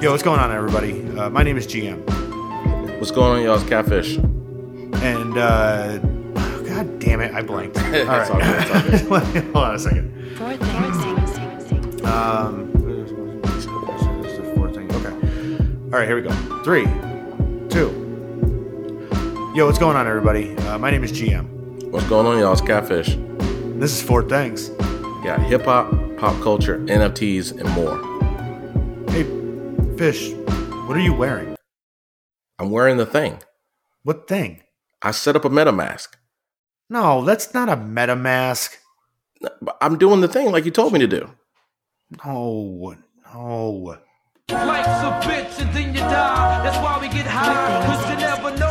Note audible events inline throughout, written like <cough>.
Yo, what's going on, everybody? Uh, my name is GM, What's going on, y'all? It's Catfish. and uh, oh, god damn it, I blanked. <laughs> All It's all good, it's all good. <laughs> hold on a second. Four things. Um, this is the fourth. Okay. All right, here we go. Three, two. Yo, what's going on, everybody? Uh, my name is GM. What's going on, y'all? It's Catfish. This is four things. We got hip hop, pop culture, NFTs, and more. Hey, Fish, what are you wearing? I'm wearing the thing. What thing? I set up a MetaMask. No, that's not a MetaMask. But I'm doing the thing like you told me to do. No, no. Life's a bitch and then you die. That's why we get high. Cause you never know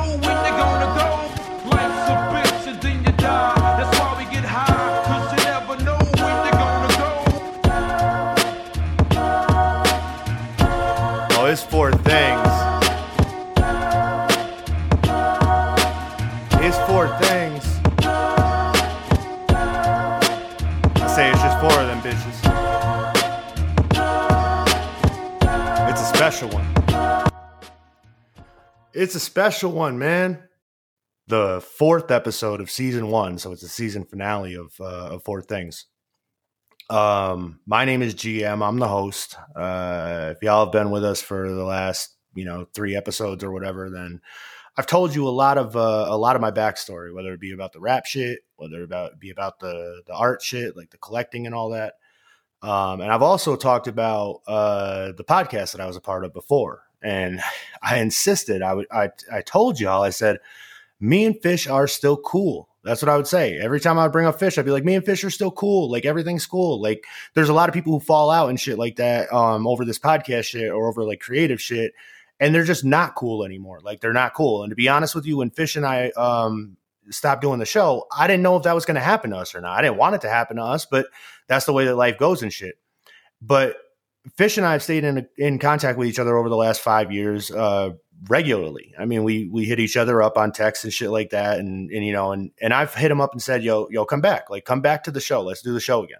It's a special one, man. The fourth episode of season one, so it's a season finale of uh, of Four Things. Um, my name is GM. I'm the host. Uh, if y'all have been with us for the last, you know, three episodes or whatever, then I've told you a lot of uh, a lot of my backstory, whether it be about the rap shit, whether it about be about the the art shit, like the collecting and all that. Um, and I've also talked about uh, the podcast that I was a part of before, and I insisted. I would. I I told y'all. I said, me and Fish are still cool. That's what I would say. Every time I would bring up Fish, I'd be like, me and Fish are still cool. Like everything's cool. Like there's a lot of people who fall out and shit like that um, over this podcast shit or over like creative shit, and they're just not cool anymore. Like they're not cool. And to be honest with you, when Fish and I um, stopped doing the show, I didn't know if that was going to happen to us or not. I didn't want it to happen to us, but that's the way that life goes and shit. But Fish and I have stayed in in contact with each other over the last five years uh, regularly. I mean, we we hit each other up on text and shit like that, and and you know, and and I've hit him up and said, "Yo, yo, come back, like come back to the show. Let's do the show again."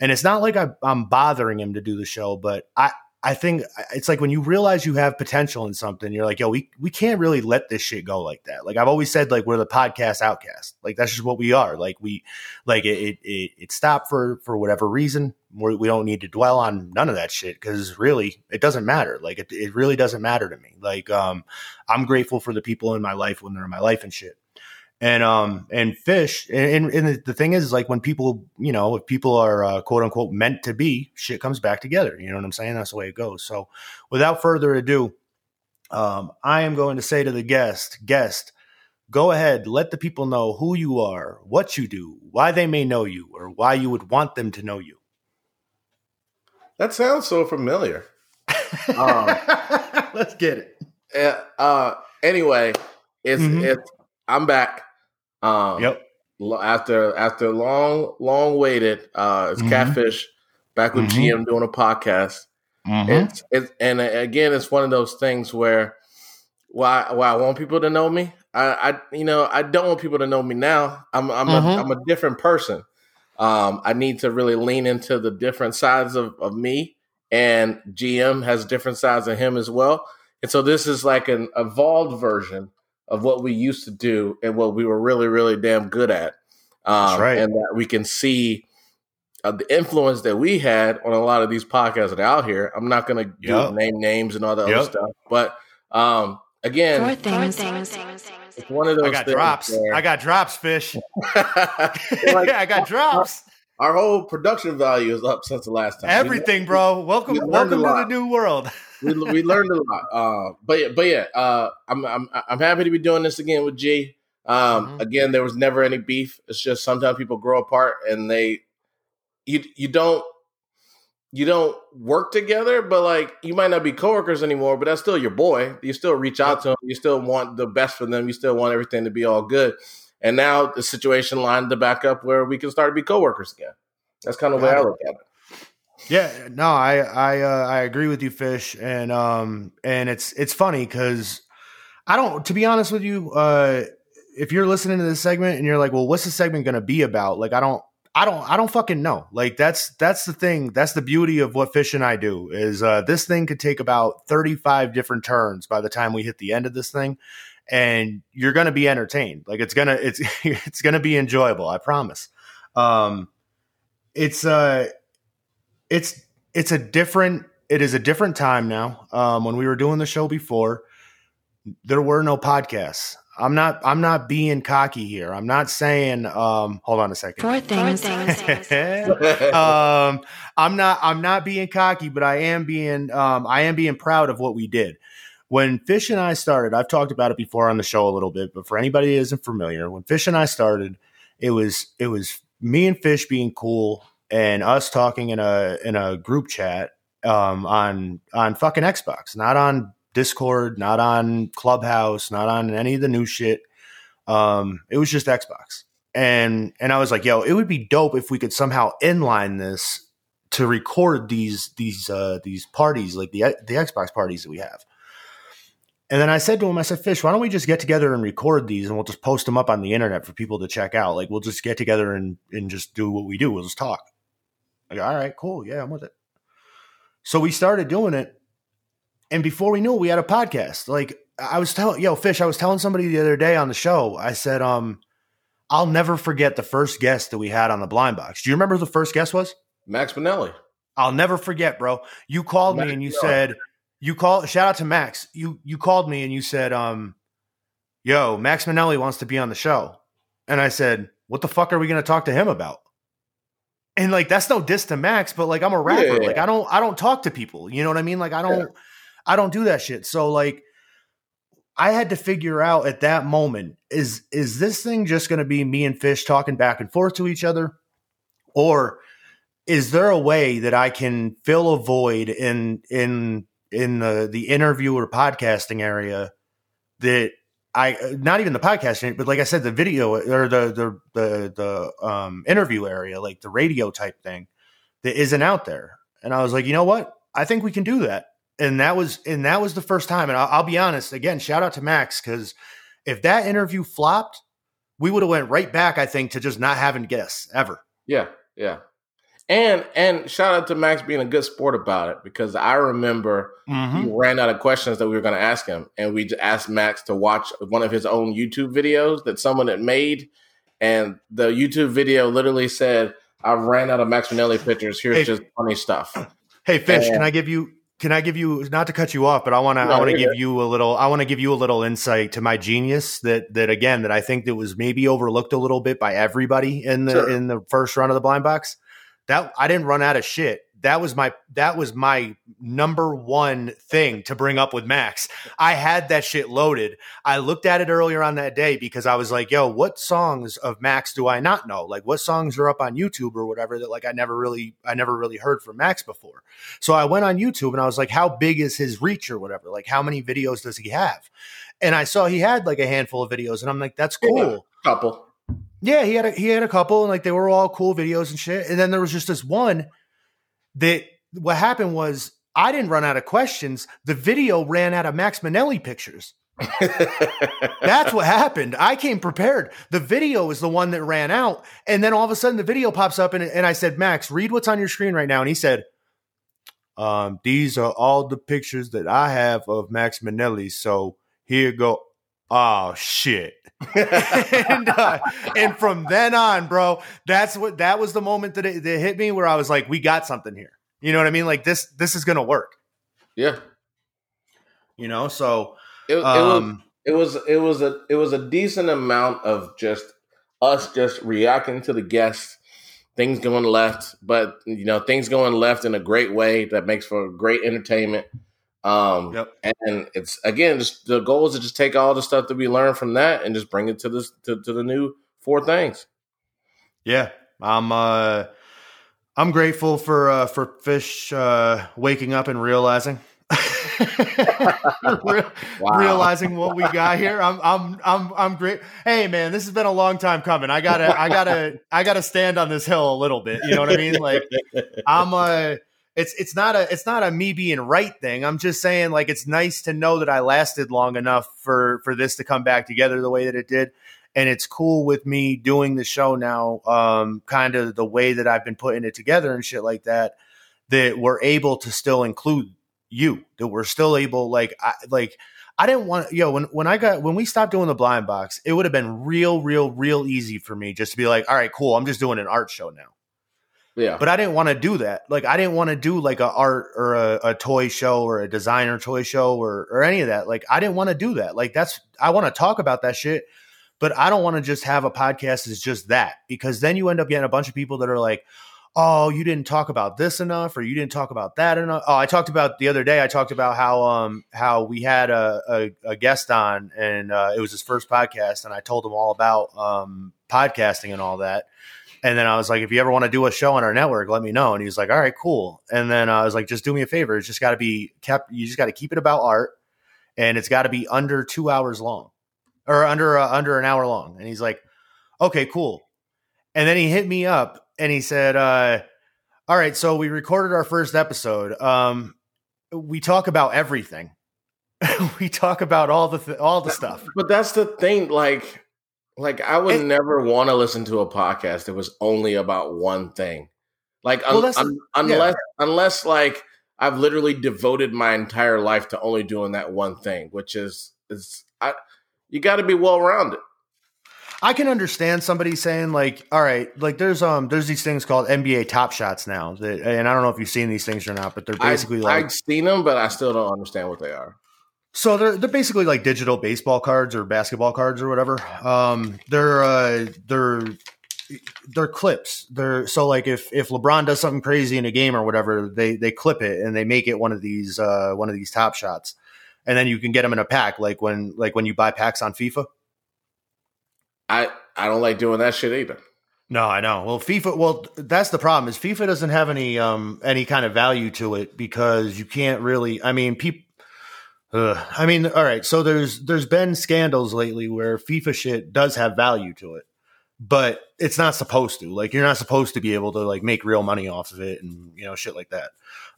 And it's not like I, I'm bothering him to do the show, but I I think it's like when you realize you have potential in something, you're like, yo, we we can't really let this shit go like that. Like I've always said, like we're the podcast outcast. Like that's just what we are. Like we like it it it, it stopped for for whatever reason. We're, we don't need to dwell on none of that shit because really it doesn't matter. Like it, it really doesn't matter to me. Like um, I'm grateful for the people in my life when they're in my life and shit. And um and fish and, and the, the thing is like when people you know if people are uh, quote unquote meant to be shit comes back together you know what I'm saying that's the way it goes so without further ado um I am going to say to the guest guest go ahead let the people know who you are what you do why they may know you or why you would want them to know you That sounds so familiar. Um, <laughs> let's get it eh, uh, anyway, it's Mhm. it's I'm back. Um, yep After after long long waited, uh, it's Mhm. Catfish back with Mhm. GM doing a podcast. It's, it's and uh, again, it's one of those things where why why I want people to know me. I, I you know I don't want people to know me now. I'm I'm a I'm a different person. Um, I need to really lean into the different sides of, of me, and GM has different sides of him as well. And so this is like an evolved version of what we used to do and what we were really really damn good at. Um, That's right. And that we can see uh, the influence that we had on a lot of these podcasts that are out here. I'm not going to Yep. name names and all that Yep. other stuff, but um, again, Four things. it's one of those. I got things drops where- I got drops fish <laughs> Like, <laughs> I got drops Our whole production value is up since the last time. We- everything bro welcome we welcome to the new world <laughs> we, we learned a lot. Uh, but yeah, but yeah, uh, I'm I'm I'm happy to be doing this again with G. Um, Mhm. Again, there was never any beef. It's just sometimes people grow apart and they you you don't you don't work together, but like you might not be coworkers anymore, but that's still your boy. You still reach out to them. You still want the best for them. You still want everything to be all good. And now the situation lined the back up where we can start to be coworkers again. That's kind of the way I look at it. Yeah, no, I I uh, I agree with you, Fish, and um and it's it's funny because I don't. To be honest with you, uh, if you're listening to this segment and you're like, well, what's the segment going to be about? Like, I don't. I don't I don't fucking know. Like that's that's the thing. That's the beauty of what Fish and I do is uh this thing could take about 35 different turns by the time we hit the end of this thing and you're going to be entertained. Like it's going to it's <laughs> it's going to be enjoyable, I promise. Um it's uh it's it's a different it is a different time now. Um when we were doing the show before, there were no podcasts. I'm not I'm not being cocky here. I'm not saying um hold on a second. Four things. <laughs> um, I'm not I'm not being cocky, but I am being um, I am being proud of what we did. When Fish and I started, I've talked about it before on the show a little bit, but for anybody that isn't familiar, when Fish and I started, it was it was me and Fish being cool and us talking in a in a group chat um, on on fucking Xbox, not on Discord, not on Clubhouse, not on any of the new shit. Um, it was just Xbox. And and I was like, yo, it would be dope if we could somehow inline this to record these these uh these parties, like the the Xbox parties that we have. And then I said to him, I said, Fish, why don't we just get together and record these and we'll just post them up on the internet for people to check out? Like we'll just get together and and just do what we do. We'll just talk. Like, all right, cool. Yeah, I'm with it. So we started doing it. And before we knew it, we had a podcast. Like I was telling yo, Fish, I was telling somebody the other day on the show, I said, um, I'll never forget the first guest that we had on the blind box. Do you remember who the first guest was? Max Manelli. I'll never forget, bro. You called me and you Miller. said, you called shout out to Max. You you called me and you said, um, yo, Max Manelli wants to be on the show. And I said, What the fuck are we gonna talk to him about? And like that's no diss to Max, but like I'm a rapper. Yeah. Like I don't I don't talk to people. You know what I mean? Like I don't I don't do that shit. So like I had to figure out at that moment is is this thing just going to be me and Fish talking back and forth to each other? Or is there a way that I can fill a void in in in the the interview or podcasting area that I not even the podcasting but like I said the video or the the the the um interview area like the radio type thing that isn't out there? And I was like you know what? I think we can do that and that was and that was the first time and I'll, I'll be honest again shout out to Max because if that interview flopped we would have went right back I think to just not having guests ever Yeah, yeah. And and shout out to Max being a good sport about it because I remember Mm-hmm. we ran out of questions that we were going to ask him, and we asked Max to watch one of his own YouTube videos that someone had made, and the YouTube video literally said, "I ran out of Max Manelli pictures. Here's Hey. just funny stuff." Hey Fish, And- can I give you can I give you not to cut you off, but I want to No, I want to give you a little I want to give you a little insight to my genius that that again that I think that was maybe overlooked a little bit by everybody in the Sure. in the first run of the blind box. That I didn't run out of shit. That was my that was my number one thing to bring up with Max. I had that shit loaded. I looked at it earlier on that day because I was like, yo, what songs of Max do I not know? Like what songs are up on YouTube or whatever that like I never really I never really heard from Max before. So I went on YouTube and I was like, how big is his reach or whatever? Like how many videos does he have? And I saw he had like a handful of videos and I'm like, that's Yeah. cool. Couple. Yeah, he had a, he had a couple, and like they were all cool videos and shit. And then there was just this one that what happened was I didn't run out of questions. The video ran out of Max Manelli pictures. <laughs> That's what happened. I came prepared. The video is the one that ran out, and then all of a sudden the video pops up, and, and I said, "Max, read what's on your screen right now." And he said, um, "These are all the pictures that I have of Max Manelli. So here you go." Oh shit! and uh, and from then on, bro, that's what that was the moment that it, that hit me where I was like, "We got something here." You know what I mean? Like this this is gonna work. yeah. You know, so It, it was um, it was it was a it was a decent amount of just us just reacting to the guests things going left but you know things going left in a great way that makes for great entertainment um Yep. and it's again just the goal is to just take all the stuff that we learned from that and just bring it to this to, to the new four things Yeah, I'm uh I'm grateful for uh for fish uh waking up and realizing <laughs> Re- <laughs> Wow. realizing what we got here. I'm I'm I'm I'm great. Hey man, this has been a long time coming. I got to I got to I got to stand on this hill a little bit. You know what I mean? Like I'm uh it's it's not a it's not a me being right thing. I'm just saying like it's nice to know that I lasted long enough for for this to come back together the way that it did. and it's cool with me doing the show now. Um, kind of the way that I've been putting it together and shit like that. That we're able to still include you. That we're still able, like, I, like. I didn't want yo when when I got when we stopped doing the blind box, it would have been real, real, real easy for me just to be like, all right, cool, I'm just doing an art show now. Yeah. But I didn't want to do that. Like I didn't want to do like a art or a, a toy show or a designer toy show or or any of that. Like I didn't want to do that. Like that's I want to talk about that shit, but I don't want to just have a podcast that's just that because then you end up getting a bunch of people that are like, oh, you didn't talk about this enough, or you didn't talk about that enough. Oh, I talked about the other day. I talked about how um how we had a a, a guest on, and uh, it was his first podcast, and I told him all about um podcasting and all that. And then I was like, if you ever want to do a show on our network, let me know. And he was like, all right, cool. And then I was like, just do me a favor. It's just got to be kept. You just got to keep it about art, and it's got to be under two hours long, or under uh, under an hour long. And he's like, okay, cool. And then he hit me up and he said, uh, "All right, so we recorded our first episode. Um, we talk about everything. <laughs> we talk about all the th- all the stuff. But that's the thing, like like I would And- never want to listen to a podcast that was only about one thing. Like un- Well, that's- un- unless unless like I've literally devoted my entire life to only doing that one thing, which is is I you got to be well rounded. I can understand somebody saying like, all right, like there's um there's these things called NBA Top Shots now, that, and I don't know if you've seen these things or not, but they're basically I've, like I've seen them, but I still don't understand what they are. So they're they're basically like digital baseball cards or basketball cards or whatever. Um, they're uh, they're they're clips. They're so like if if LeBron does something crazy in a game or whatever, they they clip it and they make it one of these uh, one of these top shots, and then you can get them in a pack like when like when you buy packs on FIFA. I I don't like doing that shit either. No, I know. Well, FIFA. Well, that's the problem is FIFA doesn't have any um any kind of value to it because you can't really. I mean, people. I mean, all right. So there's there's been scandals lately where FIFA shit does have value to it, but it's not supposed to. Like you're not supposed to be able to like make real money off of it and you know shit like that.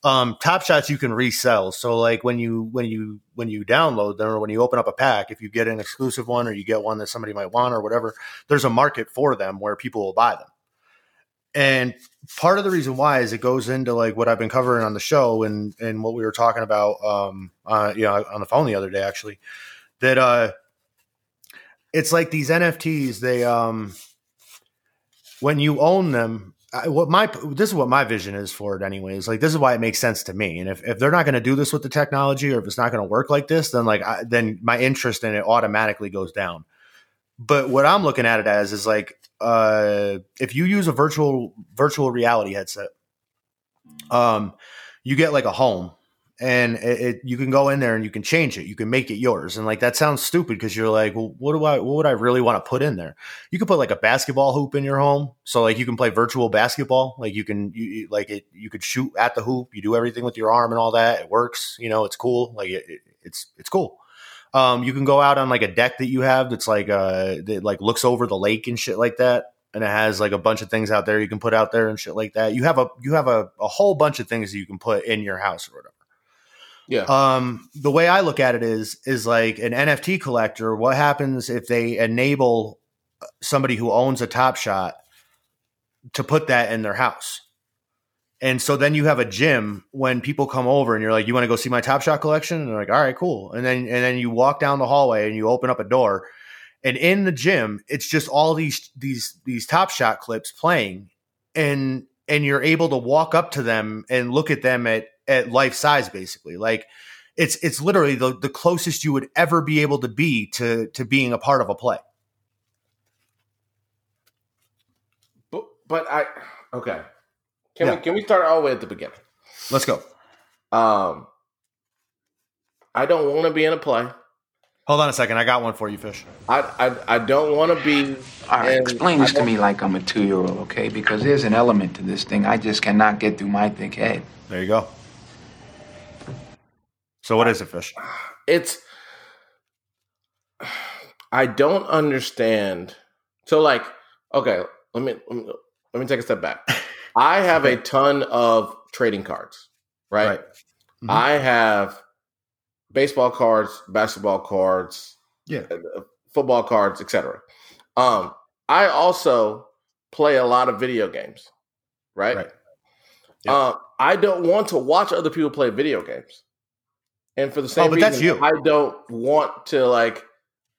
Um, Top Shots you can resell. So like when you when you when you download them or when you open up a pack, if you get an exclusive one or you get one that somebody might want or whatever, there's a market for them where people will buy them. And part of the reason why is it goes into like what I've been covering on the show and and what we were talking about um uh you know on the phone the other day actually that uh it's like these NFTs they um when you own them I, what my this is what my vision is for it anyways like this is why it makes sense to me. And if, if they're not going to do this with the technology or if it's not going to work like this then like I, then my interest in it automatically goes down. But what i'm looking at it as is like uh if you use a virtual virtual reality headset um you get like a home and it, it you can go in there and you can change it. You can make it yours. And like that sounds stupid because you're like well what do i what would i really want to put in there? You could put like a basketball hoop in your home. So like you can play virtual basketball. Like you can you, like it you could shoot at the hoop. You do everything with your arm and all that. It works. You know it's cool. Like it- it's it's cool um you can go out on like a deck that you have that's like uh that like looks over the lake and shit like that and it has like a bunch of things out there you can put out there and shit like that you have a you have a, a whole bunch of things that you can put in your house or whatever Yeah. um, the way I look at it is is like an NFT collector. What happens if they enable somebody who owns a Top Shot to put that in their house? And so then you have a gym when people come over and you're like, you want to go see my Top Shot collection? And they're like, all right, cool. And then and then you walk down the hallway and you open up a door, and in the gym, it's just all these these these Top Shot clips playing, and and you're able to walk up to them and look at them at at life size, basically. Like it's it's literally the, the closest you would ever be able to be to to being a part of a play. But but I okay. Can Yeah. we can we start all the way at the beginning? Let's go. Um, I don't want to be in a play. Hold on a second. I got one for you, Fish. I I, I don't want to be. All right, in- explain this to me like I'm a two year old, okay? Because there's an element to this thing I just cannot get through my thick head. There you go. So what is it, Fish? It's. I don't understand. So like, okay, let me let me, let me take a step back. I have a ton of trading cards, right? Right. Mhm. I have baseball cards, basketball cards, Yeah. uh, football cards, etc. Um, I also play a lot of video games, right? Right. Uh, I don't want to watch other people play video games, and for the same Oh, but reason, that's you. I don't want to like,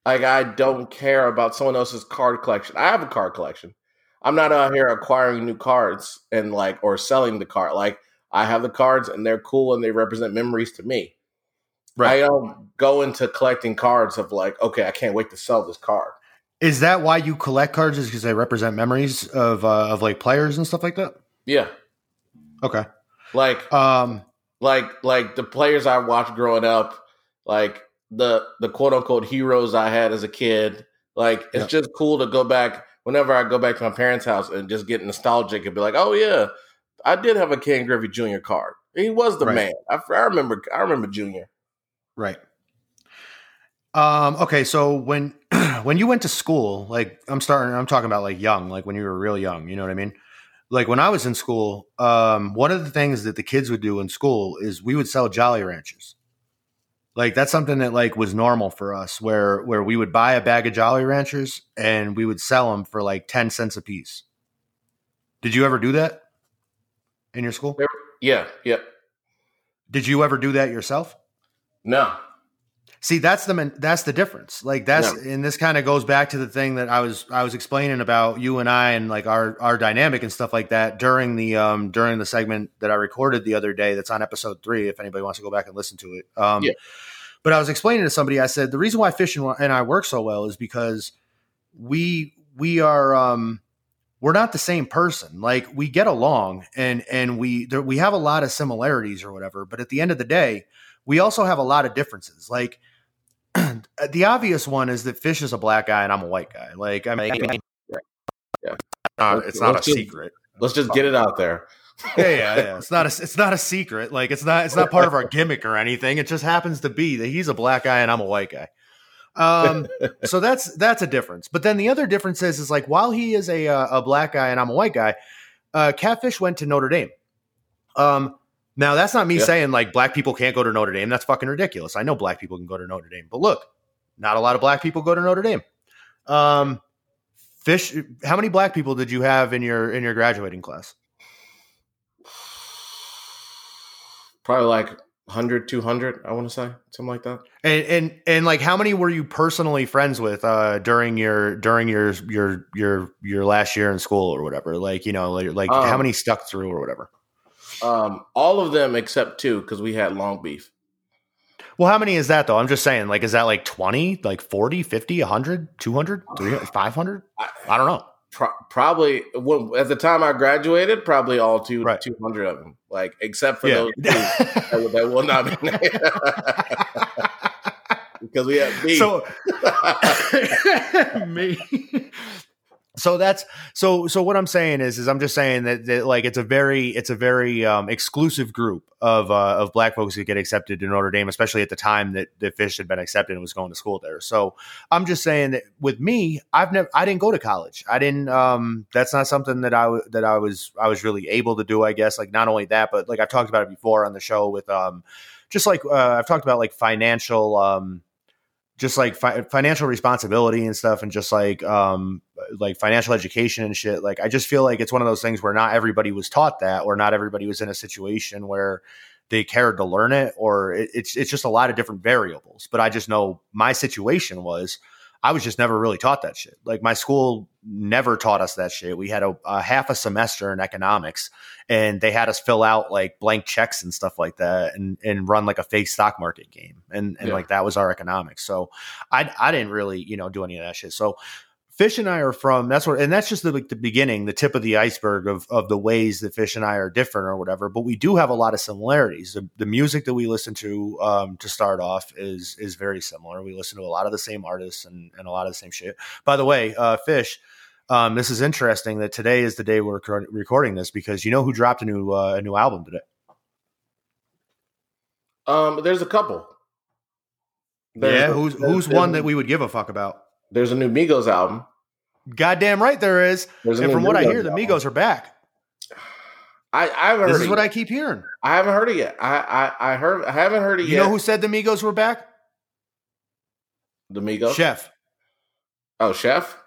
like I don't care about someone else's card collection. I have a card collection. I'm not out here acquiring new cards and like or selling the card. Like I have the cards and they're cool and they represent memories to me. Right. I don't go into collecting cards of like, okay, I can't wait to sell this card. Is that why you collect cards? Is because they represent memories of uh, of like players and stuff like that? Yeah, Okay. like Um. like like the players I watched growing up, like the the quote unquote heroes I had as a kid. Like it's Yeah. just cool to go back whenever I go back to my parents' house and just get nostalgic and be like, oh yeah, I did have a Ken Griffey Jr. card. He was the Right. man. I, I remember. I remember Junior. Right. Um, okay, so when <clears throat> when you went to school, like I'm starting I'm talking about like young, like when you were real young, you know what I mean? Like when I was in school, um, one of the things that the kids would do in school is we would sell Jolly Ranchers. Like that's something that like was normal for us where where we would buy a bag of Jolly Ranchers and we would sell them for like 10 cents a piece. Did you ever do that in your school? Yeah, yeah. Did you ever do that yourself? No, See, that's the that's the difference. Like that's and this kind of goes back to the thing that I was I was explaining about you and I and like our our dynamic and stuff like that during the um during the segment that I recorded the other day that's on episode 3 if anybody wants to go back and listen to it. Um Yeah. but I was explaining to somebody I said the reason why Fish and, and I work so well is because we we are um we're not the same person. Like we get along and and we there, we have a lot of similarities or whatever, but at the end of the day, we also have a lot of differences. Like <clears throat> the obvious one is that Fish is a black guy and I'm a white guy. Like I mean, Yeah. uh, it's not a Let's just- secret. let's just get it out there. Yeah, yeah, yeah. It's not a it's not a secret. Like it's not it's not part of our gimmick or anything. It just happens to be that he's a black guy and I'm a white guy. Um, <laughs> so that's that's a difference. But then the other difference is is like while he is a uh, a black guy and I'm a white guy, uh, Catfish went to Notre Dame. Um, now that's not me Yeah. saying like black people can't go to Notre Dame. That's fucking ridiculous. I know black people can go to Notre Dame, but look, not a lot of black people go to Notre Dame. Um, Fish, how many black people did you have in your in your graduating class? Probably like 100, 200, I want to say something like that. And and and like how many were you personally friends with uh during your during your your your your last year in school or whatever? Like, you know, like, like how Um, many stuck through or whatever? Um, all of them except two because we had long beef. Well, how many is that though? I'm just saying like is that like 20, like 40, 50, 100, 200, 300, 500? <sighs> I, I don't know. pro- probably well, at the time I graduated, probably all two Right. two hundred of them, like except for Yeah. those <laughs> two that, will- that will not be because <laughs> we have beef. so <laughs> me so that's so so what i'm saying is is i'm just saying that, that like it's a very it's a very um exclusive group of uh of black folks that get accepted to Notre Dame especially at the time that the fish had been accepted and was going to school there. So i'm just saying that with me i've never i didn't go to college. I didn't um that's not something that i that i was i was really able to do i guess. Like not only that but like i've talked about it before on the show with um just like uh, i've talked about like financial um just like fi- financial responsibility and stuff and just like um like financial education and shit. Like i just feel like it's one of those things where not everybody was taught that or not everybody was in a situation where they cared to learn it or it, it's it's just a lot of different variables. But i just know my situation was i was just never really taught that shit. Like my school never taught us that shit. We had a, a half a semester in economics and they had us fill out like blank checks and stuff like that and and run like a fake stock market game and and Yeah. like that was our economics. So i i didn't really you know do any of that shit. So fish and i are from that's where and that's just the, like the beginning the tip of the iceberg of of the ways that fish and i are different or whatever but we do have a lot of similarities. The, the music that we listen to um to start off is is very similar. We listen to a lot of the same artists and and a lot of the same shit. By the way uh fish um, this is interesting that today is the day we're recording this because you know who dropped a new uh, a new album today. um, there's a couple. There's yeah, a- who's who's one that we would give a fuck about? There's a new Migos album. Goddamn right there is. There's and from what I Migos hear, the album. Migos are back. I, I haven't This is what I keep hearing. I haven't heard it yet. I, I, I heard I haven't heard it You yet. You know who said the Migos were back? the Migos? Chef. Oh, Chef.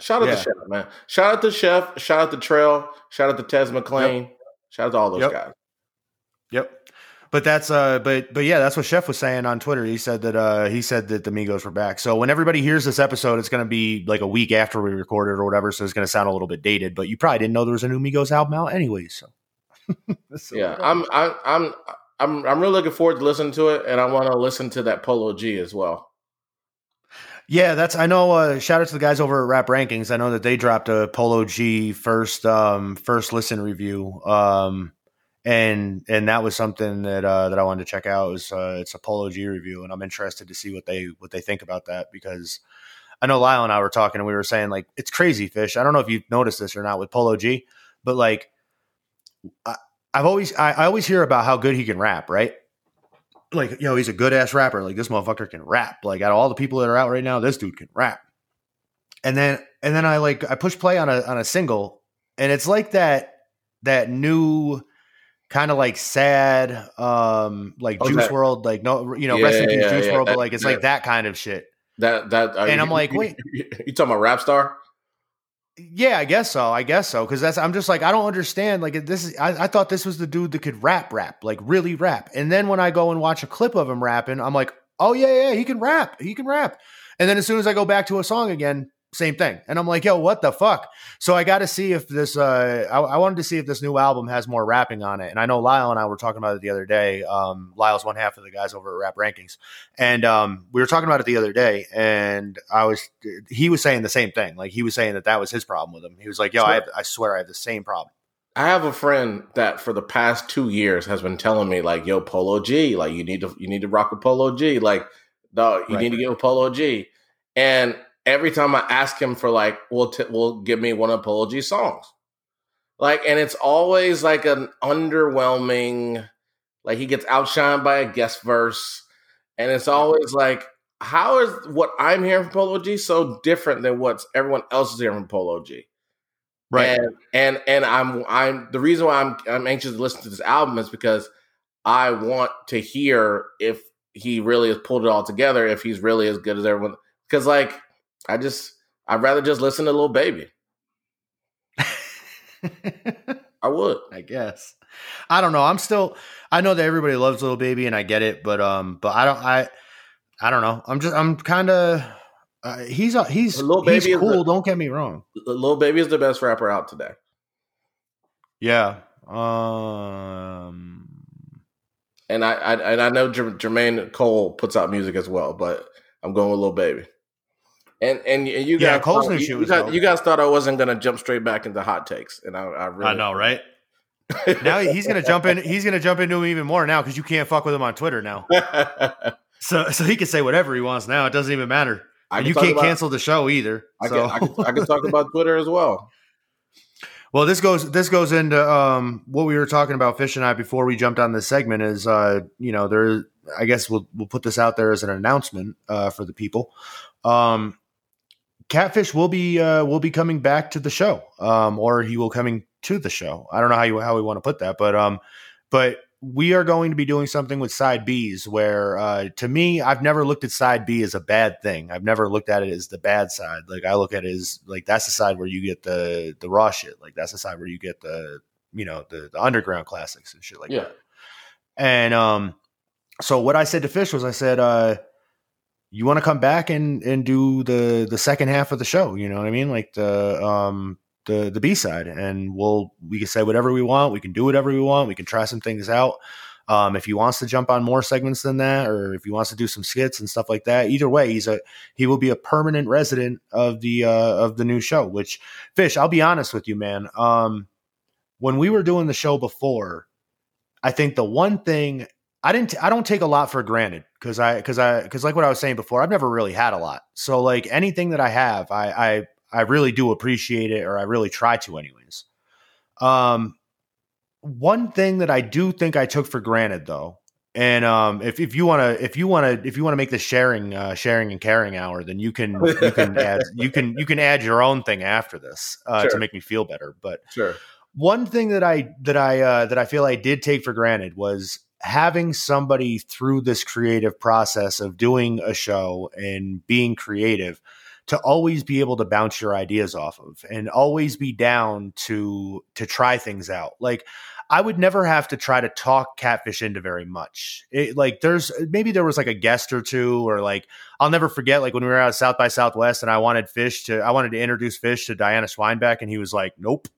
Shout out Yeah. to Chef, man. Shout out to Chef. Shout out to Trail. Shout out to Tez McClain. Shout out to all those Yep. guys. Yep. But that's uh but but yeah, that's what Chef was saying on Twitter. He said that uh he said that the Migos were back. So when everybody hears this episode, it's gonna be like a week after we recorded or whatever, so it's gonna sound a little bit dated. But you probably didn't know there was a new Migos album out anyway, so, <laughs> So, Yeah, I'm I'm I'm I'm I'm really looking forward to listening to it, and I want to listen to that Polo G as well. Yeah, that's I know uh shout out to the guys over at Rap Rankings. I know that they dropped a Polo G first um first listen review. Um and and that was something that uh that I wanted to check out. It was uh it's a Polo G review and I'm interested to see what they what they think about that because I know Lyle and I were talking and we were saying like it's crazy fish. I don't know if you've noticed this or not with Polo G, but like I, I've always I, I always hear about how good he can rap, right? Like, yo, he's a good ass rapper. Like this motherfucker can rap. Like out of all the people that are out right now, this dude can rap. And then and then I like I push play on a on a single, and it's like that that new kind of like sad um like Oh, Juice that- World, like no you know, rest in Yeah, peace yeah, Juice yeah, World, but like it's that- like that kind of shit. That that uh, And you- I'm like, wait. you, <laughs> you talking about Rap Star? Yeah, I guess so. I guess so. Cause that's, I'm just like, I don't understand. Like, this is, I, I thought this was the dude that could rap, rap, like really rap. And then when I go and watch a clip of him rapping, I'm like, oh, yeah, yeah, he can rap. He can rap. And then as soon as I go back to a song again, same thing. And I'm like, yo, what the fuck? So I got to see if this, uh, I, I wanted to see if this new album has more rapping on it. And I know Lyle and I were talking about it the other day. Um, Lyle's one half of the guys over at Rap Rankings. And um, we were talking about it the other day. And I was, he was saying the same thing. Like he was saying that that was his problem with him. He was like, yo, I, have, I swear I have the same problem. I have a friend that for the past two years has been telling me like, "Yo, Polo G, like you need to you need to rock with Polo G, like dog, you Right. need to get with Polo G." And every time I ask him for like, will t- well, give me one of Polo G's songs," like, and it's always like an underwhelming, like he gets outshined by a guest verse, and it's always like, how is what I'm hearing from Polo G so different than what everyone else is hearing from Polo G? And and and I'm I'm the reason why I'm I'm anxious to listen to this album is because I want to hear if he really has pulled it all together, if he's really as good as everyone. Because like I just I'd rather just listen to Lil Baby. <laughs> I would. I guess. I don't know. I'm still. I know that everybody loves Lil Baby, and I get it, but um, but I don't. I I don't know. I'm just. I'm kind of. Uh, he's a, he's he's Baby is cool. the- don't get me wrong. Lil Baby is the best rapper out today. Yeah. Um. And I, I and I know Jer- Jermaine Cole puts out music as well, but I'm going with Lil Baby. And and, and you Yeah, guys, Cole's thought, new you, you guys, you guys thought I wasn't gonna jump straight back into hot takes, and I, I really I know, right? <laughs> now he's gonna jump in. He's gonna jump into him even more now because you can't fuck with him on Twitter now. <laughs> So so he can say whatever he wants now. It doesn't even matter. Can you can't about- cancel the show either. I so. can, I can I can talk about <laughs> Twitter as well. Well, this goes this goes into um, what we were talking about, Fish and I, before we jumped on this segment. Is uh, you know there? I guess we'll we'll put this out there as an announcement uh, for the people. Um, Catfish will be uh, will be coming back to the show, um, or he will coming to the show. I don't know how you how we want to put that, but um, but we are going to be doing something with side B's where uh, to me I've never looked at side B as a bad thing. I've never looked at it as the bad side. Like I look at it as like that's the side where you get the the raw shit. Like that's the side where you get the you know the, the underground classics and shit like Yeah. that. And um so what I said to Fish was I said uh you want to come back and and do the the second half of the show, you know what I mean? Like the um the the B side, and we'll we can say whatever we want. We can do whatever we want. We can try some things out. Um, if he wants to jump on more segments than that, or if he wants to do some skits and stuff like that, either way, he's a he will be a permanent resident of the uh, of the new show. Which Fish, I'll be honest with you, man. Um, when we were doing the show before, I think the one thing I didn't I don't take a lot for granted because I because I because like what I was saying before, I've never really had a lot. So like anything that I have, I I I really do appreciate it, or I really try to, anyways. Um, one thing that I do think I took for granted, though, and um, if if you want to if you want to if you want to make the sharing uh, sharing and caring hour, then you can you can add you can you can add your own thing after this uh, to make me feel better. But Sure. one thing that I that I uh, that I feel I did take for granted was having somebody through this creative process of doing a show and being creative to always be able to bounce your ideas off of and always be down to to try things out. Like I would never have to try to talk catfish into very much. It, like there's maybe there was like a guest or two, or like I'll never forget like when we were out South by Southwest and I wanted fish to I wanted to introduce fish to Diana Swinebeck and he was like, nope.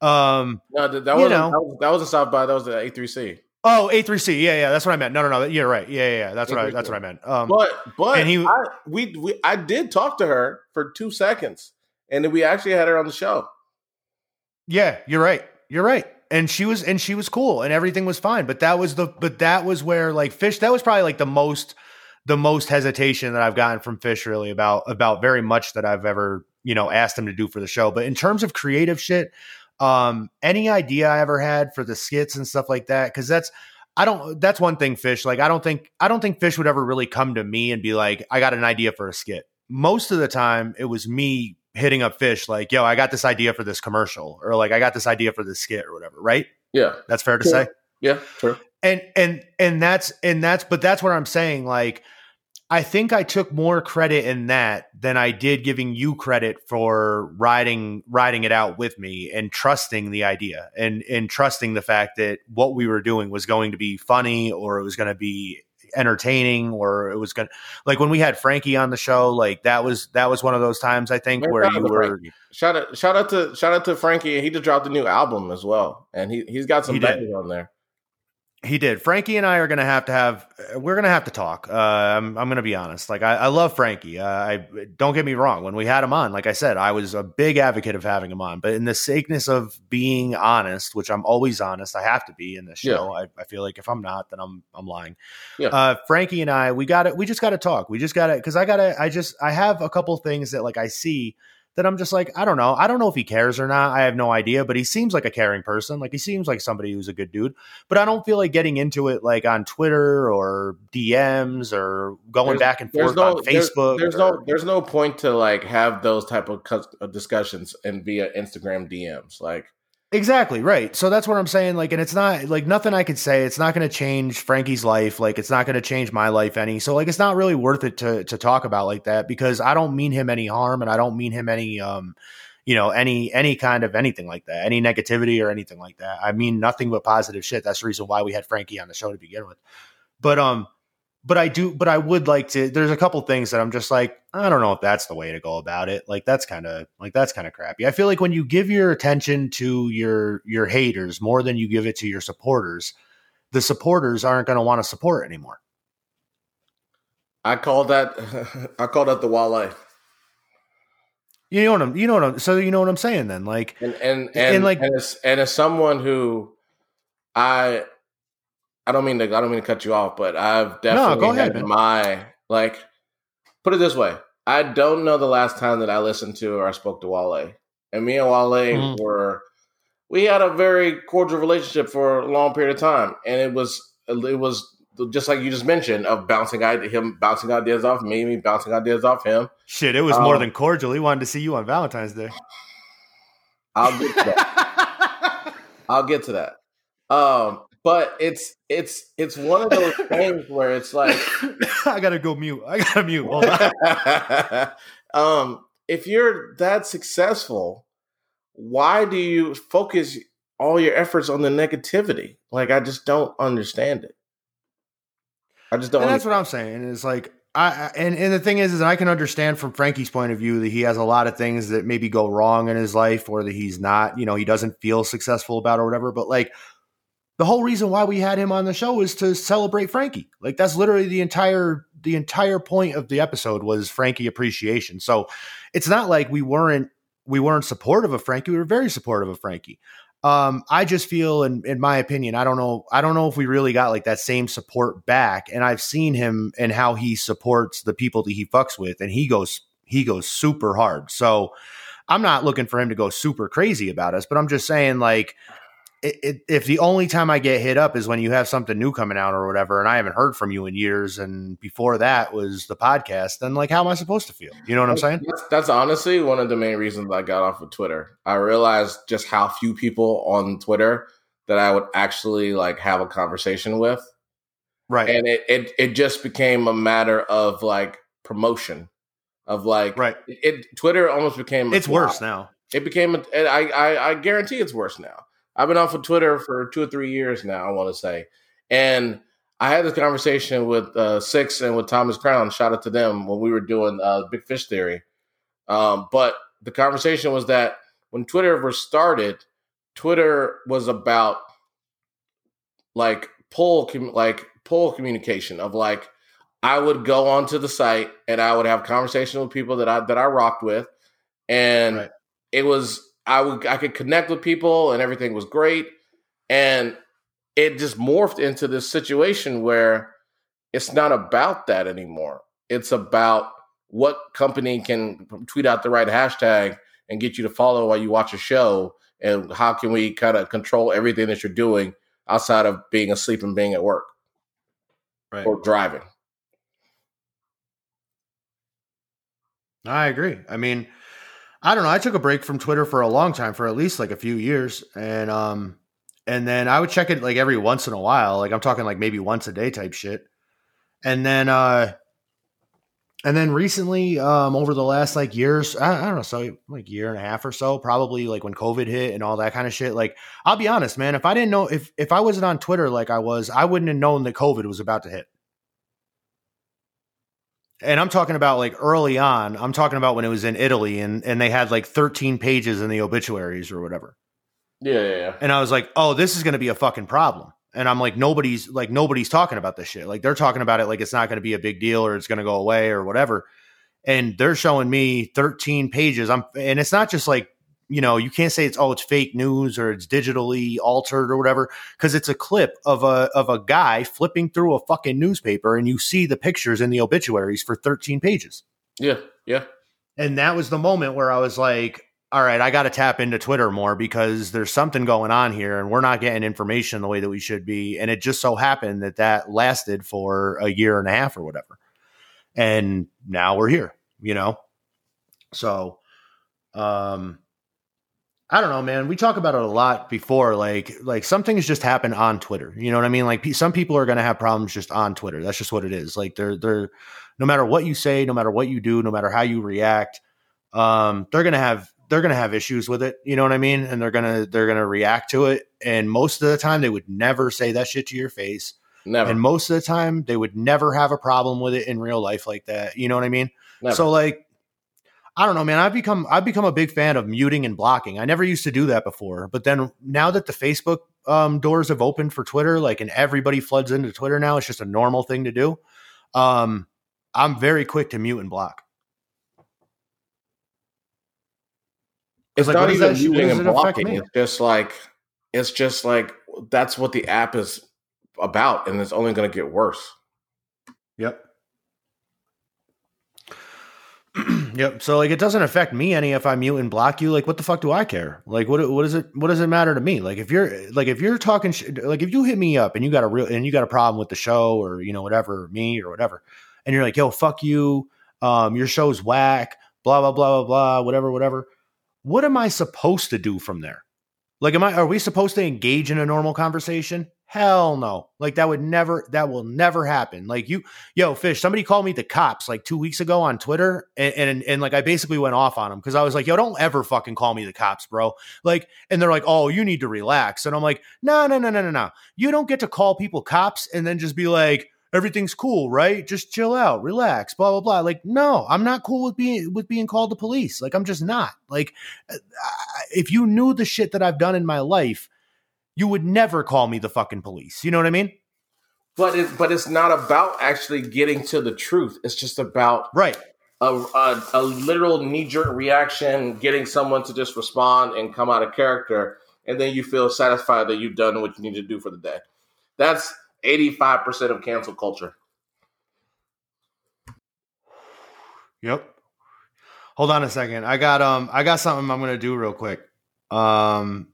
Um, No, that, You wasn't know. that, was, that wasn't South by. That was the A3C. Oh A3C, yeah, yeah, that's what I meant. No, no, no, you're right. Yeah, yeah, yeah that's what I that's what I meant. Um, But but And he- I, we we I did talk to her for two seconds, and then we actually had her on the show. Yeah, you're right. You're right. And she was and she was cool and everything was fine. But that was the but that was where like fish that was probably like the most the most hesitation that I've gotten from Fish really about about very much that I've ever, you know, asked him to do for the show. But in terms of creative shit, um, any idea I ever had for the skits and stuff like that, because that's I don't that's one thing, Fish. Like I don't think I don't think Fish would ever really come to me and be like, I got an idea for a skit. Most of the time it was me hitting up Fish, like, yo, I got this idea for this commercial, or like I got this idea for this skit or whatever, right? Yeah, That's fair to Sure. say yeah, true. and and and that's and that's but that's what i'm saying like i think i took more credit in that than i did giving you credit for riding riding it out with me and trusting the idea and and trusting the fact that what we were doing was going to be funny or it was going to be entertaining or it was going to like when we had frankie on the show like that was that was one of those times i think where you were Frankie. Shout out shout out to shout out to Frankie. He just dropped a new album as well, and he he's got some bangers on there. He did. Frankie and I are going to have to have. We're going to have to talk. Uh, I'm. I'm going to be honest. Like I, I love Frankie. Uh, I don't get me wrong. When we had him on, like I said, I was a big advocate of having him on. But in the sakeness of being honest, which I'm always honest, I have to be in this show. I, I feel like if I'm not, then I'm I'm lying. Yeah. Uh, Frankie and I, we got it. We just got to talk. We just got to because I got to. I just I have a couple things that like I see that I'm just like, I don't know. I don't know if he cares or not. I have no idea, but he seems like a caring person. Like he seems like somebody who's a good dude. But I don't feel like getting into it like on Twitter or DMs or going There's- back and forth no on Facebook. There's, there's or- no there's no point to like have those type of uh, discussions and via Instagram DMs. Like Exactly, right. So that's what I'm saying. Like, and it's not like nothing I could say. It's not going to change Frankie's life. Like, it's not going to change my life any. So, like, it's not really worth it to to talk about like that because I don't mean him any harm and I don't mean him any um, you know, any any kind of anything like that, any negativity or anything like that. I mean nothing but positive shit. That's the reason why we had Frankie on the show to begin with. But um, but I do, but I would like to. There's a couple things that I'm just like, I don't know if that's the way to go about it. Like that's kind of like that's kind of crappy. I feel like when you give your attention to your your haters more than you give it to your supporters, the supporters aren't going to want to support anymore. I call that <laughs> I call that the Wale. You know what I'm, you know what I'm, so you know what I'm saying then. Like, And and and, And, like- and as and as someone who I I don't mean to I don't mean to cut you off, but I've definitely go ahead, had man. my like put it this way. I don't know the last time that I listened to or I spoke to Wale. And me and Wale Mhm. were we had a very cordial relationship for a long period of time. And it was it was just like you just mentioned of bouncing ide- him bouncing ideas off me, me bouncing ideas off him. shit, it was more Um, than cordial. He wanted to see you on Valentine's Day. I'll get to that. I'll get to that. Um, but it's it's it's one of those <laughs> things where it's like <laughs> I gotta go mute. I gotta mute. Hold on. <laughs> um, if you're that successful, why do you focus all your efforts on the negativity? Like I just don't understand it. I just don't. and that's understand. what I'm saying. Is like I I- and and the thing is, is I can understand from Frankie's point of view that he has a lot of things that maybe go wrong in his life, or that he's not, you know, he doesn't feel successful about or whatever. But like the whole reason why we had him on the show is to celebrate Frankie. Like that's literally the entire the entire point of the episode was Frankie appreciation. So it's not like we weren't we weren't supportive of Frankie. We were very supportive of Frankie. Um, I just feel, in, in my opinion, I don't know. I don't know if we really got like that same support back. And I've seen him and how he supports the people that he fucks with, and he goes he goes super hard. So I'm not looking for him to go super crazy about us, but I'm just saying like. It, it, if the only time I get hit up is when you have something new coming out or whatever, and I haven't heard from you in years, and before that was the podcast, then like, how am I supposed to feel? You know what I'm saying? That's, that's honestly one of the main reasons I got off of Twitter. I realized just how few people on Twitter that I would actually like have a conversation with. Right. and it, it it just became a matter of like promotion of like Right. it, it- Twitter almost became It's worse now. It became a, I, I I guarantee it's worse now. I've been off of Twitter for two or three years now. I want to say, and I had this conversation with uh, Six and with Thomas Crown. Shout out to them when we were doing uh, Big Fish Theory. Um, but the conversation was that when Twitter first started, Twitter was about like pull com- like pull communication of like I would go onto the site and I would have conversation with people that I that I rocked with, and Right. it was I would I could connect with people and everything was great, and it just morphed into this situation where it's not about that anymore. It's about what company can tweet out the right hashtag and get you to follow while you watch a show, and how can we kind of control everything that you're doing outside of being asleep and being at work Right. or driving. I agree. I mean, I don't know. I took a break from Twitter for a long time, for at least like a few years, and um, and then I would check it like every once in a while. Like I'm talking like maybe once a day type shit, and then uh, and then recently, um, over the last like years, I, I don't know, so like year and a half or so, probably like when COVID hit and all that kind of shit. Like I'll be honest, man, if I didn't know if if I wasn't on Twitter like I was, I wouldn't have known that COVID was about to hit. And I'm talking about like early on. I'm talking about when it was in Italy and and they had like 13 pages in the obituaries or whatever. Yeah, yeah, yeah. And I was like, "Oh, this is going to be a fucking problem." And I'm like, "Nobody's like nobody's talking about this shit. Like they're talking about it like it's not going to be a big deal or it's going to go away or whatever." And they're showing me 13 pages. I'm and it's not just like, you know, you can't say it's oh, it's fake news or it's digitally altered or whatever because it's a clip of a of a guy flipping through a fucking newspaper and you see the pictures in the obituaries for 13 pages. Yeah, yeah. And that was the moment where I was like, all right, I got to tap into Twitter more because there's something going on here and we're not getting information the way that we should be. And it just so happened that that lasted for a year and a half or whatever. And now we're here, you know? So, um, I don't know, man. We talk about it a lot before. Like, like some things just happen on Twitter. You know what I mean? Like, some people are going to have problems just on Twitter. That's just what it is. Like, they're they're no matter what you say, no matter what you do, no matter how you react, um, they're gonna have they're gonna have issues with it. You know what I mean? And they're gonna they're gonna react to it. And most of the time, they would never say that shit to your face. Never. And most of the time, they would never have a problem with it in real life like that. You know what I mean? Never. So like I don't know, man. I've become I've become a big fan of muting and blocking. I never used to do that before, but then now that the Facebook um, doors have opened for Twitter, like and everybody floods into Twitter now, it's just a normal thing to do. Um, I'm very quick to mute and block. it's like, not even that- muting and blocking. It's just like it's just like that's what the app is about, and it's only going to get worse. Yep. <clears throat> yep. So like it doesn't affect me any if I mute and block you. Like what the fuck do I care? Like what what does it what does it matter to me? Like if you're like if you're talking sh- like if you hit me up and you got a real and you got a problem with the show or you know whatever me or whatever and you're like yo fuck you um your show's whack blah blah blah blah blah whatever whatever what am I supposed to do from there? Like am I are we supposed to engage in a normal conversation? Hell no. Like that would never that will never happen. Like you yo fish somebody called me the cops like two weeks ago on twitter and and, and like i basically went off on them because i was like yo don't ever fucking call me the cops bro. Like and they're like oh you need to relax. And i'm like no no no no no no. You don't get to call people cops and then just be like everything's cool right? Just chill out relax blah blah blah. Like no i'm not cool with being with being called the police. Like i'm just not. Like uh, if you knew the shit that i've done in my life you would never call me the fucking police you know what i mean But it, but it's not about actually getting to the truth. It's just about right a, a, a literal knee jerk reaction, getting someone to just respond and come out of character, and then you feel satisfied that you've done what you need to do for the day. That's eighty five percent of cancel culture. Yep. Hold on a second. I got um I got something I'm gonna do real quick. Um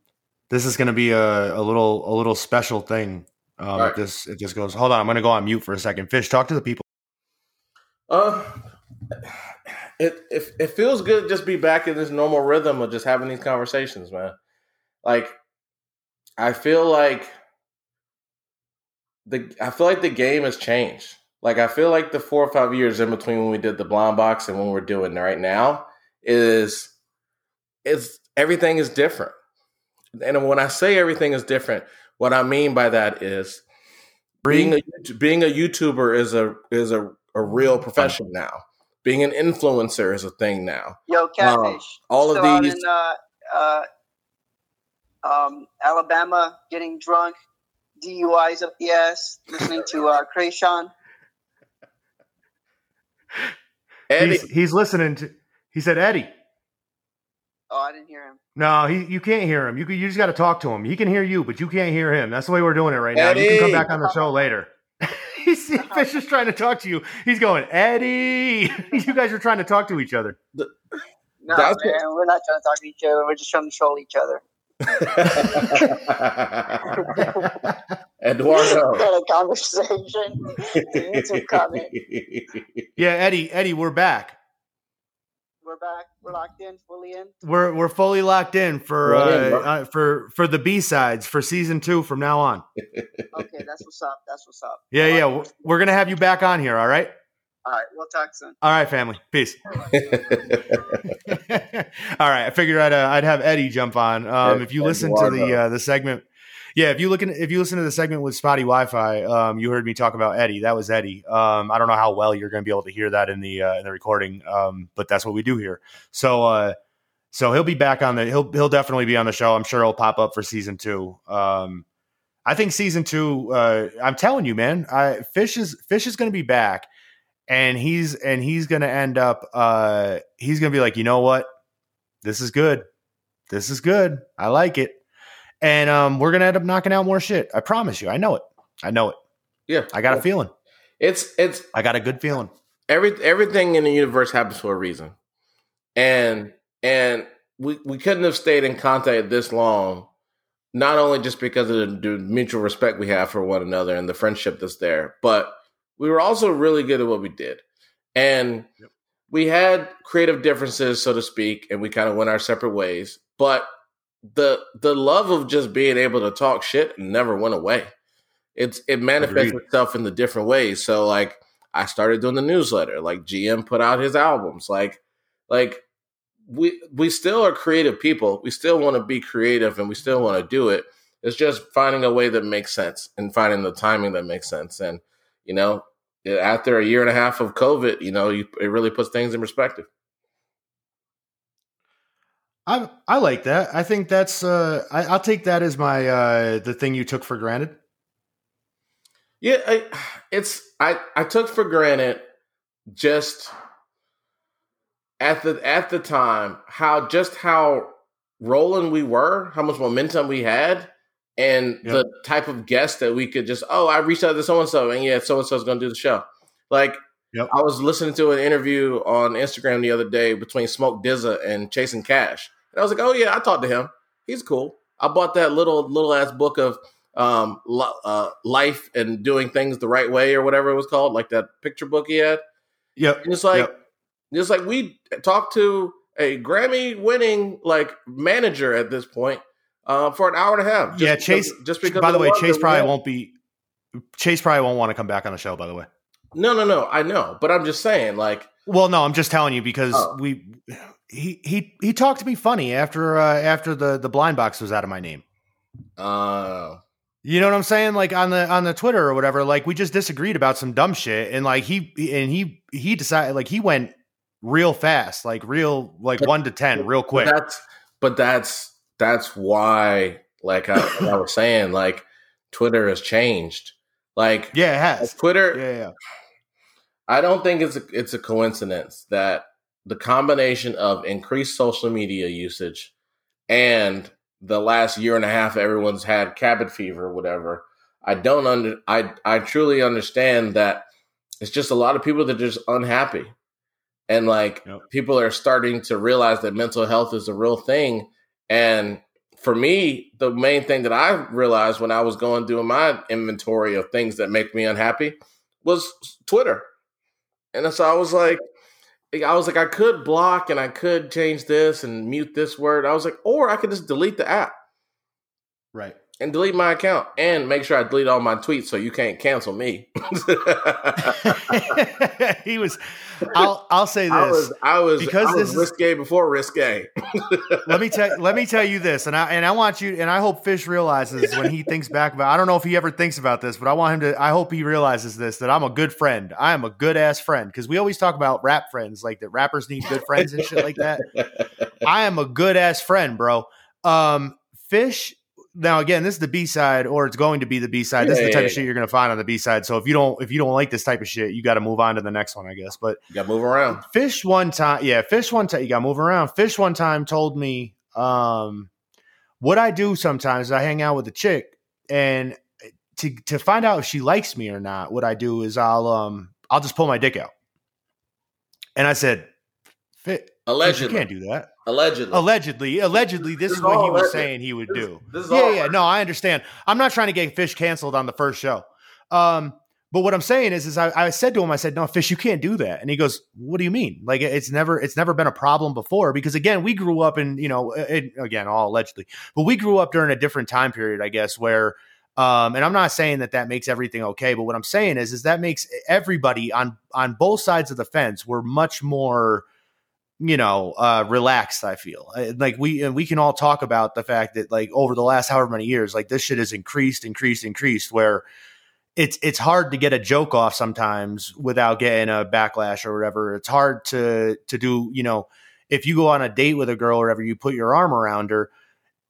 this is gonna be a, a little a little special thing. Um right. this if this goes hold on, I'm gonna go on mute for a second. Fish, talk to the people. Uh, it, it it feels good to just be back in this normal rhythm of just having these conversations, man. Like, I feel like the I feel like the game has changed. Like I feel like the four or five years in between when we did the blind box and when we're doing it right now is is everything is different. And when I say everything is different, what I mean by that is being a being a YouTuber is a is a, a real profession now. Being an influencer is a thing now. Yo, catfish. all of Still out these- in uh, uh, um, Alabama, getting drunk, DUIs up the ass, listening to uh, Kreayshawn. Eddie, He's, he's listening to. He said, Eddie. Oh, I didn't hear him. No, he, you can't hear him. You you just got to talk to him. He can hear you, but you can't hear him. That's the way we're doing it right now. You can come back on the show later. <laughs> He's Fish oh. is trying to talk to you. He's going, Eddie. <laughs> you guys are trying to talk to each other. No, That's man, we're not trying to talk to each other. We're just trying to troll each other. <laughs> Eduardo. Had a conversation. YouTube comment. Yeah, Eddie. Eddie, we're back. We're back. We're locked in, fully in. We're we're fully locked in for uh, yeah, bro. uh, for for the B sides for season two from now on. <laughs> Okay, that's what's up. That's what's up. Yeah, I yeah. it. We're, we're gonna have you back on here. All right. All right, we'll talk soon. All right, family. Peace. all right. <laughs> I figured I'd uh, I'd have Eddie jump on. Um, if you listen to the uh, the segment, yeah. If you look in, if you listen to the segment with Spotty Wi-Fi, um, you heard me talk about Eddie. That was Eddie. Um, I don't know how well you're going to be able to hear that in the uh, in the recording, um, but that's what we do here. So uh, so he'll be back on the he'll he'll definitely be on the show. I'm sure he'll pop up for season two. Um, I think season two. Uh, I'm telling you, man. I, Fish is Fish is going to be back, and he's and he's going to end up. Uh, he's going to be like, you know what? This is good. This is good. I like it. And um, we're to end up knocking out more shit. I promise you. I know it. I know it. yeah, I got a feeling. It's it's I got a good feeling. every everything in the universe happens for a reason, and and we we couldn't have stayed in contact this long, not only just because of the, the mutual respect we have for one another and the friendship that's there, but we were also really good at what we did, and we had creative differences, so to speak, and we kind of went our separate ways, but the the love of just being able to talk shit never went away. It's it manifests Agreed. itself in the different ways. So like I started doing the newsletter. Like GM put out his albums. Like like we we still are creative people. We still want to be creative and we still want to do it. It's just finding a way that makes sense and finding the timing that makes sense. And you know, after a year and a half of COVID, you know, you, it really puts things in perspective. I I like that. I think that's. Uh, I, I'll take that as my uh, the thing you took for granted. Yeah, I, it's I I took for granted just at the at the time how just how rolling we were, how much momentum we had, and Yep. the type of guest that we could just oh I reached out to so and so and yeah so and so is going to do the show. Like Yep. I was listening to an interview on Instagram the other day between Smoke DZA and Chase N. Cashe, and I was like oh yeah I talked to him. He's cool. I bought that little little ass book of um uh, life and doing things the right way or whatever it was called, like that picture book he had. Yep. And it's like Yep. it's like we talked to a Grammy winning like manager at this point uh, for an hour and a half. just yeah, because- Chase. Just because. By the way, Chase probably won't be. Chase probably won't want to come back on the show. By the way. No, no, no. I know, but I'm just saying, like, Well, no, I'm just telling you because Oh. we he he he talked to me funny after uh, after the the blind box was out of my name. uh, You know what I'm saying? Like on the on the Twitter or whatever. Like we just disagreed about some dumb shit, and like he and he he decided like he went real fast, like real like But- one to ten, real but quick. that's but that's that's why, like I, I was saying, like Twitter has changed. Like Yeah, it has. Twitter, Yeah, yeah. I don't think it's a, it's a coincidence that the combination of increased social media usage and the last year and a half everyone's had cabin fever or whatever. I don't under I I truly understand that it's just a lot of people that are just unhappy. And like Yep. people are starting to realize that mental health is a real thing. And for me, the main thing that I realized when I was going through my inventory of things that make me unhappy was Twitter. And so I was like, I was like, I could block and I could change this and mute this word. I was like, or I could just delete the app. Right. And delete my account and make sure I delete all my tweets so you can't cancel me. <laughs> he was. I'll I'll say this. I was I was Because I was this is- risque before risque. let me tell let me tell you this, and I and I want you, and I hope Fish realizes when he thinks back about. I don't know if he ever thinks about this, but I want him to. I hope he realizes this that I'm a good friend. I am a good ass friend because we always talk about rap friends, like that rappers need good friends and shit like that. <laughs> I am a good ass friend, bro. Um, Fish. Now again, this is the B side, or it's going to be the B side. This is the type yeah, of shit you're going to find on the B side. So if you don't, if you don't like this type of shit, you got to move on to the next one, I guess. But You got to move around. Fish one time, yeah, Fish one time. You got to move around. Fish one time told me, um, what I do sometimes is I hang out with a chick, and to to find out if she likes me or not, what I do is I'll um I'll just pull my dick out, and I said, Fish, you can't do that. Allegedly. Allegedly, allegedly, this This is is what all he was alleged. saying he would This- do. this is yeah, all yeah, no, I understand. I'm not trying to get Fish canceled on the first show. Um, but what I'm saying is, is I, I said to him, I said, "No, Fish, you can't do that." And he goes, "What do you mean? Like it's never, it's never been a problem before because again, we grew up in, you know, it, again, all allegedly, but we grew up during a different time period, I guess, where." Um, and I'm not saying that that makes everything okay, but what I'm saying is, is that makes everybody on on both sides of the fence. We're much more, you know, uh, relaxed. I feel Uh, like we we can all talk about the fact that like over the last however many years, like this shit has increased, increased, increased. Where it's it's hard to get a joke off sometimes without getting a backlash or whatever. It's hard to to do. You know, if you go on a date with a girl or whatever, you put your arm around her.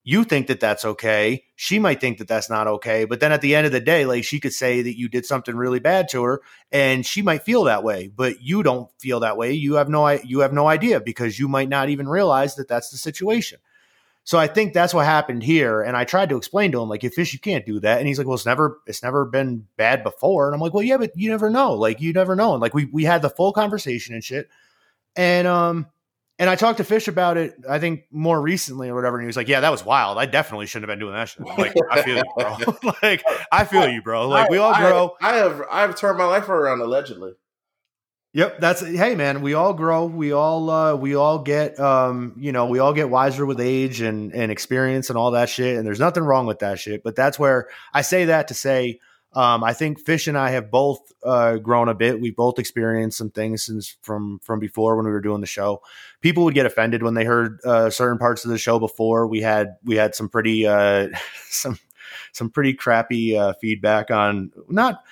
You think that that's okay. She might think that that's not okay. But then at the end of the day, like she could say that you did something really bad to her, and she might feel that way but you don't feel that way. You have no you have no idea because you might not even realize that that's the situation. So i think that's what happened here and i tried to explain to him like if fish you can't do that. And he's like well it's never it's never been bad before. And i'm like well yeah but you never know. Like you never know. And like we we had the full conversation and shit. And um and I talked to Fish about it, I think more recently or whatever. And he was like, Yeah, that was wild. I definitely shouldn't have been doing that shit. I'm like, I feel you, bro. <laughs> <laughs> like, I feel you, bro. Like, we all I- grow. I, have I have turned my life around allegedly. Yep, that's hey man, we all grow, we all uh we all get um you know, we all get wiser with age and and experience and all that shit and there's nothing wrong with that shit, but that's where I say that to say um I think Fish and I have both uh grown a bit. We've both experienced some things since from from before when we were doing the show. People would get offended when they heard uh certain parts of the show before. We had we had some pretty uh <laughs> some some pretty crappy uh feedback on not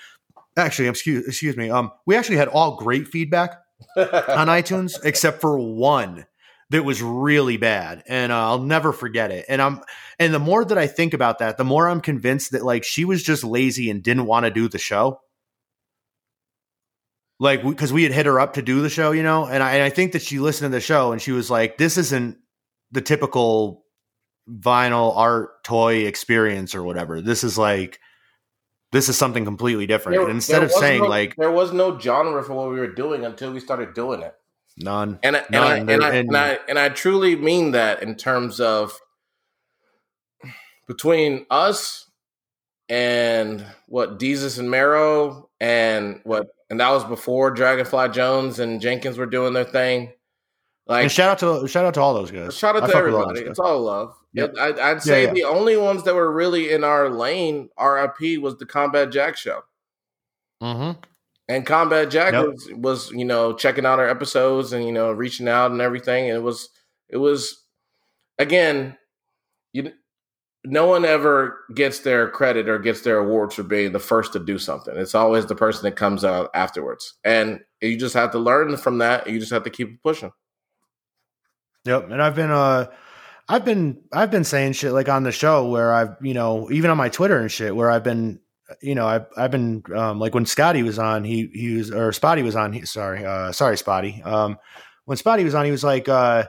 actually excuse excuse me um we actually had all great feedback on <laughs> iTunes except for one that was really bad and uh, I'll never forget it and I'm and the more that I think about that the more I'm convinced that like she was just lazy and didn't want to do the show like because we had hit her up to do the show you know? And I, and I think that she listened to the show and she was like this isn't the typical vinyl art toy experience or whatever. This is like this is something completely different. There- and instead of saying no- like there was no genre for what we were doing until we started doing it. none. And I, and, I, and, I, and- and I and I truly mean that in terms of between us and what Desus and Mero and what and that was before Dragonfly Jones and Jenkins were doing their thing. Like and shout out to shout out to all those guys. Shout out I to everybody. It's all love. Yep. It- I, I'd say yeah. the only ones that were really in our lane, RIP, was the Combat Jack show. Mhm. And Combat Jack Yep. was, was, you know, checking out our episodes and you know reaching out and everything. And it was, it was, again, you, no one ever gets their credit or gets their awards for being the first to do something. It's always the person that comes out afterwards, and you just have to learn from that. You just have to keep pushing. Yep. And I've been uh I've been I've been saying shit like on the show where I've you know even on my Twitter and shit where I've been you know I've I've been um like when Scotty was on he he was or Spotty was on he, sorry uh sorry Spotty um when Spotty was on he was like uh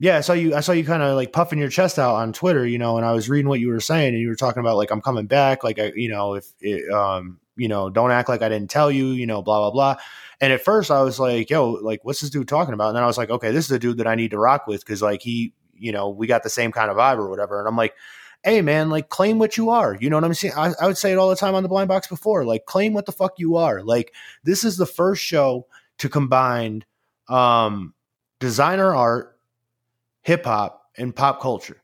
yeah I saw you I saw you kind of like puffing your chest out on Twitter you know and I was reading what you were saying and you were talking about like I'm coming back like I you know if it, um you know don't act like I didn't tell you you know blah blah blah and at first I was like, yo, like, what's this dude talking about? And then I was like, okay, this is the dude that I need to rock with because, like, he, you know, we got the same kind of vibe or whatever. And I'm like, hey, man, like, claim what you are. You know what I'm saying? I, I would say it all the time on the blind box before. Like, claim what the fuck you are. Like, this is the first show to combine um, designer art, hip hop, and pop culture.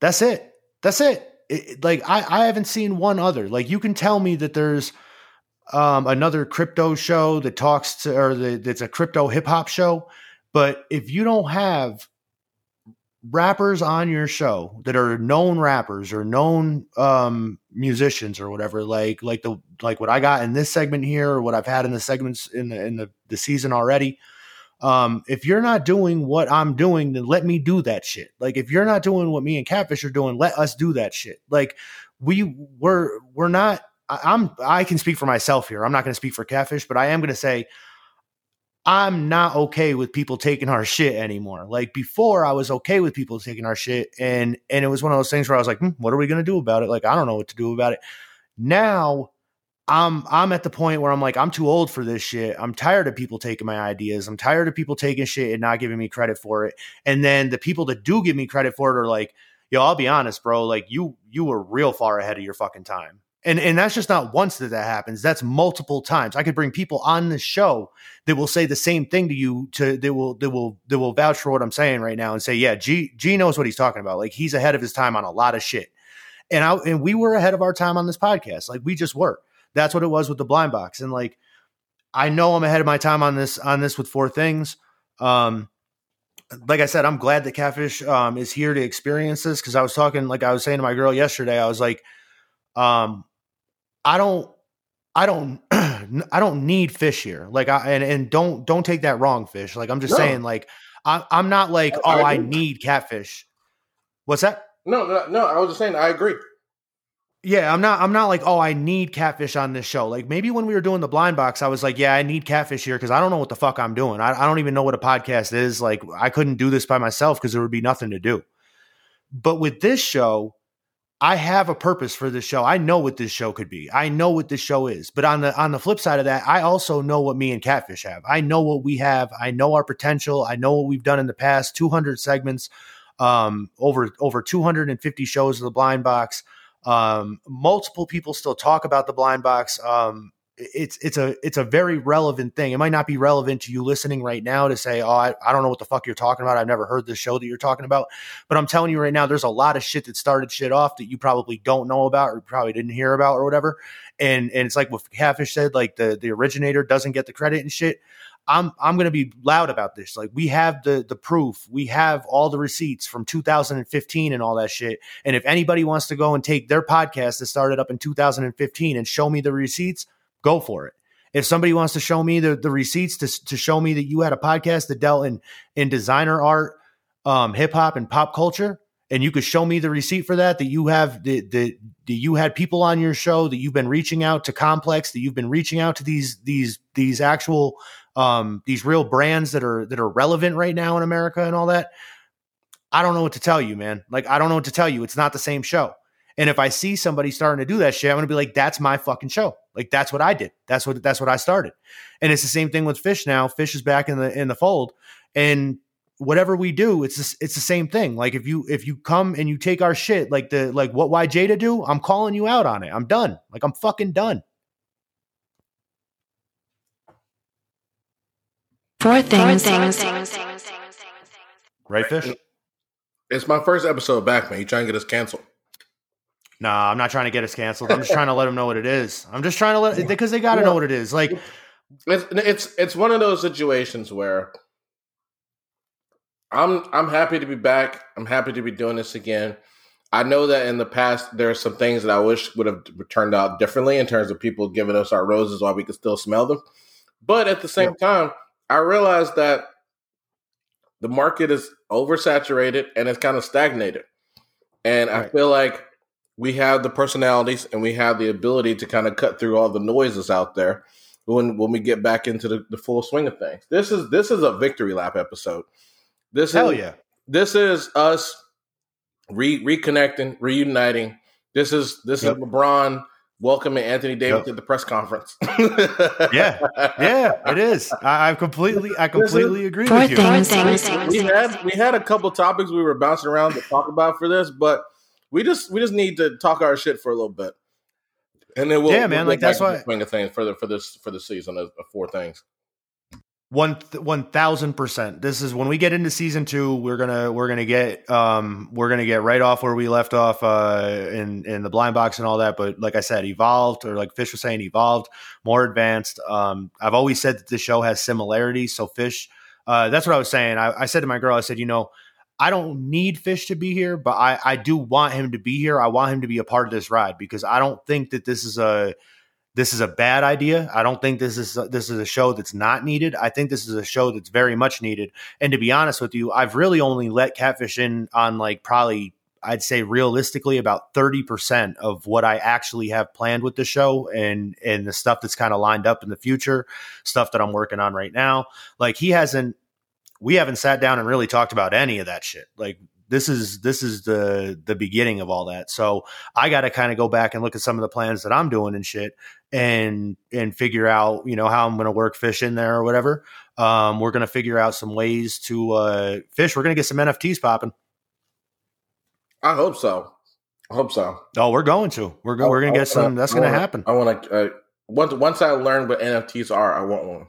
That's it. That's it. it, like I, I haven't seen one other. Like you can tell me that there's um, another crypto show that talks to, or that, that's a crypto hip hop show. But if you don't have rappers on your show that are known rappers or known um, musicians or whatever, like like the like what I got in this segment here or what I've had in the segments in the in the, the season already. Um, if you're not doing what I'm doing, then let me do that shit. Like if you're not doing what me and Catfish are doing, let us do that shit. Like we we're we're not. I, I'm I can speak for myself here. I'm not going to speak for Catfish, but I am going to say I'm not okay with people taking our shit anymore. Like before, I was okay with people taking our shit, and and it was one of those things where I was like, hmm, "What are we gonna do about it?" Like I don't know what to do about it. Now, I'm I'm at the point where I'm like, I'm too old for this shit. I'm tired of people taking my ideas. I'm tired of people taking shit and not giving me credit for it. And then the people that do give me credit for it are like, "Yo, I'll be honest, bro. Like you you were real far ahead of your fucking time." And and that's just not once that that happens. That's multiple times. I could bring people on the show that will say the same thing to you. To they will they will they will vouch for what I'm saying right now and say, yeah, G G knows what he's talking about. Like he's ahead of his time on a lot of shit. And I and we were ahead of our time on this podcast. Like we just were. That's what it was with the blind box. And like I know I'm ahead of my time on this on this with four things. Um, like I said, I'm glad that Catfish um, is here to experience this because I was talking, like I was saying to my girl yesterday, I was like, um, I don't, I don't, <clears throat> I don't need fish here. Like I and and don't don't take that wrong, fish. Like I'm just No. saying, like I, I'm not like, I- oh, I I need catfish. What's that? No, no, no. I was just saying. I agree. Yeah, I'm not. I'm not like, oh, I need catfish on this show. Like maybe when we were doing the blind box, I was like, yeah, I need catfish here because I don't know what the fuck I'm doing. I, I don't even know what a podcast is. Like I couldn't do this by myself because there would be nothing to do. But with this show, I have a purpose for this show. I know what this show could be. I know what this show is. But on the on the flip side of that, I also know what me and Catfish have. I know what we have. I know our potential. I know what we've done in the past. 200 segments, um, over over 250 shows of the Blind Box. Um, multiple people still talk about the Blind Box. Um, it's it's a it's a very relevant thing. It might not be relevant to you listening right now to say, oh, I, I don't know what the fuck you're talking about. I've never heard this show that you're talking about. But I'm telling you right now, there's a lot of shit that started shit off that you probably don't know about or probably didn't hear about or whatever. And and it's like what Catfish said, like the the originator doesn't get the credit and shit. I'm I'm gonna be loud about this. Like we have the the proof, we have all the receipts from 2015 and all that shit. And if anybody wants to go and take their podcast that started up in 2015 and show me the receipts, go for it. If somebody wants to show me the, the receipts to, to show me that you had a podcast that dealt in in designer art, um, hip hop, and pop culture, and you could show me the receipt for that, that you have the, the that you had people on your show, that you've been reaching out to Complex, that you've been reaching out to these these these actual um, these real brands that are that are relevant right now in America and all that. I don't know what to tell you, man. Like I don't know what to tell you. It's not the same show. And if I see somebody starting to do that shit, I'm gonna be like, that's my fucking show. Like that's what I did. That's what that's what I started. And it's the same thing with Fish now. Fish is back in the in the fold. And whatever we do, it's the- it's the same thing. Like if you if you come and you take our shit, like the like what why Jada do, I'm calling you out on it. I'm done. Like I'm fucking done. Four things. Right, Fish? It's my first episode back, man. You trying to get us canceled? Nah, I'm not trying to get us canceled. I'm just trying to let them know what it is. I'm just trying to let because they got to know what it is. Like It's it's it's one of those situations where I'm I'm happy to be back. I'm happy to be doing this again. I know that in the past there are some things that I wish would have turned out differently in terms of people giving us our roses while we could still smell them. But at the same time, I realized that the market is oversaturated and it's kind of stagnated. And I feel like we have the personalities and we have the ability to kind of cut through all the noises out there when when we get back into the, the full swing of things. This is this is a victory lap episode. This hell is yeah. this is us re- reconnecting, reuniting. This is this Yep. is LeBron welcoming Anthony Davis Yep. to the press conference. <laughs> Yeah. Yeah, it is. I, I completely I completely agree Four with you. things. we had we had a couple topics we were bouncing around to talk about for this, but we just we just need to talk our shit for a little bit, and then we'll Yeah, man, we'll like, that's back to why- the swing of things for the for this for the season of, of four things. One one thousand percent. This is when we get into season two. We're gonna we're gonna get um we're gonna get right off where we left off uh in in the blind box and all that. But like I said, evolved or like Fish was saying, evolved, more advanced. Um, I've always said that the show has similarities. So Fish, uh, that's what I was saying. I, I said to my girl, I said, you know, I don't need Fish to be here, but I I do want him to be here. I want him to be a part of this ride because I don't think that this is a this is a bad idea. I don't think this is this is a show that's not needed. I think this is a show that's very much needed. And to be honest with you, I've really only let Catfish in on like probably I'd say realistically about 30% of what I actually have planned with the show and and the stuff that's kind of lined up in the future, stuff that I'm working on right now. Like he hasn't we haven't sat down and really talked about any of that shit. Like this is this is the the beginning of all that. So I got to kind of go back and look at some of the plans that I'm doing and shit and and figure out you know how I'm going to work fish in there or whatever. Um, we're going to figure out some ways to uh, fish. We're going to get some NFTs popping. I hope so. I hope so. Oh, we're going to. We're go- we're going to get some. That's going to happen. I want to. Uh, once once I learn what NFTs are, I want one.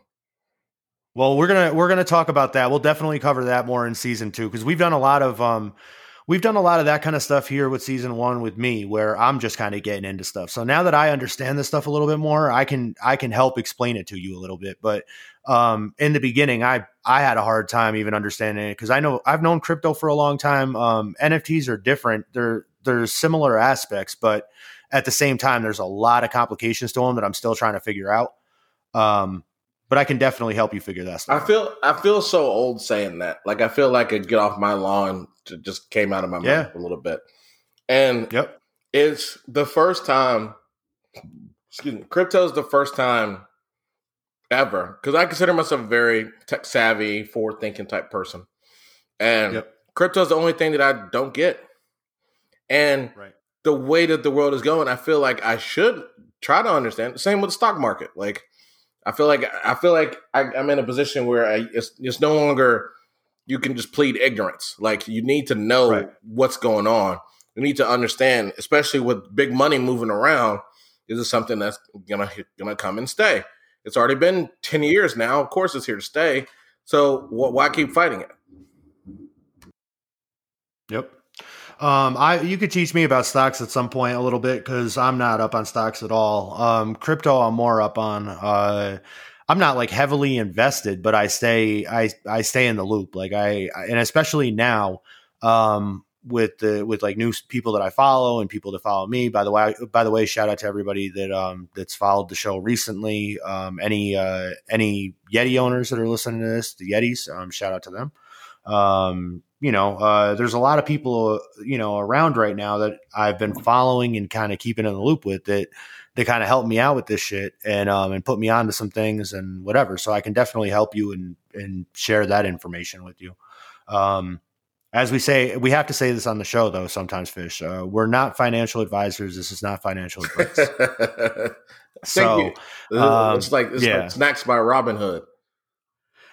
Well, we're gonna we're gonna talk about that. We'll definitely cover that more in season two because we've done a lot of um we've done a lot of that kind of stuff here with season one with me where I'm just kind of getting into stuff. So now that I understand this stuff a little bit more, I can I can help explain it to you a little bit. But um in the beginning I I had a hard time even understanding it because I know I've known crypto for a long time. Um NFTs are different. They're there's similar aspects, but at the same time there's a lot of complications to them that I'm still trying to figure out. Um but I can definitely help you figure that stuff. I feel I feel so old saying that. Like I feel like a get off my lawn just came out of my Yeah. mouth a little bit. And Yep. it's the first time excuse me, crypto's the first time ever because I consider myself a very tech savvy, forward thinking type person. And Yep. crypto's the only thing that I don't get. And Right. the way that the world is going, I feel like I should try to understand. Same with the stock market. Like I feel like I feel like I, I'm in a position where I, it's it's no longer you can just plead ignorance. Like you need to know Right. what's going on. You need to understand, especially with big money moving around. Is this something that's gonna gonna come and stay? It's already been ten years now. Of course, it's here to stay. So wh- why keep fighting it? Yep. Um, I you could teach me about stocks at some point a little bit because I'm not up on stocks at all. Um, crypto I'm more up on. Uh, I'm not like heavily invested, but I stay I I stay in the loop. Like I and especially now, um, with the with like new people that I follow and people that follow me. By the way, by the way, shout out to everybody that um that's followed the show recently. Um, any uh any Yeti owners that are listening to this, the Yetis, um, shout out to them. Um, you know, uh, there's a lot of people, you know, around right now that I've been following and kind of keeping in the loop with that, they kind of help me out with this shit and, um, and put me onto some things and whatever. So I can definitely help you and, and share that information with you. Um, as we say, we have to say this on the show though, sometimes fish, uh, we're not financial advisors. This is not financial advice. <laughs> Thank so you. um, it's like it's yeah. like snacks by Robinhood.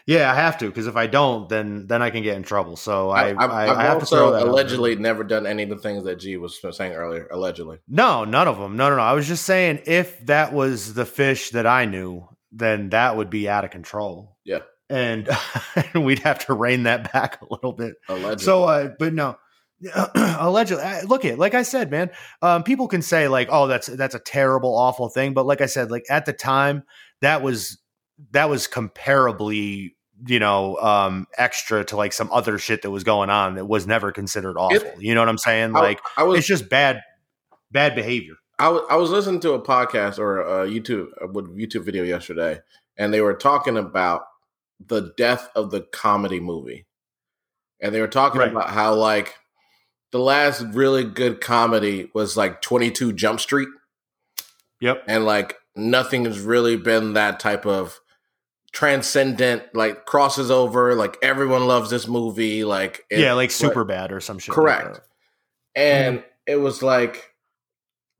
Yeah, I have to, cause if I don't, then, then I can get in trouble. So I, I, I, I have to throw also out allegedly never done any of the things that G was saying earlier. Allegedly, No, none of them. No, no, no. I was just saying if that was the fish that I knew, then that would be out of control. Yeah. And <laughs> we'd have to rein that back a little bit. allegedly. So, uh, but no, <clears throat> allegedly. Look at, like I said, man. Um, people can say like, "Oh, that's that's a terrible, awful thing," but like I said, like at the time, that was that was comparably, you know, um, extra to like some other shit that was going on that was never considered awful. you know what I'm saying? Like, I was it's just bad, bad behavior. I was I was listening to a podcast or a YouTube a YouTube video yesterday, and they were talking about the death of the comedy movie, and they were talking Right. about how like the last really good comedy was like Twenty Two Jump Street, Yep. and like nothing has really been that type of transcendent like crosses over like everyone loves this movie like it- yeah, like super bad or some shit. like Correct. that. and mm-hmm. it was like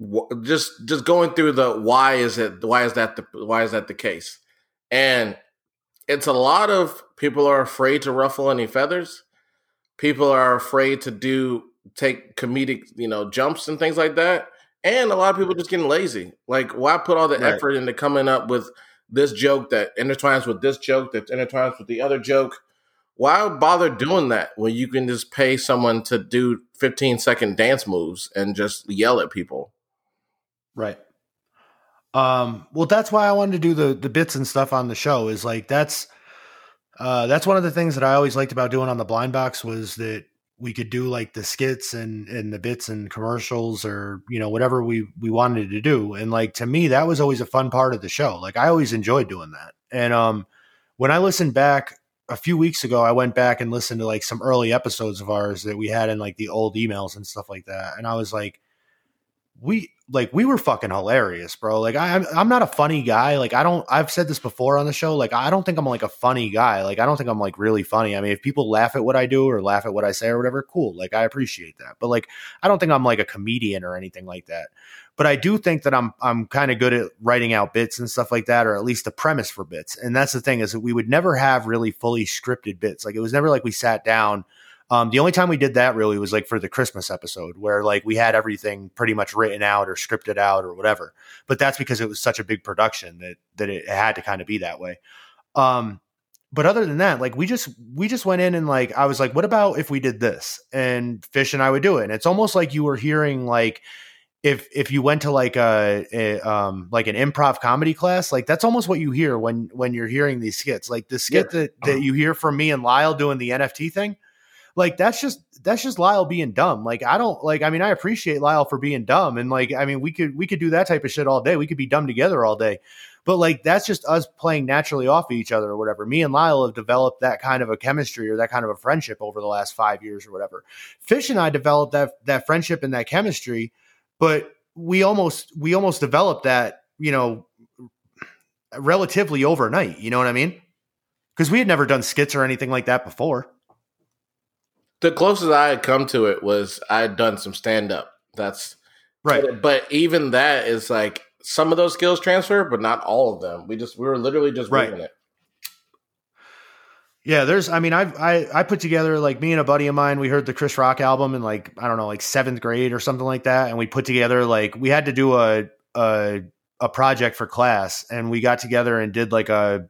wh- just just going through the why is it why is that the why is that the case and it's a lot of people are afraid to ruffle any feathers people are afraid to do take comedic you know jumps and things like that and a lot of people just getting lazy like why put all the Right. effort into coming up with this joke that intertwines with this joke that intertwines with the other joke. Why bother doing that when you can just pay someone to do 15 second dance moves and just yell at people? Right. Um, well, that's why I wanted to do the the bits and stuff on the show. Is like that's uh, that's one of the things that I always liked about doing on the blind box was that we could do like the skits and and the bits and commercials or you know whatever we we wanted to do. And like to me, that was always a fun part of the show. Like I always enjoyed doing that. And um, when I listened back a few weeks ago, I went back and listened to like some early episodes of ours that we had in like the old emails and stuff like that. And I was like, we like we were fucking hilarious, bro. Like I, I'm not a funny guy. Like I don't. I've said this before on the show. Like I don't think I'm like a funny guy. Like I don't think I'm like really funny. I mean, if people laugh at what I do or laugh at what I say or whatever, cool. Like I appreciate that. But like I don't think I'm like a comedian or anything like that. But I do think that I'm I'm kind of good at writing out bits and stuff like that, or at least the premise for bits. And that's the thing is that we would never have really fully scripted bits. Like it was never like we sat down um, the only time we did that really was like for the Christmas episode where like we had everything pretty much written out or scripted out or whatever. But that's because it was such a big production that that it had to kind of be that way. Um, but other than that, like we just we just went in and like I was like, what about if we did this? And Fish and I would do it. And it's almost like you were hearing like if if you went to like a, a um like an improv comedy class, like that's almost what you hear when when you're hearing these skits. Like the skit Yeah. that that you hear from me and Lyle doing the NFT thing like that's just that's just Lyle being dumb. Like I don't like I mean I appreciate Lyle for being dumb and like I mean we could we could do that type of shit all day. We could be dumb together all day. But like that's just us playing naturally off of each other or whatever. Me and Lyle have developed that kind of a chemistry or that kind of a friendship over the last 5 years or whatever. Fish and I developed that that friendship and that chemistry, but we almost we almost developed that, you know, relatively overnight, you know what I mean? Cuz we had never done skits or anything like that before. The closest I had come to it was I had done some stand up. That's Right. But even that is like some of those skills transfer, but not all of them. We just we were literally just Right. it. Yeah, there's. I mean, I I I put together like me and a buddy of mine. We heard the Chris Rock album in like I don't know, like seventh grade or something like that, and we put together like we had to do a a a project for class, and we got together and did like a.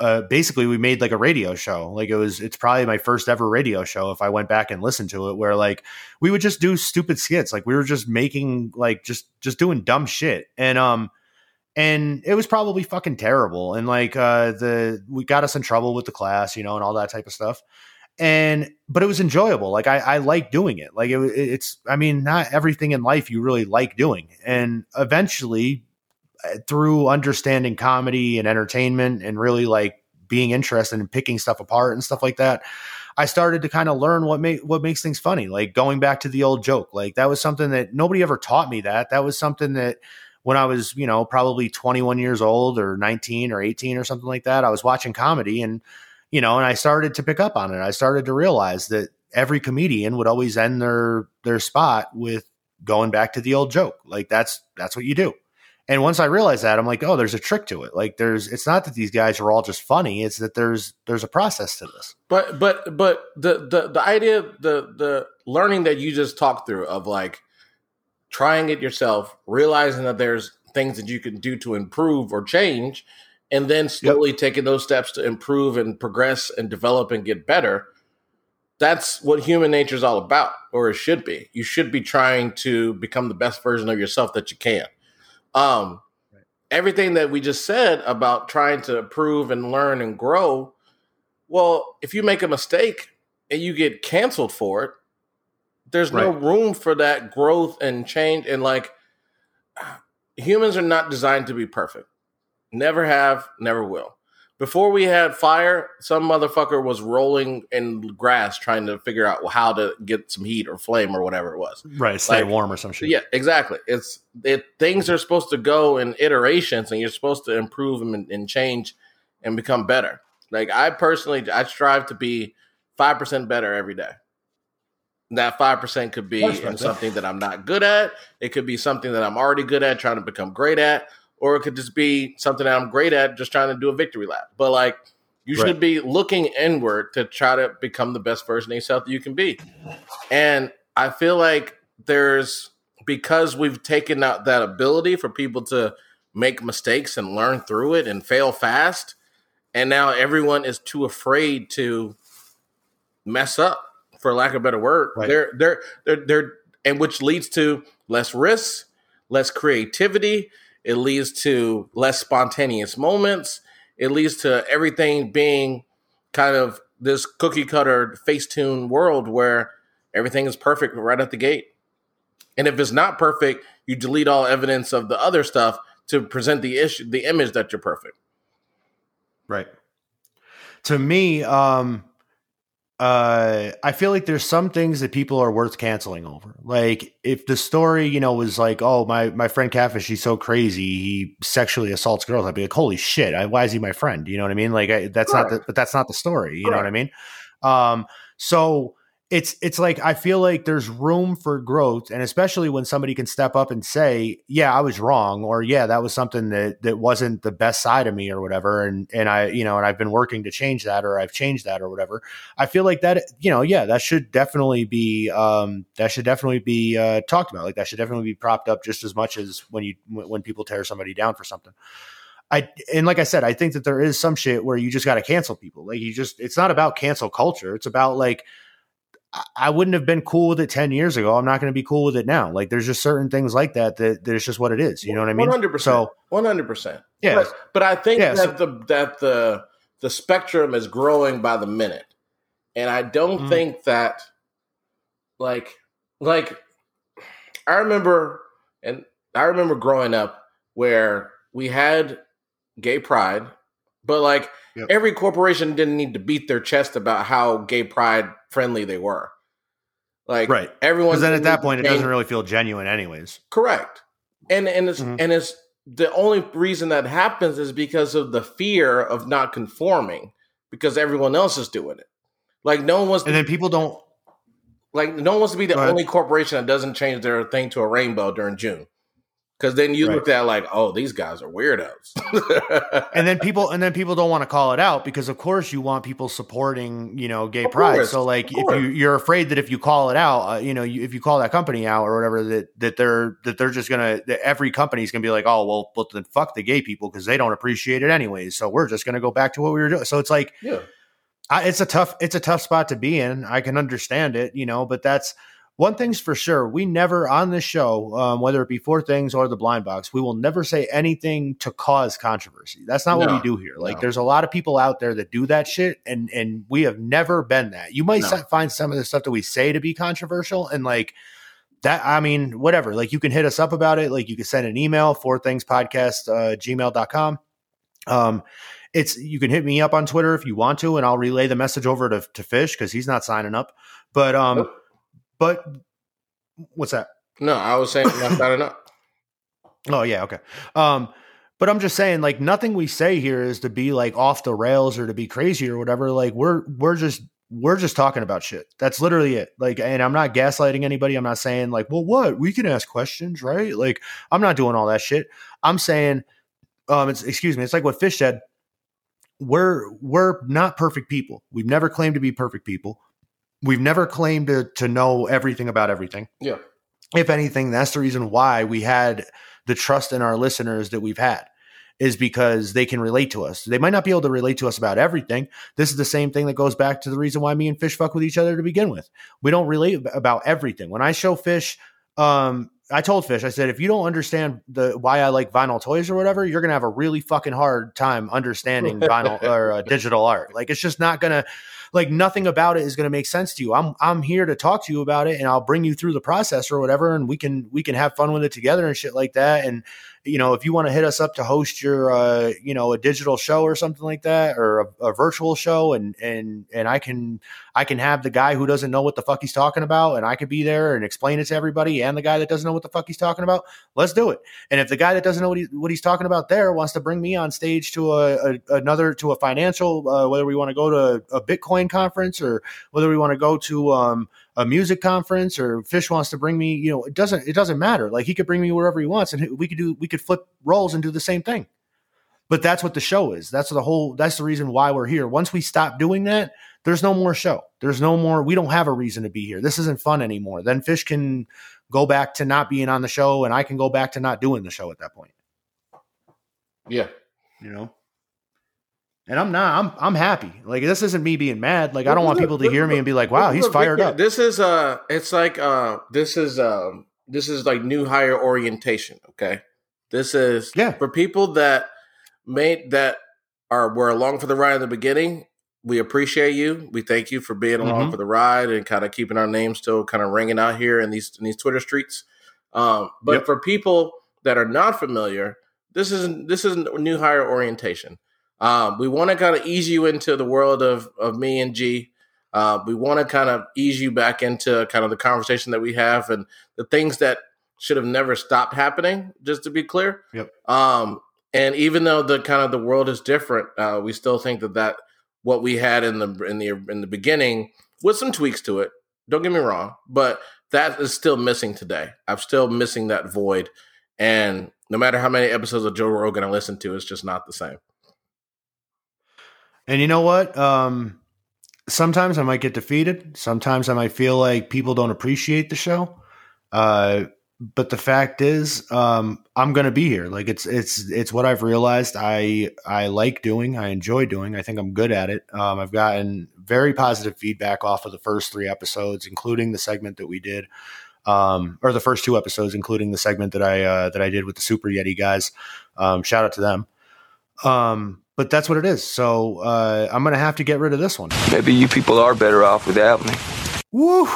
Uh, basically, we made like a radio show. Like it was, it's probably my first ever radio show. If I went back and listened to it, where like we would just do stupid skits, like we were just making like just just doing dumb shit, and um, and it was probably fucking terrible. And like uh the we got us in trouble with the class you know and all that type of stuff. And but it was enjoyable. Like i i like doing it. Like it, it's i mean not everything in life you really like doing. And eventually Uh, through understanding comedy and entertainment and really like being interested in picking stuff apart and stuff like that I started to kind of learn what make what makes things funny, like going back to the old joke. Like that was something that nobody ever taught me that. That was something that when I was, you know, probably 21 years old or 19 or 18 or something like that, I was watching comedy and you know, and I started to pick up on it. I started to realize that every comedian would always end their their spot with going back to the old joke. Like that's that's what you do. And once I realized that, I'm like, oh, there's a trick to it. Like there's it's not that these guys are all just funny, it's that there's there's a process to this. But but but the the the idea the the learning that you just talked through of like trying it yourself, realizing that there's things that you can do to improve or change, and then slowly taking those steps to improve and progress and develop and get better. That's what human nature is all about, or it should be. You should be trying to become the best version of yourself that you can. Um, everything that we just said about trying to improve and learn and grow. Well, if you make a mistake and you get canceled for it, there's no room for that growth and change. And like, humans are not designed to be perfect. Never have, never will. Before we had fire, some motherfucker was rolling in grass trying to figure out how to get some heat or flame or whatever it was. Right. Stay Like- warm or some shit. Yeah, exactly. It's it things are supposed to go in iterations, and you're supposed to improve them and, and change and become better. Like I personally, I strive to be five percent better every day. That five percent could be in right. something that I'm not good at. It could be something that I'm already good at, trying to become great at, or it could just be something that I'm great at, just trying to do a victory lap. But like, you should Right. be looking inward to try to become the best version of yourself that you can be. And I feel like there's because we've taken out that ability for people to make mistakes and learn through it and fail fast. And now everyone is too afraid to mess up, for lack of a better word. Right. They're they're they're they're and which leads to less risks, less creativity. It leads to less spontaneous moments. It leads to everything being kind of this cookie cutter Facetune world where everything is perfect right at the gate. And if it's not perfect, you delete all evidence of the other stuff to present the issue, the image that you're perfect. Right. To me, um, uh, I feel like there's some things that people are worth canceling over. Like if the story, you know, was like, oh, my my friend Catfish, he's so crazy, he sexually assaults girls. I'd be like, holy shit, I, why is he my friend? You know what I mean? Like I, that's not the, but that's not the story. You know what I mean? Um, so it's it's like I feel like there's room for growth, and especially when somebody can step up and say, "Yeah, I was wrong," or "Yeah, that was something that that wasn't the best side of me," or whatever. And and I, you know, and I've been working to change that, or I've changed that, or whatever. I feel like that, you know, yeah, that should definitely be um, that should definitely be uh, talked about. Like that should definitely be propped up just as much as when you when people tear somebody down for something. I and like I said, I think that there is some shit where you just got to cancel people. Like you just, it's not about cancel culture. It's about like I- wouldn't have been cool with it ten years ago. I'm not going to be cool with it now. Like there's just certain things like that that, that it's just what it is. You know what I mean? One hundred percent. So One hundred percent. yeah, But, but I think Yeah, that the that the the spectrum is growing by the minute, and I don't Mhm. think that like like I remember and I remember growing up where we had gay pride, but like Yep. every corporation didn't need to beat their chest about how gay pride friendly they were. Like right. everyone then at that point, it doesn't really feel genuine, anyways. Correct. And and it's Mhm. and it's the only reason that happens is because of the fear of not conforming because everyone else is doing it. Like no one wants to And then people don't. like no one wants to be the only corporation that doesn't change their thing to a rainbow during June. Cuz then you Right. look at like, "Oh, these guys are weirdos." <laughs> And then people, and then people don't want to call it out because, of course, you want people supporting, you know, gay Of pride. course, So, like, if you you're afraid that if you call it out, uh, you know, you, if you call that company out or whatever, that that they're that they're just gonna that every company's gonna be like, oh, well, well, then fuck the gay people because they don't appreciate it anyways. So we're just gonna go back to what we were doing. So it's like, yeah. I, it's a tough it's a tough spot to be in. I can understand it, you know, but that's one thing's for sure. We never on this show, um, whether it be Four Things or the Blind Box, we will never say anything to cause controversy. That's not what we do here. Like, no. there's a lot of people out there that do that shit, and and we have never been that. You might No. sa- find some of the stuff that we say to be controversial, and like that. I mean, whatever. Like, you can hit us up about it. Like, you can send an email, Four Things Podcast, uh, gmail.com. Um, it's you can hit me up on Twitter if you want to, and I'll relay the message over to, to Fish because he's not signing up. But um, Nope. But what's that? No, I was saying not enough. <coughs> Oh yeah, okay. Um, but I'm just saying, like, nothing we say here is to be like off the rails or to be crazy or whatever. Like, we're we're just we're just talking about shit. That's literally it. Like, and I'm not gaslighting anybody. I'm not saying like, well, what we can ask questions, right? Like, I'm not doing all that shit. I'm saying, um, it's excuse me. It's like what Fish said. We're we're not perfect people. We've never claimed to be perfect people. We've never claimed to to know everything about everything Yeah. if anything, that's the reason why we had the trust in our listeners that we've had is because they can relate to us. They might not be able to relate to us about everything. This is the same thing that goes back to the reason why me and Fish fuck with each other to begin with. We don't relate about everything. When I show Fish, um, I told Fish, I said, if you don't understand the why I like vinyl toys or whatever, you're gonna have a really fucking hard time understanding <laughs> vinyl or uh, digital art. Like it's just not gonna like nothing about it is going to make sense to you. I'm I'm here to talk to you about it and I'll bring you through the process or whatever and we can we can have fun with it together and shit like that and you know if you want to hit us up to host your uh you know a digital show or something like that or a, a virtual show and and and I can I can have the guy who doesn't know what the fuck he's talking about and I could be there and explain it to everybody and the guy that doesn't know what the fuck he's talking about let's do it. And if the guy that doesn't know what, he, what he's talking about there wants to bring me on stage to a, a another to a financial uh, whether we want to go to a bitcoin conference or whether we want to go to um, a music conference or fish wants to bring me you know it doesn't it doesn't matter. Like he could bring me wherever he wants and we could do we could flip roles and do the same thing. But that's what the show is. That's the whole that's the reason why we're here. Once we stop doing that there's no more show. There's no more we don't have a reason to be here. This isn't fun anymore. Then fish can go back to not being on the show and i can go back to not doing the show at that point. Yeah. You know. And I'm not. I'm I'm happy. Like this isn't me being mad. Like I don't want people to hear me and be like, "Wow, he's fired up." This is uh it's like uh this is um this is like new hire orientation, okay? This is Yeah. for people that made that are were along for the ride in the beginning. We appreciate you. We thank you for being along Mhm. for the ride and kind of keeping our name still kind of ringing out here in these in these Twitter streets. Um, but Yep. for people that are not familiar, this isn't this isn't new hire orientation. Um, we want to kind of ease you into the world of of me and G. Uh, we want to kind of ease you back into kind of the conversation that we have and the things that should have never stopped happening. Just to be clear. Yep. Um, and even though the kind of the world is different, uh, we still think that that what we had in the in the in the beginning with some tweaks to it. Don't get me wrong, but that is still missing today. I'm still missing that void, and no matter how many episodes of Joe Rogan I listen to, it's just not the same. And you know what? Um, sometimes I might get defeated. Sometimes I might feel like people don't appreciate the show. Uh, but the fact is, um, I'm going to be here. Like it's it's it's what I've realized. I I like doing. I enjoy doing. I think I'm good at it. Um, I've gotten very positive feedback off of the first three episodes, including the segment that we did, um, or the first two episodes, including the segment that I uh, that I did with the Super Yeti guys. Um, shout out to them. Um, but that's what it is. So uh, I'm gonna have to get rid of this one. Maybe you people are better off without me. Woo!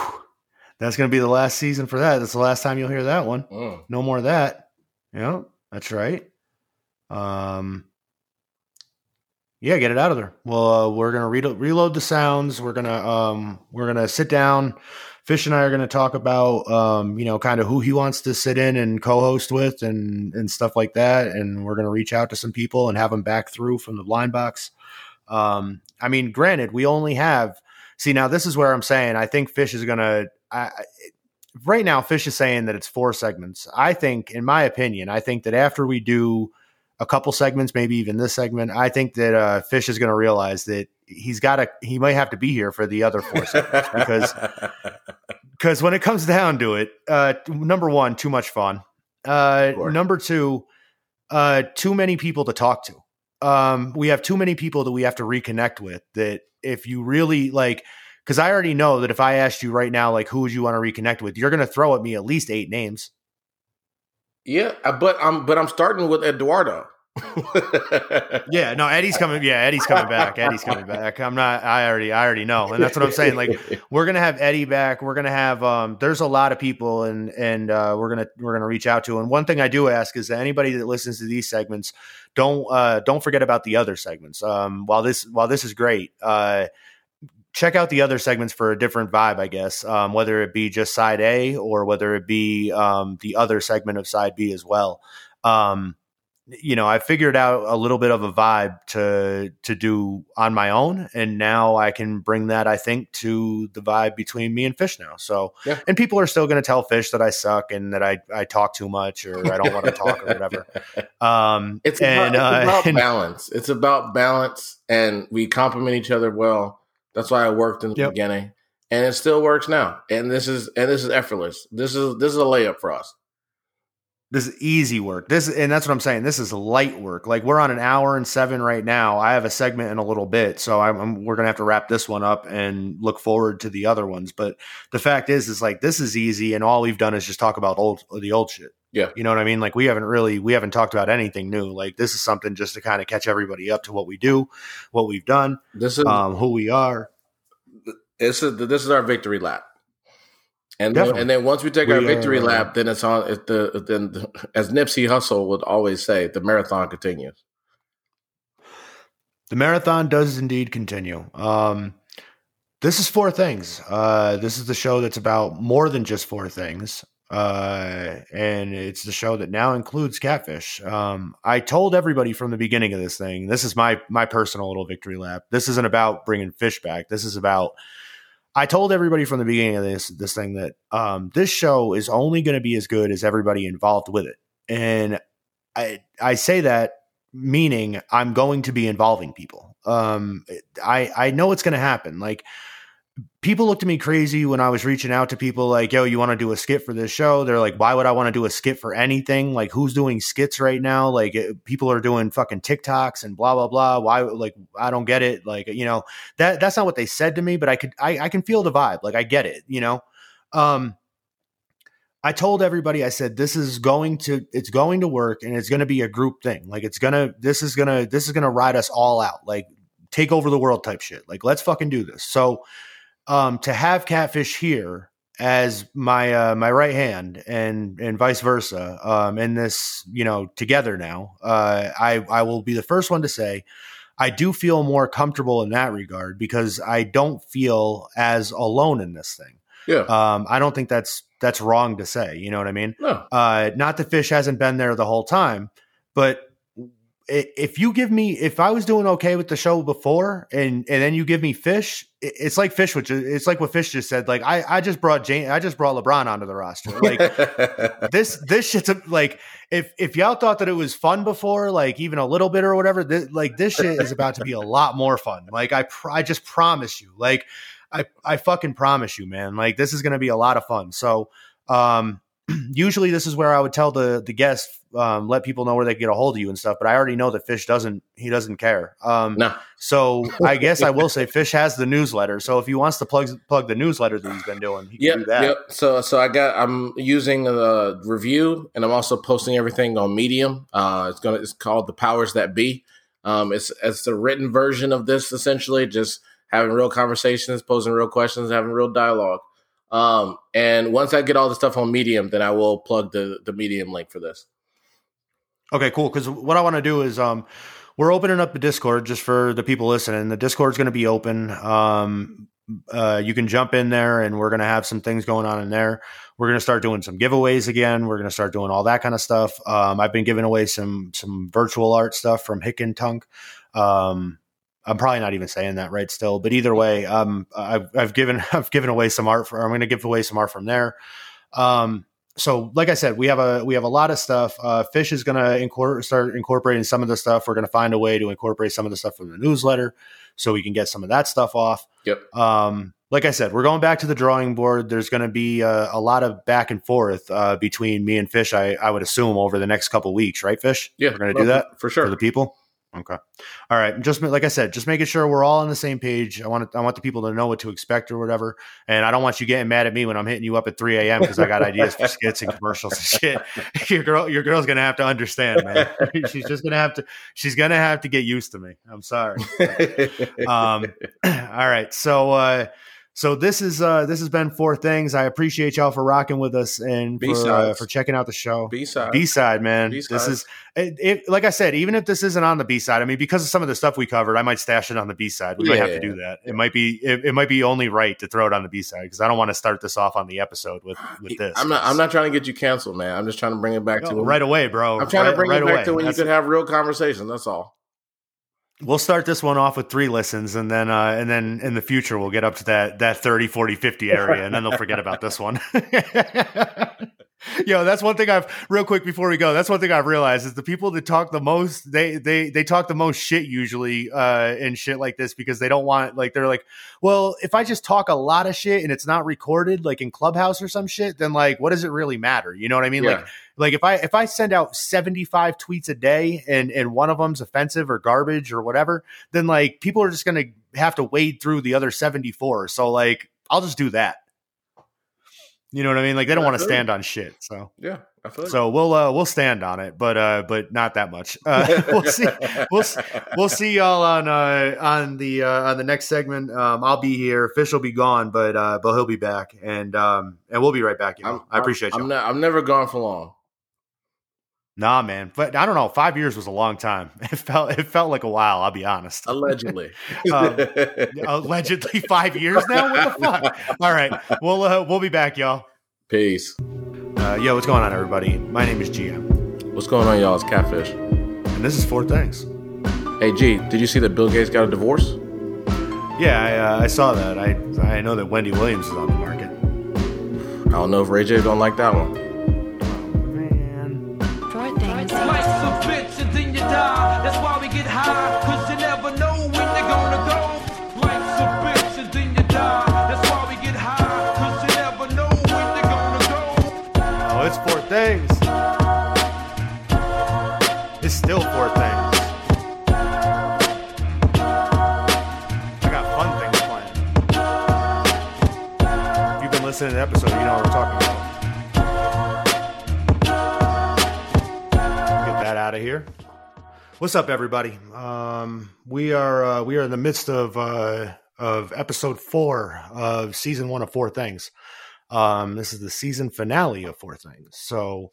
That's gonna be the last season for that. That's the last time you'll hear that one. Mm. No more of that. Yeah, that's right. Um, yeah, get it out of there. Well, uh, we're gonna re- reload the sounds. We're gonna um, we're gonna sit down. Fish and I are gonna talk about um, you know, kind of who he wants to sit in and co-host with, and and stuff like that. And we're gonna reach out to some people and have them back through from the blind box. Um, I mean, granted, we only have. See, now this is where I'm saying I think Fish is. I, I- right now, Fish is saying that it's four segments. I think, in my opinion, I think that after we do a couple segments, maybe even this segment, I think that uh, Fish is going to realize that he's got to. He might have to be here for the other four segments because <laughs> because when it comes down to it, uh, number one, too much fun. Uh, Number two, uh, too many people to talk to. Um, we have too many people that we have to reconnect with. That if you really like, because I already know that if I asked you right now, like, who would you want to reconnect with, you're going to throw at me at least eight names. Yeah, uh, but I'm but I'm starting with Eduardo. <laughs> Yeah, no, Eddie's coming. Yeah, Eddie's coming back. Eddie's coming back. I'm not. I already, I already know, and that's what I'm saying. Like, <laughs> we're gonna have Eddie back. We're gonna have. Um, there's a lot of people, and and uh, we're gonna we're gonna reach out to. And one thing I do ask is that anybody that listens to these segments, don't uh, don't forget about the other segments. Um, while this while this is great, uh, check out the other segments for a different vibe. I guess um, whether it be just side A or whether it be um, the other segment of side B as well. Um, you know, I figured out a little bit of a vibe to to do on my own, and now I can bring that. I think to the vibe between me and Fish now. So, Yeah. and people are still going to tell Fish that I suck and that I I talk too much or I don't want to talk or whatever. <laughs> Um, It's and, about, it's uh, about <laughs> and- balance. It's about balance, and we complement each other well. That's why it worked in the Yep. beginning, and it still works now. And this is and this is effortless. This is this is a layup for us. This is easy work. This and that's what I'm saying. This is light work. Like we're on an hour and seven right now. I have a segment in a little bit, so I'm, I'm- we're gonna have to wrap this one up and look forward to the other ones. But the fact is, is like this is easy, and all we've done is just talk about old the old shit. Yeah. you know what I mean. Like we haven't really we haven't talked about anything new. Like this is something just to kind of catch everybody up to what we do, what we've done, This is um, who we are. this is this is our victory lap. And then, and then once we take our victory lap, then it's on. It, the then the, as Nipsey Hussle would always say, the marathon continues. The marathon does indeed continue. Um, this is four things. Uh, this is the show that's about more than just four things. Uh, and it's the show that now includes catfish. Um, I told everybody from the beginning of this thing, this is my, my personal little victory lap. This isn't about bringing fish back. This is about, I told everybody from the beginning of this, this thing that, um, this show is only going to be as good as everybody involved with it. And I, I say that meaning I'm going to be involving people. Um, I I know it's going to happen. Like people looked at me crazy when I was reaching out to people like, yo, you want to do a skit for this show? They're like, why would I want to do a skit for anything? Like, who's doing skits right now? Like, it, people are doing fucking TikToks and blah, blah, blah. Why, like, I don't get it. Like, you know, that that's not what they said to me, but I could, I, I can feel the vibe. Like, I get it, you know? Um, I told everybody, I said, this is going to, it's going to work and it's going to be a group thing. Like, it's going to, this is going to, this is going to ride us all out. Like, take over the world type shit. Like, let's fucking do this. So, um, to have Catfish here as my uh, my right hand and and vice versa um, in this you know together now, uh, I I will be the first one to say I do feel more comfortable in that regard because I don't feel as alone in this thing. Yeah. Um, I don't think that's that's wrong to say. You know what I mean? No. Uh, not the Fish hasn't been there the whole time, but if you give me, if I was doing okay with the show before, and and then you give me Fish, it's like Fish, which it's like what Fish just said. Like I, I just brought Jane, I just brought LeBron onto the roster. Like <laughs> this, this shit's a, like if if y'all thought that it was fun before, like even a little bit or whatever, this, like this shit is about to be a <laughs> lot more fun. Like I, pr- I just promise you, like I, I fucking promise you, man. Like this is gonna be a lot of fun. So, um, <clears throat> usually this is where I would tell the the guests, um, let people know where they can get a hold of you and stuff. But I already know that Fish doesn't he doesn't care. Um, no. so I <laughs> guess I will say Fish has the newsletter. So if he wants to plug plug the newsletter that he's been doing, he can Yep, do that. yep. So, so I got. I'm using the Revue, and I'm also posting everything on Medium. Uh, it's gonna. It's called the Powers That Be. Um, it's it's a written version of this, essentially, just having real conversations, posing real questions, having real dialogue. Um, and once I get all the stuff on Medium, then I will plug the the Medium link for this. Okay, cool. Because what I want to do is, um, we're opening up the Discord just for the people listening. The Discord's going to be open. Um, uh, you can jump in there, and we're going to have some things going on in there. We're going to start doing some giveaways again. We're going to start doing all that kind of stuff. Um, I've been giving away some some virtual art stuff from Hick and Tunk. Um, I'm probably not even saying that right still, but either way, um, I've, I've given <laughs> I've given away some art. For, I'm going to give away some art from there. Um, so like I said, we have a we have a lot of stuff. Uh, Fish is going to incor- start incorporating some of the stuff. We're going to find a way to incorporate some of the stuff from the newsletter, so we can get some of that stuff off. Yep. Um, like I said, we're going back to the drawing board. There's going to be uh, a lot of back and forth uh, between me and Fish. I, I would assume over the next couple weeks, right, Fish? Yeah, we're going to do that for sure. for the people. Okay. All right. Just like I said, just making sure we're all on the same page. I want to, I want the people to know what to expect or whatever. And I don't want you getting mad at me when I'm hitting you up at 3 a.m. because I got ideas for skits and commercials and shit. <laughs> Your girl, your girl's gonna have to understand, man. <laughs> She's just gonna have to. She's gonna have to get used to me. I'm sorry. <laughs> Um, <clears throat> all right. So, uh, so this is uh, this has been four things. I appreciate y'all for rocking with us and for, uh, for checking out the show. B side. B side, man. B-side. This is it, it, like I said. Even if this isn't on the B side, I mean, because of some of the stuff we covered, I might stash it on the B side. We might have to do that. It might be it, it might be only right to throw it on the B side because I don't want to start this off on the episode with <sighs> with this. I'm not. I'm not trying to get you canceled, man. I'm just trying to bring it back No, to right away, bro. I'm trying right, to bring right it back away. to when you That's- could have real conversations. That's all. We'll start this one off with three listens and then uh, and then in the future we'll get up to that that 30 40 50 area and then they'll forget about this one. <laughs> <laughs> Yo, that's one thing I've real quick before we go. That's one thing I've realized is the people that talk the most they they they talk the most shit usually uh and shit like this because they don't want like they're like, well, if I just talk a lot of shit and it's not recorded like in Clubhouse or some shit, then like what does it really matter? You know what I mean? Like like if I if I send out 75 tweets a day and and one of them's offensive or garbage or whatever, then like people are just going to have to wade through the other 74. So like I'll just do that. You know what I mean? Like they don't want to stand on shit. So Yeah, I feel so we'll uh we'll stand on it, but uh but not that much. <laughs> Uh <laughs> we'll see we'll we'll see y'all on uh on the uh on the next segment. Um I'll be here. Fish will be gone, but uh but he'll be back and um and we'll be right back. You know? I appreciate you. I'm, not, I'm never gone for long. Nah, man. But I don't know. Five years was a long time. <laughs> It felt it felt like a while. I'll be honest. Allegedly. <laughs> Um, Allegedly five years now. What the fuck? All right, we'll uh, we'll be back, y'all. Peace. Uh, yo, what's going on, everybody? My name is GM, What's going on, y'all? It's Catfish. and this is Four Things. Hey, G, did you see that Bill Gates got a divorce? Yeah, I, uh, I saw that. I I know that Wendy Williams is on the market. I don't know if Ray J don't like that one. die. That's why we get high, cause you never know when you're gonna go. Life's a bitch and then you die. That's why we get high, cause you never know when you're gonna go. Oh, it's four things. It's still four things. I got fun things planned. You've been listening to the episode, you know what we're talking about. Get that out of here. What's up, everybody? Um, we are uh, we are in the midst of uh, of episode four of season one of Four Things. Um, this is the season finale of Four Things. So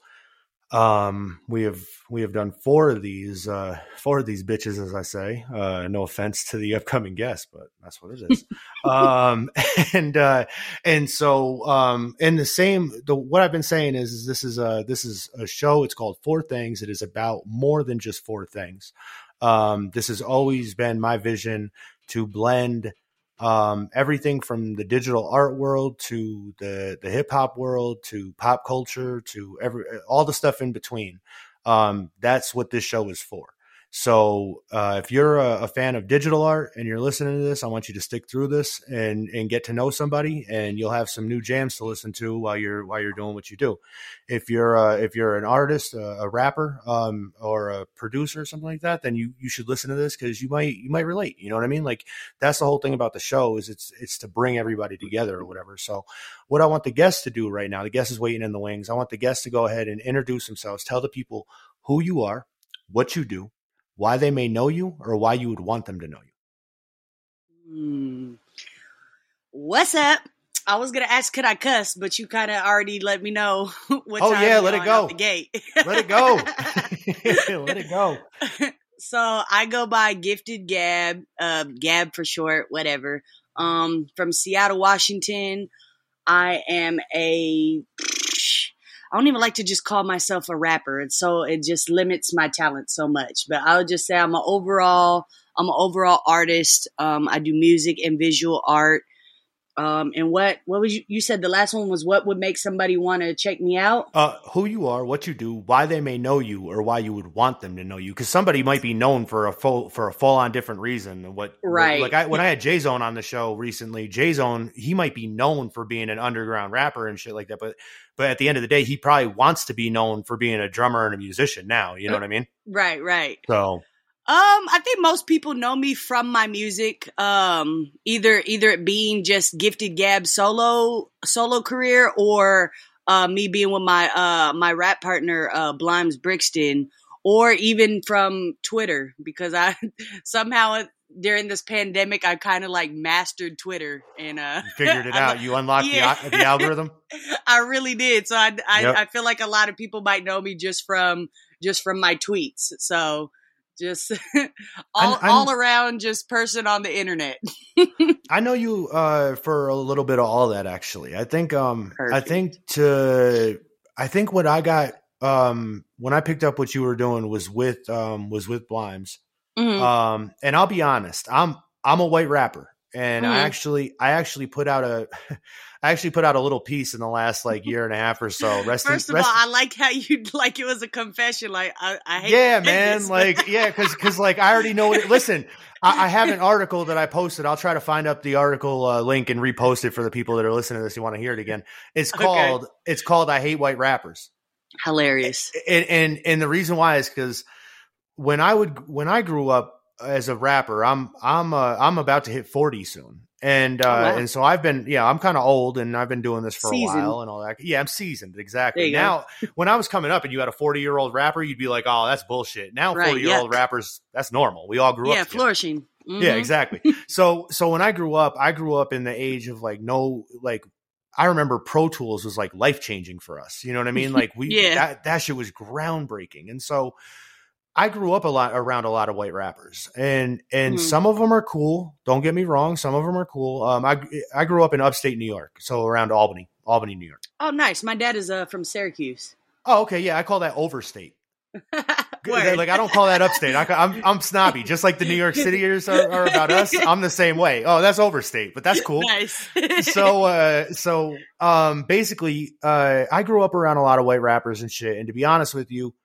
um, we have we have done four of these uh, four of these bitches, as I say. Uh, no offense to the upcoming guest, but that's what it is. <laughs> um, and uh, and so um, in the same the what I've been saying is, is this is a this is a show. It's called Four Things. It is about more than just four things. Um, this has always been my vision to blend um, everything from the digital art world to the the hip hop world to pop culture to every all the stuff in between. Um, that's what this show is for. So uh, if you're a, a fan of digital art and you're listening to this, I want you to stick through this and and get to know somebody, and you'll have some new jams to listen to while you're while you're doing what you do. If you're uh, if you're an artist, a, a rapper, um, or a producer, or something like that, then you you should listen to this because you might you might relate. You know what I mean? Like that's the whole thing about the show is it's it's to bring everybody together or whatever. So what I want the guests to do right now, the guest is waiting in the wings. I want the guests to go ahead and introduce themselves, tell the people who you are, what you do, why they may know you, or why you would want them to know you. Hmm. What's up? I was gonna ask, could I cuss, but you kind of already let me know <laughs> what. Oh, yeah, let it go. The gate. Let it go. <laughs> <laughs> Let it go. so I go by Gifted Gab, uh, Gab for short, whatever. Um, from Seattle, Washington. I am a. I don't even like to just call myself a rapper, and so it just limits my talent so much. But I would just say I'm an overall. I'm an overall artist. Um, I do music and visual art. Um, and what what was you, you said the last one was what would make somebody want to check me out? Uh, who you are, what you do, why they may know you, or why you would want them to know you. Because somebody might be known for a full for a full on different reason. than What Right. Like I, when I had J Zone on the show recently, J Zone he might be known for being an underground rapper and shit like that. But but at the end of the day, he probably wants to be known for being a drummer and a musician. Now, you know what I mean? Right, right. So Um, I think most people know me from my music. Um, either either it being just gifted Gab solo solo career or uh, me being with my uh my rap partner uh Blimes Brixton, or even from Twitter because I <laughs> somehow during this pandemic I kind of like mastered Twitter and uh you figured it <laughs> out. You unlocked Yeah. the, the algorithm. <laughs> I really did. So I, I, Yep. I feel like a lot of people might know me just from just from my tweets. So just <laughs> all I'm- all around just person on the internet. <laughs> I know you uh, for a little bit of all that actually. I think um I think to I think what I got um when I picked up what you were doing was with um was with Blimes. Mhm. Um and I'll be honest, I'm I'm a white rapper and I Mhm. actually I actually put out a <laughs> I actually put out a little piece in the last like year and a half or so. Rest in- First of rest- all, I like how you <laughs> like it was a confession. Like I, I hate yeah, man. this, Like, yeah, because because like I already know it. Listen, I, I have an article that I posted. I'll try to find up the article uh, link and repost it for the people that are listening to this. You want to hear it again? It's Okay. called it's called I hate white rappers. hilarious. And and and the reason why is because when I would when I grew up as a rapper, I'm I'm uh, I'm about to hit forty soon. And uh, Oh, wow. and so I've been yeah I'm kind of old and I've been doing this for Seasoned. a while and all that yeah I'm seasoned exactly now <laughs> when I was coming up and you had a 40 year old rapper, you'd be like, oh, that's bullshit. Now, Right, 40 year old rappers, that's normal. We all grew Yeah, up. together. flourishing. Yeah, Mhm. exactly. <laughs> so, so when I grew up, I grew up in the age of like no, like I remember Pro Tools was like life changing for us. You know what I mean? Like we, <laughs> Yeah. that that shit was groundbreaking. And so, I grew up a lot around a lot of white rappers, and and Mhm. some of them are cool. Don't get me wrong, some of them are cool. Um, I I grew up in upstate New York, so around Albany, Albany, New York. Oh, nice. My dad is uh from Syracuse. Oh, okay, yeah, I call that overstate. <laughs> Like I don't call that upstate. I, am I'm snobby, just like the New York Cityers are, are about us. <laughs> I'm the same way. Oh, that's overstate, but that's cool. Nice. <laughs> so uh so um basically uh I grew up around a lot of white rappers and shit and to be honest with you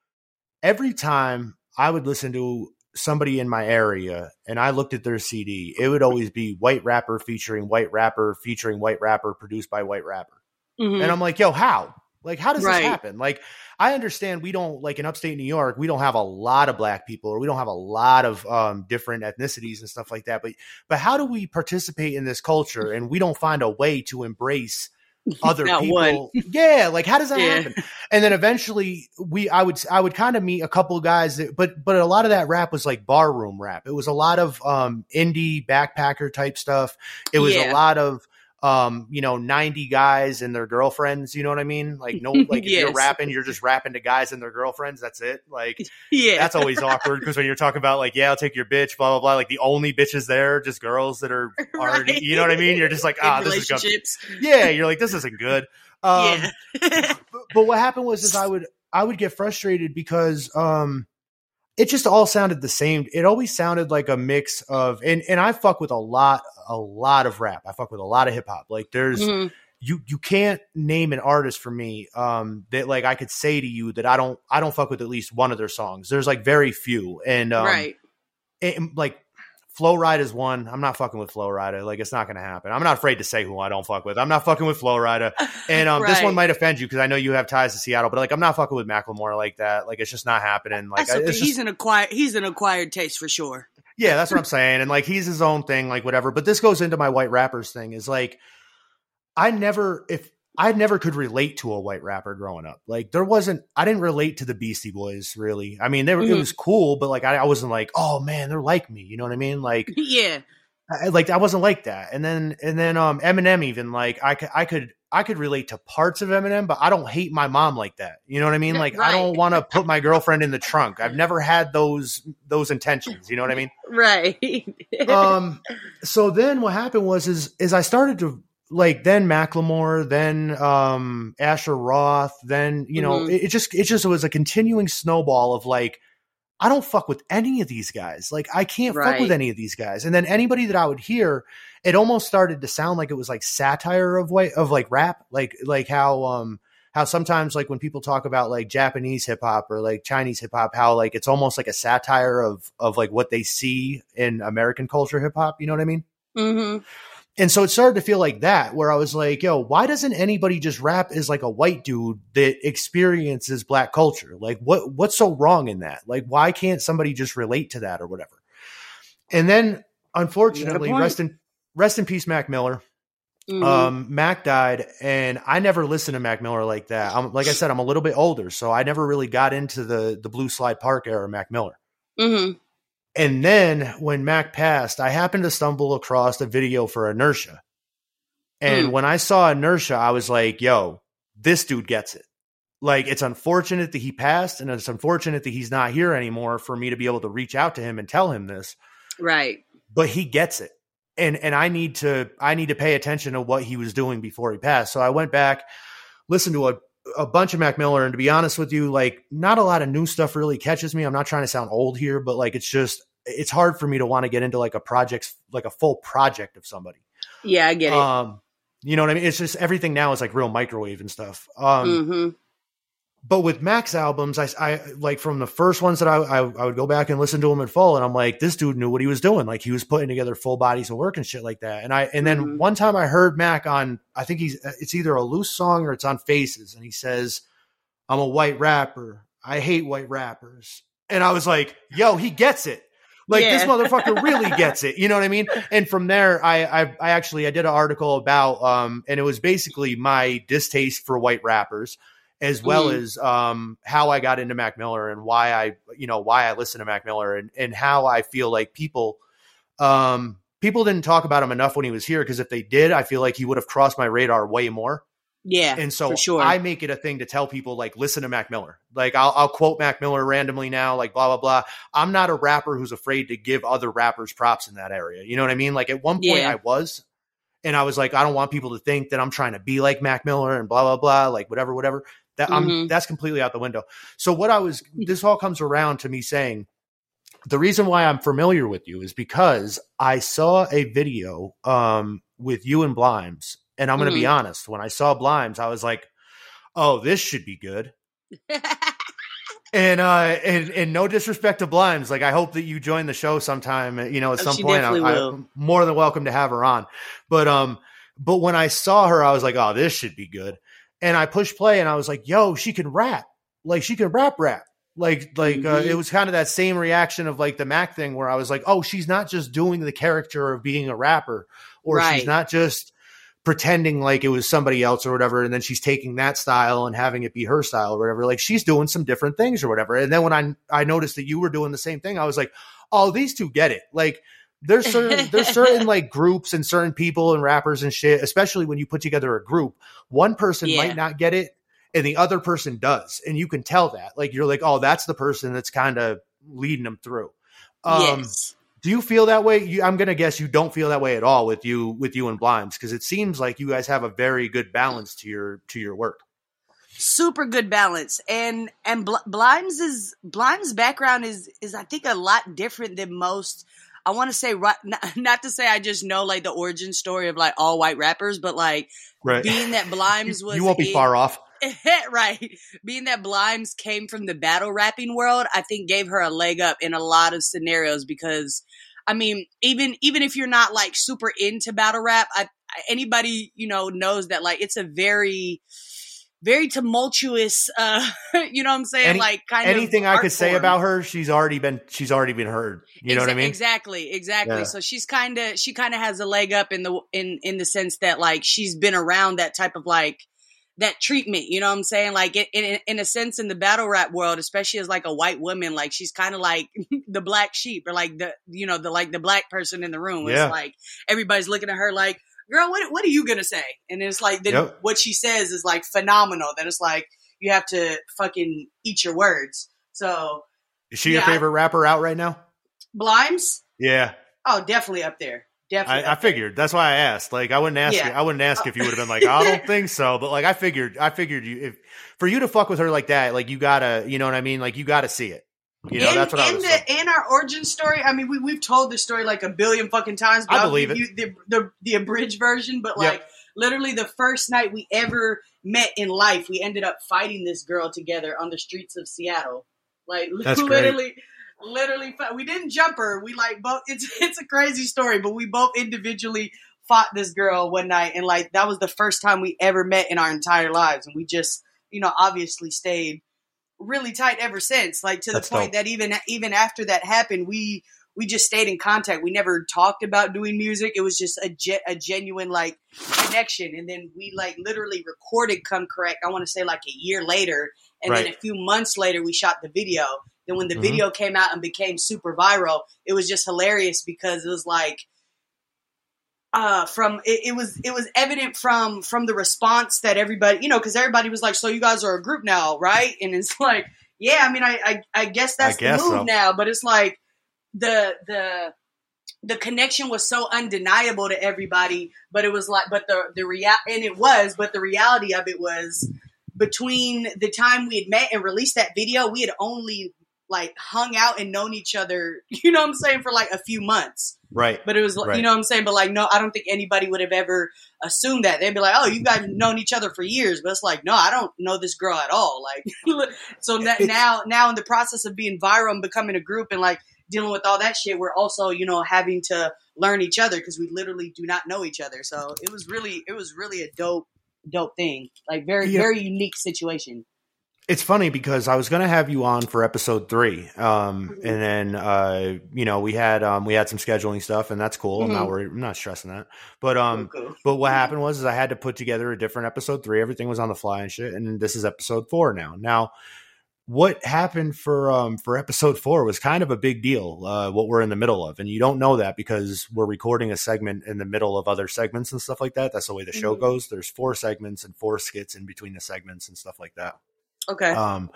every time I would listen to somebody in my area and I looked at their CD it would always be white rapper featuring white rapper featuring white rapper produced by white rapper Mhm. and I'm like yo how like how does Right. this happen like I understand we don't like in upstate New York we don't have a lot of black people or we don't have a lot of um different ethnicities and stuff like that but but how do we participate in this culture and we don't find a way to embrace <laughs> other people. one. Yeah, like how does that Yeah. happen? And then eventually we I would I would kind of meet a couple of guys that but but a lot of that rap was like barroom rap. It was a lot of um indie backpacker type stuff. It was Yeah. a lot of um you know 90 guys and their girlfriends, you know what I mean? Like no like if you're <laughs> rapping, you're just rapping to guys and their girlfriends, that's it. Like Yeah. that's always <laughs> awkward because when you're talking about like, yeah, I'll take your bitch, blah blah blah. Like the only bitches there, just girls that are <laughs> already, Right. you know what I mean? You're just like, In ah, this is good. Yeah, you're like, this isn't good. Um, yeah. but, but what happened was, is I would I would get frustrated because um, it just all sounded the same. It always sounded like a mix of, and and I fuck with a lot, a lot of rap. I fuck with a lot of hip hop. Like there's Mhm. you you can't name an artist for me um that like I could say to you that I don't I don't fuck with at least one of their songs. There's like very few and um right. and, like Flo Rida is one. I'm not fucking with Flo Rida. Like it's not gonna happen. I'm not afraid to say who I don't fuck with. I'm not fucking with Flo Rida. And um this one might offend you because I know you have ties to Seattle, but like I'm not fucking with Macklemore like that. Like it's just not happening. Like I- he's just, an acquired he's an acquired taste for sure. yeah, that's what I'm saying. And like he's his own thing, like whatever. But this goes into my white rappers thing. Is like I never if I never could relate to a white rapper growing up. Like there wasn't I didn't relate to the Beastie Boys really. I mean, they were, it Mhm. was cool, but like I, I wasn't like, oh man, they're like me. You know what I mean? Like <laughs> yeah. I, like I wasn't like that. And then and then um Eminem even like I could I could I could relate to parts of Eminem, but I don't hate my mom like that. You know what I mean? Like I don't want to put my girlfriend in the trunk. I've <laughs> never had those those intentions. You know what I mean? Right. <laughs> um so then what happened was is is I started to like then Macklemore, then um Asher Roth, then you know Mhm. it, it just it just was a continuing snowball of like I don't fuck with any of these guys. Like I can't fuck with any of these guys. And then anybody that I would hear, it almost started to sound like it was like satire of way of like rap, like like how um how sometimes like when people talk about like Japanese hip hop or like Chinese hip hop, how like it's almost like a satire of of like what they see in American culture hip hop. You know what I mean? hmm And so it started to feel like that, where I was like, yo, why doesn't anybody just rap as like a white dude that experiences black culture? Like what what's so wrong in that? Like why can't somebody just relate to that or whatever? And then unfortunately, rest in rest in peace, Mac Miller. Mhm. Um, Mac died, and I never listened to Mac Miller like that. I'm like I said, I'm a little bit older, so I never really got into the the Blue Slide Park era Mac Miller. hmm And then when Mac passed, I happened to stumble across a video for Inertia. And Hmm. when I saw Inertia, I was like, yo, this dude gets it. Like, it's unfortunate that he passed, and it's unfortunate that he's not here anymore for me to be able to reach out to him and tell him this, Right. but he gets it. And and I need to I need to pay attention to what he was doing before he passed. So I went back, listened to a a bunch of Mac Miller, and to be honest with you, like not a lot of new stuff really catches me. I'm not trying to sound old here, but like it's just it's hard for me to want to get into like a project, like a full project of somebody. Yeah, I get it. Um, you know what I mean? It's just everything now is like real microwave and stuff. Um, hmm but with Mac's albums, I, I like from the first ones that I, I I would go back and listen to them in full, and I'm like, this dude knew what he was doing. Like he was putting together full bodies of work and shit like that. And I and then Mhm. one time I heard Mac on, I think he's it's either a loose song or it's on Faces, and he says, "I'm a white rapper. I hate white rappers." And I was like, yo, he gets it. Like this motherfucker really <laughs> gets it. You know what I mean? And from there, I, I I actually I did an article about um, and it was basically my distaste for white rappers as well Mhm. as um, how I got into Mac Miller and why I, you know, why I listen to Mac Miller and, and how I feel like people, um, people didn't talk about him enough when he was here because if they did, I feel like he would have crossed my radar way more. Yeah. And so sure. I make it a thing to tell people like, listen to Mac Miller. Like I'll, I'll quote Mac Miller randomly now, like blah blah blah. I'm not a rapper who's afraid to give other rappers props in that area. You know what I mean? Like at one point Yeah. I was, and I was like, I don't want people to think that I'm trying to be like Mac Miller and blah blah blah, like whatever whatever. That I'm Mhm. that's completely out the window. So what I was, this all comes around to me saying. The reason why I'm familiar with you is because I saw a video um, with you and Blimes, and I'm going to be honest. When I saw Blimes, I was like, "Oh, this should be good." <laughs> And uh, and and no disrespect to Blimes, like I hope that you join the show sometime. You know, at Oh, some point, I. I'm more than welcome to have her on. But um, but when I saw her, I was like, "Oh, this should be good." And I pushed play, and I was like, "Yo, she can rap! Like she can rap, rap!" Like like uh, Mhm. it was kind of that same reaction of like the Mac thing, where I was like, "Oh, she's not just doing the character of being a rapper, or Right. she's not just." pretending like it was somebody else or whatever, and then she's taking that style and having it be her style or whatever. Like she's doing some different things or whatever. And then when I I noticed that you were doing the same thing, I was like, oh, these two get it. Like there's certain <laughs> there's certain like groups and certain people and rappers and shit, especially when you put together a group. One person Yeah. might not get it, and the other person does, and you can tell that. Like you're like, oh, that's the person that's kind of leading them through. Um, yes. do you feel that way? You, I'm gonna guess you don't feel that way at all with you with you and Blimes because it seems like you guys have a very good balance to your to your work. super good balance and and Bl- Blimes is Blimes background is is I think a lot different than most I want to say right not, <laughs> not to say I just know like the origin story of like all white rappers but like Right. being that Blimes <laughs> was you won't be in- far off. <laughs> right. Being that Blimes came from the battle rapping world, I think gave her a leg up in a lot of scenarios because I mean, even even if you're not like super into battle rap, I, anybody, you know, knows that like it's a very very tumultuous uh <laughs> you know what I'm saying? Any- like kind Anything I could say form. about her, she's already been she's already been heard. You know what I mean? Exactly, exactly. Yeah. So she's kind of she kind of has a leg up in the in in the sense that like she's been around that type of like that treatment. You know what I'm saying? Like in in, in a sense in the battle rap world, especially as like a white woman, like she's kind of like <laughs> the black sheep or like the you know the like the black person in the room. Yeah. It's like everybody's looking at her like. Girl, what what are you gonna say? And it's like then Yep. what she says is like phenomenal. That it's like you have to fucking eat your words. So Is she your Yeah, I- favorite rapper out right now? Blimes, Yeah, oh, definitely up there. Definitely. I, I figured. That's why I asked. Like, I wouldn't ask. Yeah. You, I wouldn't ask if you would have been like, I don't <laughs> think so. But like, I figured. I figured you if for you to fuck with her like that, like you gotta, you know what I mean? Like you gotta see it. You know, and, that's what I was. the, saying. and our origin story. I mean, we we've told this story like a billion fucking times. But I believe it. You the, the the abridged version, but Yep. like literally the first night we ever met in life, we ended up fighting this girl together on the streets of Seattle. Like <laughs> That's great. literally. Literally, fought. we didn't jump her. We like both. <laughs> It's it's a crazy story, but we both individually fought this girl one night, and like that was the first time we ever met in our entire lives, and we just, you know, obviously stayed really tight ever since. Like to That's the point dope. that even even after that happened, we we just stayed in contact. We never talked about doing music. It was just a ge- a genuine like connection. And then we like literally recorded "Come Correct." I want to say like a year later, and then a few months later, we shot the video. Then when the Mhm. video came out and became super viral, it was just hilarious because it was like uh from it, it was it was evident from from the response that everybody you know because everybody was like so you guys are a group now right and it's <laughs> like yeah i mean i i, I guess that's I guess the move so. now but it's like the the the connection was so undeniable to everybody but it was like but the the real and it was but the reality of it was between the time we had met and released that video we had only like hung out and known each other <laughs> you know what i'm saying for like a few months right. but it was, Right. you know what I'm saying? But like, no, I don't think anybody would have ever assumed that. They'd be like, oh, you guys have known each other for years. But it's like, no, I don't know this girl at all. Like, <laughs> so <laughs> now, now in the process of being viral and becoming a group and like dealing with all that shit, we're also, you know, having to learn each other because we literally do not know each other. So it was really, it was really a dope, dope thing. Like very, Yeah. very unique situation. It's funny because I was going to have you on for episode three, um, and then uh, you know we had um, we had some scheduling stuff, and that's cool. I'm not Mhm. worried. I'm not stressing that. But um, cool. but what happened was is I had to put together a different episode three. Everything was on the fly and shit, and this is episode four now. Now, what happened for um for episode four was kind of a big deal. Uh, what we're in the middle of, and you don't know that because we're recording a segment in the middle of other segments and stuff like that. That's the way the show Mhm. goes. There's four segments and four skits in between the segments and stuff like that. Okay. Um,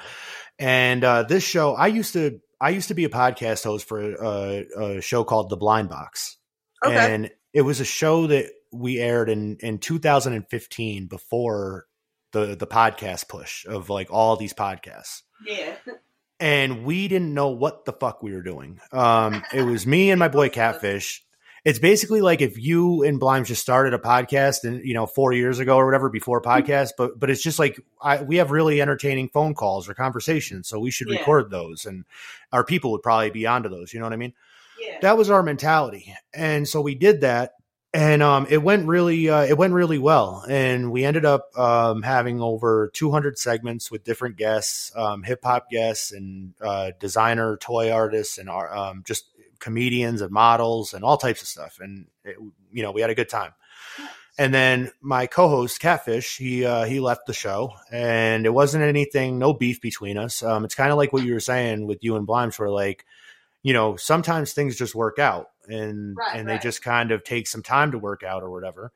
and uh, this show, I used to, I used to be a podcast host for a, a show called The Blind Box, okay. and it was a show that we aired in in 2015 before the the podcast push of like all these podcasts. yeah. <laughs> And we didn't know what the fuck we were doing. Um, it was me and my boy <laughs> Catfish. It's basically like if you and Blimes just started a podcast and you know four years ago or whatever before podcast, but but it's just like I, we have really entertaining phone calls or conversations, so we should Yeah. record those, and our people would probably be onto those. You know what I mean? Yeah. That was our mentality, and so we did that, and um, it went really uh, it went really well, and we ended up um, having over 200 segments with different guests, um, hip hop guests, and uh, designer, toy artists, and our, um, just comedians and models and all types of stuff, and it, you know we had a good time. And then my co-host Catfish, he uh, he left the show, and it wasn't anything, no beef between us. Um, it's kind of like what you were saying with you and Blimes, where like, you know, sometimes things just work out, and Right, and right. they just kind of take some time to work out or whatever.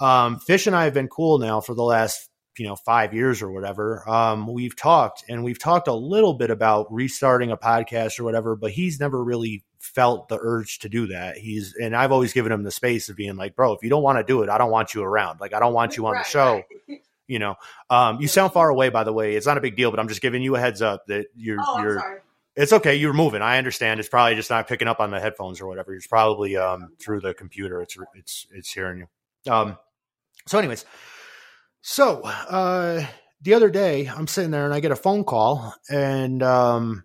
Um, Fish and I have been cool now for the last you know five years or whatever. Um, we've talked and we've talked a little bit about restarting a podcast or whatever, but he's never really felt the urge to do that. He's and I've always given him the space of being like, bro, if you don't want to do it, I don't want you around. Like I don't want you on the show. right. <laughs> You know, um, you sound far away, by the way. It's not a big deal, but I'm just giving you a heads up that you're Oh, you're sorry. it's okay. You're moving. I understand. It's probably just not picking up on the headphones or whatever. It's probably um, through the computer. It's it's it's hearing you. Um, so, anyways, so uh, the other day I'm sitting there and I get a phone call and um,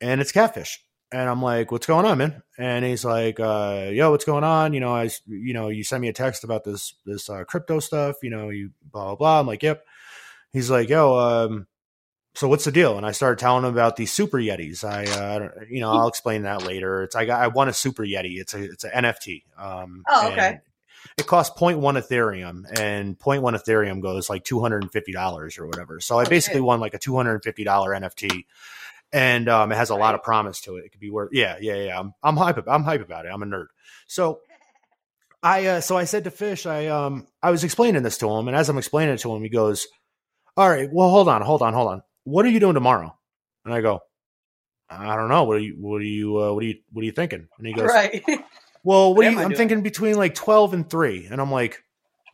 and it's catfish. And I'm like, "What's going on, man?" And he's like, uh, "Yo, what's going on? You know, I, you know, you sent me a text about this this uh, crypto stuff. You know, you blah blah blah." I'm like, "Yep." He's like, "Yo, um, so what's the deal? And I started telling him about these super yetis. I, uh, you know, I'll explain that later. It's I got I won a super yeti. It's a it's an NFT. Um, Oh, okay. It costs 0.1 Ethereum, and 0.1 Ethereum goes like two hundred and fifty dollars or whatever. So I Oh, basically won like a two hundred and fifty dollar NFT, and um, it has a lot of promise to it. It could be worth, yeah, yeah, yeah. I'm I'm hype. I'm hype about it. I'm a nerd. So I uh, so I said to Fish, I um I was explaining this to him, and as I'm explaining it to him, he goes, "All right, well, hold on, hold on, hold on. What are you doing tomorrow?" And I go, "I don't know. What are you What are you uh, What are you What are you thinking?" And he goes, Right. <laughs> "Well, what What are you? I'm doing? thinking between like 12 and 3. And I'm like,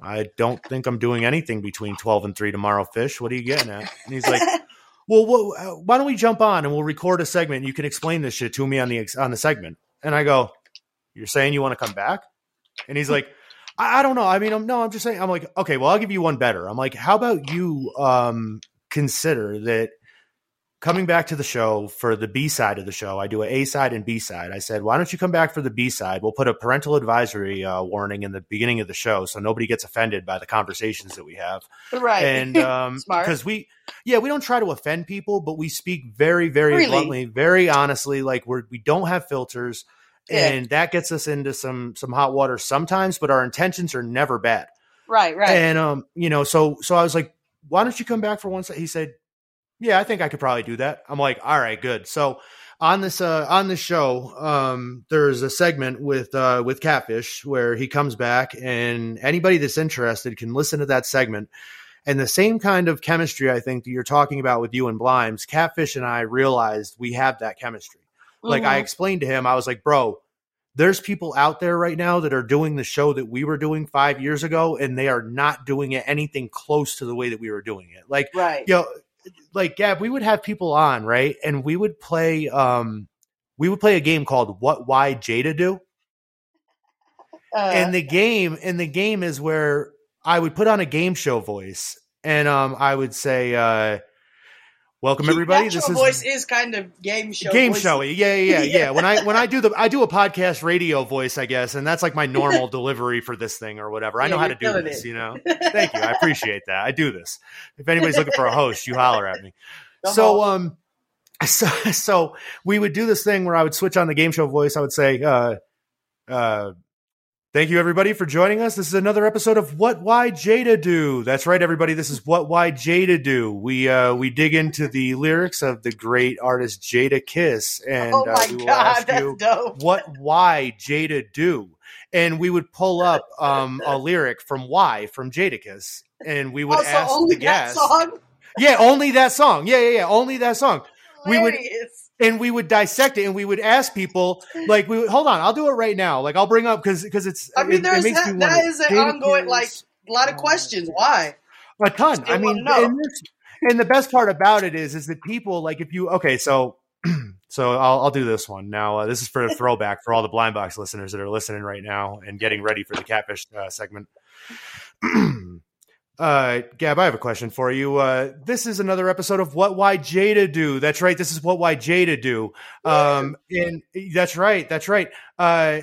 "I don't think I'm doing anything between 12 and three tomorrow, Fish. What are you getting at?" And he's like. <laughs> Well, what, uh, why don't we jump on and we'll record a segment? And you can explain this shit to me on the on the segment. And I go, "You're saying you want to come back?" And he's like, I, I don't know. I mean, I'm no, I'm just saying. I'm like, okay, well, I'll give you one better. I'm like, how about you um, consider that coming back to the show for the B side of the show? I do a A side and B side. I said, why don't you come back for the B side? We'll put a parental advisory uh, warning in the beginning of the show so nobody gets offended by the conversations that we have right. and <laughs> um because we yeah we don't try to offend people but we speak very very Really? bluntly very honestly like we're we don't have filters Yeah. and that gets us into some some hot water sometimes but our intentions are never bad right. Right. and um you know so so i was like why don't you come back for one se-" he said yeah i think i could probably do that. I'm like all right good. So on this uh on this show um there's a segment with uh with catfish where he comes back and anybody that's interested can listen to that segment. And the same kind of chemistry i think that you're talking about with you and blimes catfish and i realized we have that chemistry. Like i Mhm. explained to him i was like bro there's people out there right now that are doing the show that we were doing five years ago and they are not doing it anything close to the way that we were doing it. Like right. you know, like Gab, we would have people on, right? And we would play um we would play a game called What Why Jada Do. Uh, and the game and the game is where I would put on a game show voice and um I would say uh welcome everybody. This is voice is kind of game show. game voice. showy. Yeah, yeah, yeah, Yeah. When I when I do the I do a podcast radio voice, I guess, and that's like my normal <laughs> delivery for this thing or whatever. I Yeah, know how to do this, it. you know. Thank you. I appreciate that. I do this. If anybody's looking for a host, you holler at me. Come So on. um so <laughs> so we would do this thing where I would switch on the game show voice. I would say, uh uh Thank you everybody for joining us. This is another episode of What Why Jada Do. That's right, everybody. This is What Why Jada Do. We uh we dig into the lyrics of the great artist Jadakiss, and oh uh, we will god, ask that's you dope. what why Jada do, and we would pull up um a lyric from Why from Jadakiss, and we would also, ask only the guest. song. Yeah, only that song. Yeah, yeah, yeah, only that song. We would- Hilarious. And we would dissect it and we would ask people like we would hold on i'll do it right now. Like i'll bring up because because it's I mean, it- it there's makes that, that an Jada ongoing, like, a lot of questions. Why? a ton. Still i mean and, this, and the best part about it is is that people like if you okay so <clears throat> so i'll, I'll do this one. Now uh, this is for a throwback for all the blind box listeners that are listening right now and getting ready for the catfish uh, segment <clears throat> uh gab i have a question for you. Uh this is another episode of what why jada do. That's right. This is what why jada do. Um and that's right. That's right. Uh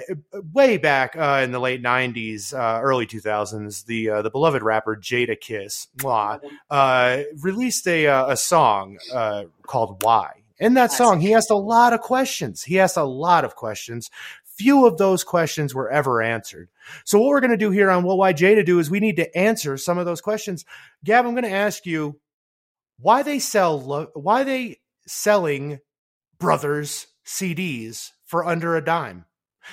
way back uh in the late 90s uh early 2000s the uh, the beloved rapper Jadakiss mwah, uh released a uh, a song uh called why. In that song he asked a lot of questions. He asked a lot of questions few of those questions were ever answered. So what we're going to do here on what why to do is we need to answer some of those questions. Gab, I'm going to ask you why they sell lo- why they selling brothers CDs for under a dime.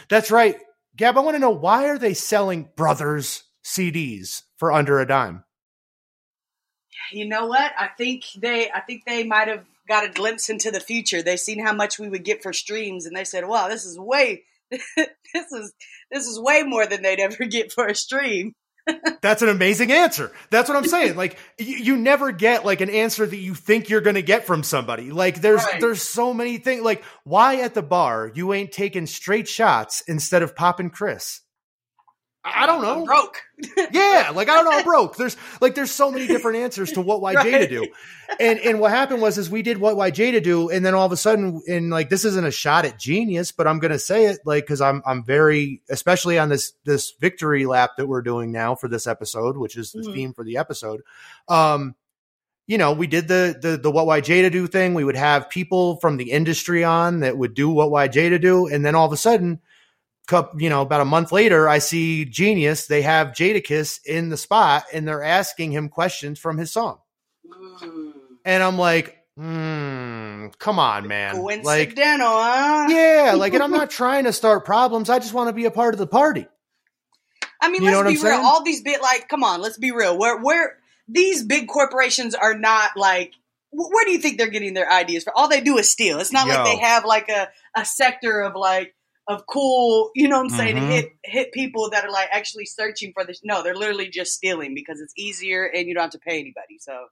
That's right. Gab, I want to know why are they selling brothers CDs for under a dime? You know what? I think they I think they might have got a glimpse into the future. They seen how much we would get for streams and they said, "Wow, this is way <laughs> this is this is way more than they'd ever get for a stream." <laughs> That's an amazing answer. That's what I'm saying. <laughs> Like you, you never get like an answer that you think you're going to get from somebody. Like there's Right. there's so many things. Like why at the bar you ain't taking straight shots instead of popping Cris? I don't know. I'm broke. <laughs> Yeah, like I don't know, I'm broke. There's like there's so many different answers to what why Jada Right. do. And and what happened was is we did what why Jada do, and then all of a sudden, and like this isn't a shot at genius, but I'm gonna say it like because I'm I'm very especially on this this victory lap that we're doing now for this episode, which is the Mhm. theme for the episode. Um you know, we did the the the what why Jada do thing. We would have people from the industry on that would do what why Jada do, and then all of a sudden, cup you know about a month later i see genius they have jadakiss in the spot and they're asking him questions from his song Mm. and i'm like hmm come on man like Coincidental, huh? yeah <laughs> like and i'm not trying to start problems i just want to be a part of the party I mean, You let's be real. saying? All these bit like, come on, let's be real. Where, where these big corporations are not like, where do you think they're getting their ideas from? All they do is steal. It's not like they have like a, a sector of like of cool, you know what I'm saying, Mhm. to hit hit people that are like actually searching for this. No, they're literally just stealing because it's easier and you don't have to pay anybody. So,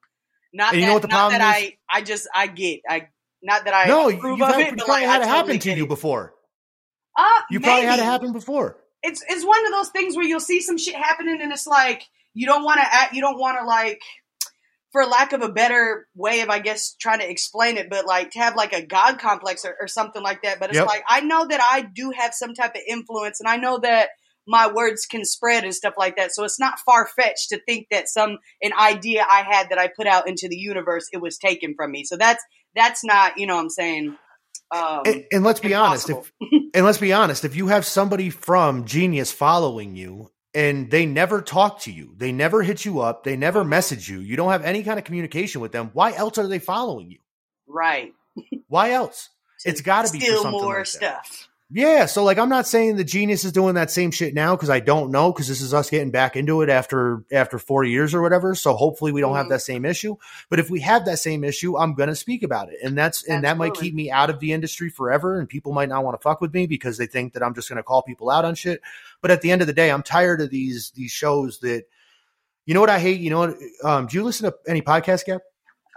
not And you that, know what the not problem that is? I, I just I get I not that I no you approve of had, it, you probably like had it happen totally to you it. before Uh, you probably had it happen before it's it's one of those things where you'll see some shit happening and it's like you don't want to act you don't want to like for lack of a better way of i guess trying to explain it but like to have like a god complex or, or something like that. But it's Yep. like i know that i do have some type of influence and i know that my words can spread and stuff like that. So it's not far-fetched to think that some an idea i had that i put out into the universe it was taken from me. So that's that's not you know what i'm saying um and, and let's be honest if <laughs> and let's be honest if you have somebody from genius following you and they never talk to you. They never hit you up. They never message you. You don't have any kind of communication with them. Why else are they following you? Right. Why else? <laughs> It's got to be for something more like that. Yeah so like i'm not saying the genius is doing that same shit now because i don't know because this is us getting back into it after after four years or whatever so hopefully we don't have Mhm. that same issue. But if we have that same issue i'm gonna speak about it and that's and that might keep me out of the industry forever and people might not want to fuck with me because they think that i'm just gonna call people out on shit. But at the end of the day i'm tired of these these shows that you know what i hate? You know what um do you listen to any podcast Gab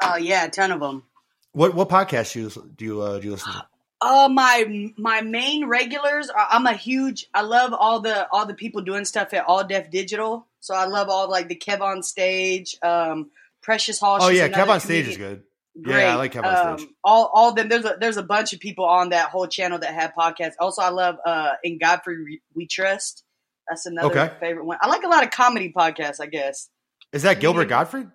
oh yeah a ton of them what what podcast do you do you uh do you listen to Uh, my my main regulars. Are, I'm a huge. I love all the all the people doing stuff at All Def Digital. So I love all like the Kev on stage. Um, Precious Hall. oh yeah kev on stage is good Yeah, I like Kev on stage. Um, all all them. There's a there's a bunch of people on that whole channel that have podcasts. Also, I love uh in Godfrey We Trust. That's another Okay. favorite one. I like a lot of comedy podcasts. I guess. is that Gilbert Gottfried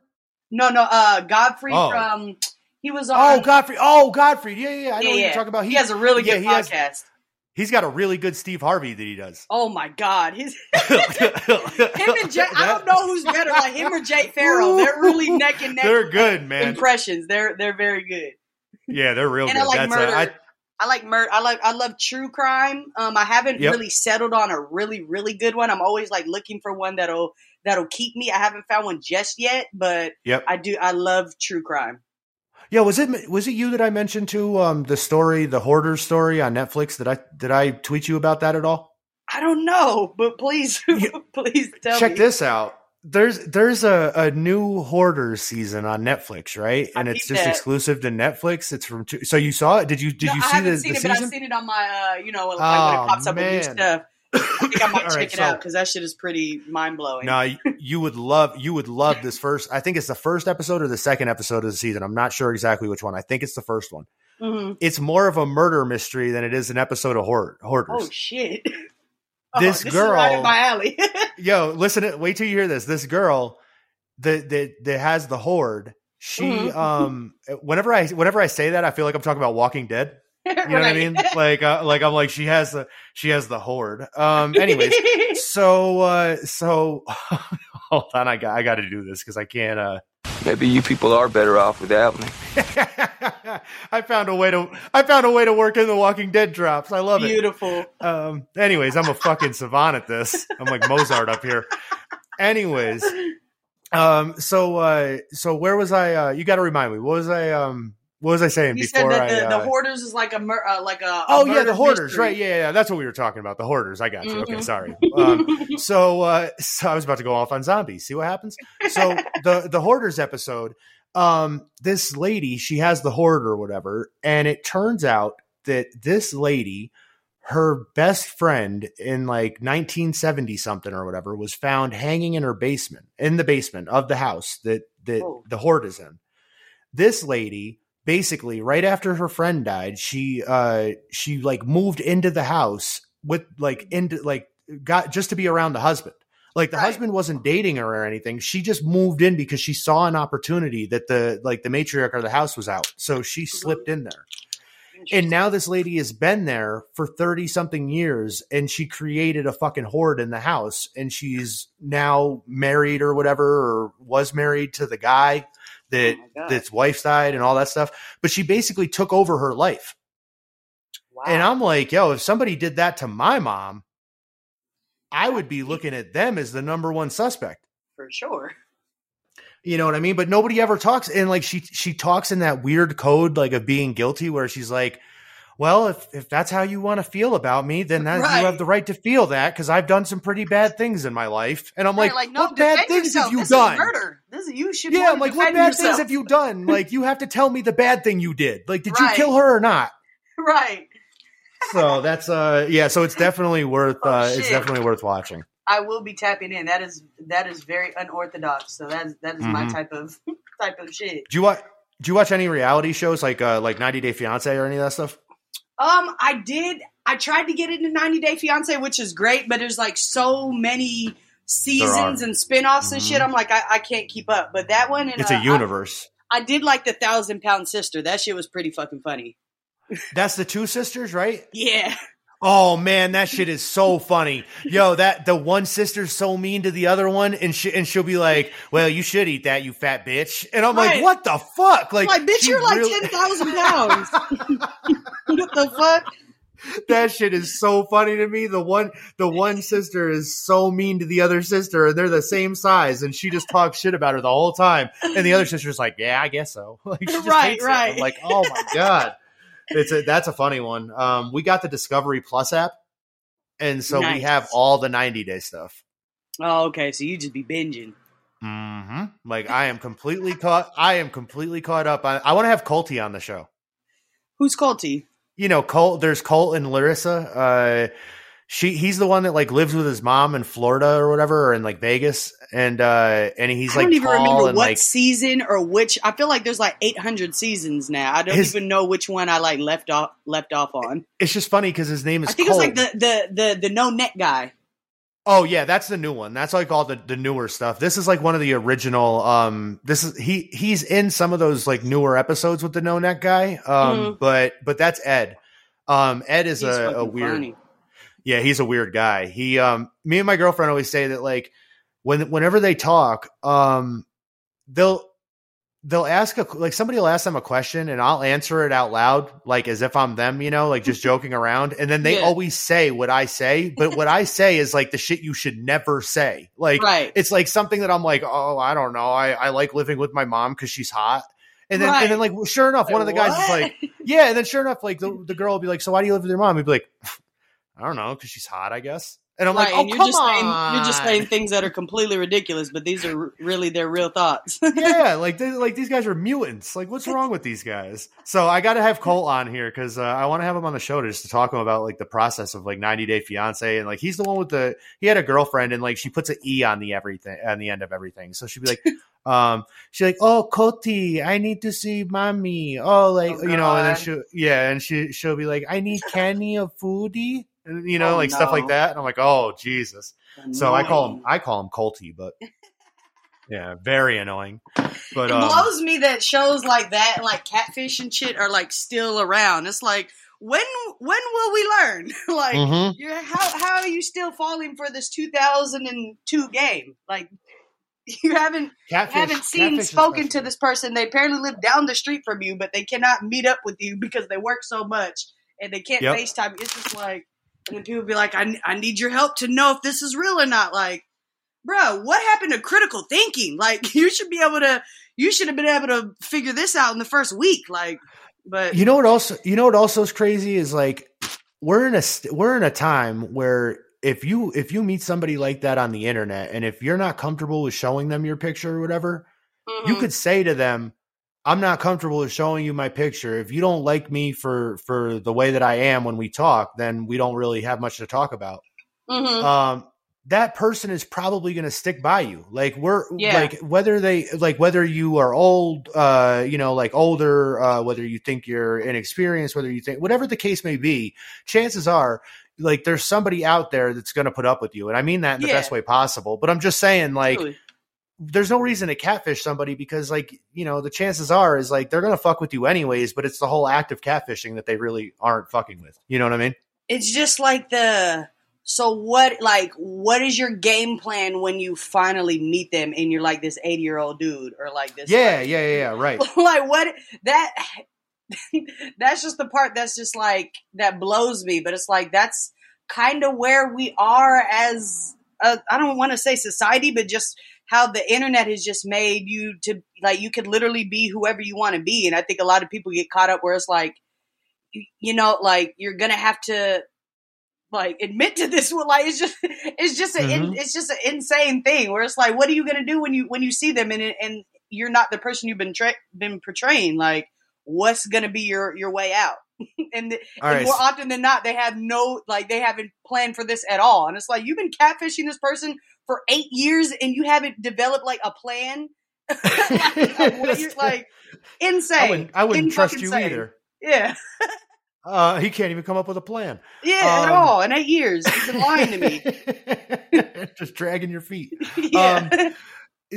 No, no. Uh, Godfrey Oh. from he was on. Oh, Godfrey. Oh, Godfrey. Yeah, yeah. yeah. I know Yeah, what yeah. you're talking about. He has a really yeah, good he has- podcast. he's got a really good Steve Harvey that he does. Oh my god, his <laughs> him and Jay. I don't know who's better, like him or Jay Pharoah. They're really neck and neck. They're good, man. Impressions. They're they're very good. Yeah, they're real and good. I like That's, murder. uh, I, I like murder. I like I love true crime. Um, I haven't Yep. really settled on a really really good one. I'm always like looking for one that'll that'll keep me. I haven't found one just yet, but Yep. I do. I love true crime. Yeah, was it was it you that I mentioned to um the story, the hoarder story on Netflix? Did I did I tweet you about that at all? I don't know, but please, <laughs> please tell Check me. this out. There's there's a, a new hoarder season on Netflix, right? I And it's just that. exclusive to Netflix. It's from two, so you saw it? Did you did No, you I see haven't the, seen the it, but I've seen it on my, uh, you know, like Oh, when it pops up with new stuff. I think I might <laughs> check right, it so- out because that shit is pretty mind blowing. No, you- you would love you would love this first. I think it's the first episode or the second episode of the season. I'm not sure exactly which one. I think it's the first one. hmm It's more of a murder mystery than it is an episode of horror, hoarders. Oh shit! <laughs> This is right girl- in my alley. <laughs> Yo, listen, wait till you hear this. This girl that that that has the hoard. She Mhm. um whenever I whenever I say that, I feel like I'm talking about Walking Dead. <laughs> You know what I mean? Like, uh, like I'm like she has the she has the horde. Um. Anyways, <laughs> so uh, so <laughs> hold on, I got I got to do this because I can't. uh Maybe you people are better off without me. I found a way to I found a way to work in the Walking Dead drops. I love it. Beautiful. Um, anyways, I'm a fucking savant at this. I'm like Mozart up here. Anyways, um, so uh, so where was I? Uh, you got to remind me. What was I? Um, what was I saying You said before that the, I? the uh, hoarders is like a mur- uh, like a, a Oh yeah, the hoarders, mystery. right? Yeah, yeah, that's what we were talking about. The hoarders. I got you. Okay, Mhm. sorry. <laughs> Um, so, uh, so I was about to go off on zombies. See what happens. So the the hoarders episode. Um, this lady, she has the hoard or whatever, and it turns out that this lady, her best friend in like 1970 something or whatever, was found hanging in her basement, in the basement of the house that that Oh. the hoard is in. This lady basically right after her friend died she uh she like moved into the house with like into like got just to be around the husband. Like the Right. husband wasn't dating her or anything. She just moved in because she saw an opportunity that the like the matriarch of the house was out. So she slipped in there and now this lady has been there for 30 something years and she created a fucking horde in the house and she's now married or whatever or was married to the guy that Oh that's wife died and all that stuff but she basically took over her life Wow. and i'm like yo if somebody did that to my mom i would be looking at them as the number one suspect for sure. You know what I mean? But nobody ever talks, and like she she talks in that weird code like of being guilty, where she's like, "Well, if if that's how you want to feel about me, then that, Right. you have the right to feel that because I've done some pretty bad things in my life." And I'm like, Right, no, "What bad things yourself. have you this done?" Murder. This is you should. Yeah, I'm like, "What bad yourself. things have you done?" <laughs> Like, you have to tell me the bad thing you did. Like, did Right. you kill her or not? <laughs> Right. So that's uh, yeah. So it's definitely worth Oh, uh, it's definitely worth watching. I will be tapping in. That is that is very unorthodox. So that is that is my Mhm. type of <laughs> type of shit. Do you watch? Do you watch any reality shows like uh, like 90 Day Fiance or any of that stuff? Um, I did. I tried to get into 90 Day Fiance, which is great, but there's like so many seasons and spin-offs and Mhm. shit. I'm like, I, I can't keep up. But that one, and It's uh, a universe. I, I did like the Thousand Pound Sister. That shit was pretty fucking funny. That's the two sisters, right? <laughs> Yeah, Oh man, that shit is so funny. Yo, that the one sister's so mean to the other one, and she and she'll be like, "Well, you should eat that, you fat bitch." And I'm Right. like, "What the fuck?" Like, like, bitch, you're like really- ten thousand <laughs> pounds. <laughs> what the fuck? that shit is so funny to me. The one, the one sister is so mean to the other sister, and they're the same size, and she just talks shit about her the whole time. And the other sister's like, "Yeah, I guess so." <laughs> Like, she just Right, hates it. right. I'm like, oh my god, it's a that's a funny one. Um, we got the Discovery Plus app, and so we have all the 90 day stuff. Oh, okay. So you just be binging. Mm-hmm. Like I am completely caught. I am completely caught up. I, I want to have Colty on the show. Who's Colty? You know, Colt. There's Colt and Larissa. Uh, she he's the one that like lives with his mom in Florida or whatever, or in like Vegas, and uh, and he's like I don't even remember what like season or which. I feel like there's like 800 seasons now. I don't His- even know which one I like left off left off on. it's just funny because his name is. I think Colt. it was like the the the the no net guy. Oh yeah, that's the new one. That's like all the, the newer stuff. This is like one of the original. Um, this is he he's in some of those like newer episodes with the no neck guy. Um, Mhm. but but that's Ed. Um, Ed is He's a, a weird. funny. Yeah, he's a weird guy. He um, me and my girlfriend always say that like when whenever they talk, um, they'll they'll ask a like somebody will ask them a question and I'll answer it out loud like as if I'm them, you know, like just joking around. And then they Yeah. always say what I say, but what I say is like the shit you should never say. Like Right. it's like something that I'm like, oh, I don't know. I, I like living with my mom because she's hot. And then Right. and then like sure enough, one of the guys is like, yeah, and then sure enough, like the, the girl will be like, so why do you live with your mom? He'd be like, I don't know, because she's hot, I guess. And I'm right, like, oh and you're come just on, saying you're just saying things that are completely ridiculous, but these are really their real thoughts. <laughs> yeah, like they, like these guys are mutants. Like, what's wrong with these guys? So I got to have Colt on here because uh, I want to have him on the show to just to talk him about like the process of like 90 Day Fiance and like he's the one with the he had a girlfriend and like she puts an e on the everything on the end of everything. So she'd be like, <laughs> um, she's like, oh Coti, I need to see mommy. Oh, like Oh, you know, and then she yeah, and she she'll be like, I need candy of foodie. And, you know, Oh, like stuff like that, and I'm like, "Oh Jesus!" So I call him, I call him Colty, but <laughs> yeah, very annoying. But It um, blows me that shows like that, and like catfish and shit, are like still around. It's like, when when will we learn? <laughs> like, Mhm. you're how how are you still falling for this 2002 game? Like, <laughs> you haven't Catfish, haven't seen spoken to this person. They apparently live down the street from you, but they cannot meet up with you because they work so much and they can't Yep. FaceTime. It's just like, and then people be like, I, I need your help to know if this is real or not. Like, bro, what happened to critical thinking? Like, <laughs> you should be able to, you should have been able to figure this out in the first week. Like, but You know what also you know what also is crazy is like we're in a we're in a time where if you if you meet somebody like that on the internet and if you're not comfortable with showing them your picture or whatever, you mhm. could say to them, I'm not comfortable with showing you my picture. If you don't like me for for the way that I am when we talk, then we don't really have much to talk about. Mhm. um that person is probably going to stick by you like we're Yeah. like whether they like whether you are old uh you know like older uh whether you think you're inexperienced whether you think whatever the case may be chances are like there's somebody out there that's going to put up with you and i mean that in the best way possible but i'm just saying like. There's no reason to catfish somebody because like you know the chances are is like they're to fuck with you anyways but it's the whole act of catfishing that they really aren't fucking with. You know what i mean? It's just like the so what like what is your game plan when you finally meet them and you're like this 80 year old dude or like this yeah like, yeah yeah yeah right. <laughs> Like what that <laughs> that's just the part that's just like that blows me but it's like that's kind of where we are as I I don't want to say society but just how the internet has just made you to like you could literally be whoever you want to be. And i think a lot of people get caught up where it's like you, know like you're gonna have to like admit to this well, <laughs> like it's just it's just a Mhm. it's just an insane thing where it's like what are you gonna do when you when you see them and and you're not the person you've been tra- been portraying? Like what's gonna be your your way out? <laughs> And, the, and right, more often than not they have no like they haven't planned for this at all. And it's like you've been catfishing this person for eight years and you haven't developed like a plan <laughs> like, like insane I wouldn't, I wouldn't trust you In-fucking-sane. either. yeah <laughs> Uh, he can't even come up with a plan. yeah at Um, all in eight years he's been lying to me <laughs> Just dragging your feet. yeah Um,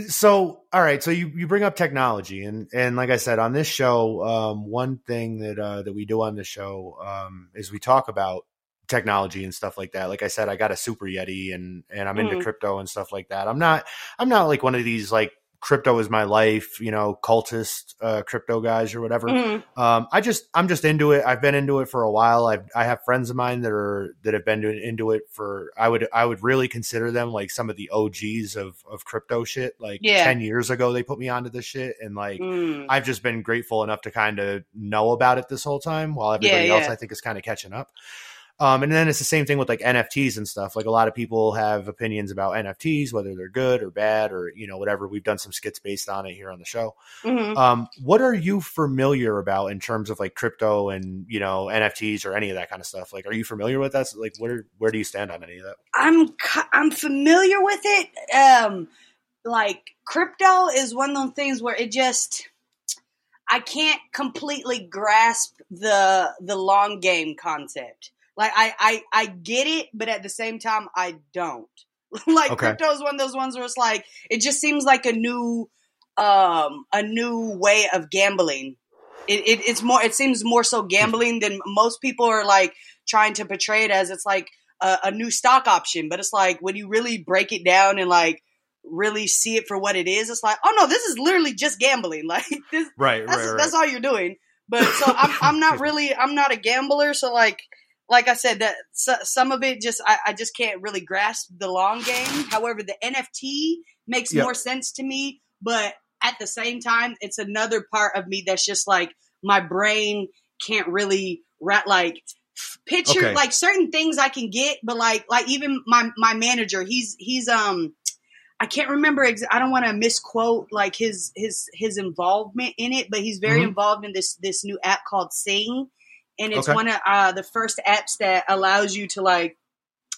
So, all right. So you, you bring up technology, and and like I said on this show, um, one thing that uh, that we do on the show um, is we talk about technology and stuff like that. Like I said, I got a Super Yeti, and and I'm into Mhm. crypto and stuff like that. I'm not I'm not like one of these like crypto is my life, you know, cultist uh, crypto guys or whatever. Mhm. Um, I just I'm just into it. I've been into it for a while. I've I have friends of mine that are that have been into it for. I would I would really consider them like some of the OGs of of crypto shit. Like Yeah. ten years ago, they put me onto this shit, and like Mm. I've just been grateful enough to kind of know about it this whole time, while everybody Yeah, else. I think is kind of catching up. Um, and then it's the same thing with like NFTs and stuff. Like a lot of people have opinions about NFTs, whether they're good or bad or you know whatever. We've done some skits based on it here on the show. Mhm. Um, what are you familiar about in terms of like crypto and you know NFTs or any of that kind of stuff? Like, are you familiar with that? Like, what are, where do you stand on any of that? I'm I'm familiar with it. Um, like crypto is one of those things where it just I can't completely grasp the the long game concept. Like I I I get it, but at the same time I don't. <laughs> like Okay. crypto is one of those ones where it's like it just seems like a new um a new way of gambling. It, it it's more it seems more so gambling than most people are like trying to portray it as it's like a, a new stock option. But it's like when you really break it down and like really see it for what it is, it's like, oh no, this is literally just gambling. <laughs> Like this Right, that's that's all you're doing. But so I'm I'm not <laughs> really I'm not a gambler. So like like I said that so, some of it just I, I just can't really grasp the long game. However, the NFT makes Yep. more sense to me. But at the same time, it's another part of me that's just like my brain can't really rat like picture Okay. like certain things I can get, but like like even my my manager, he's he's um I can't remember. Ex- I don't want to misquote like his his his involvement in it, but he's very Mhm. involved in this this new app called Sing, and it's Okay. one of uh, the first apps that allows you to like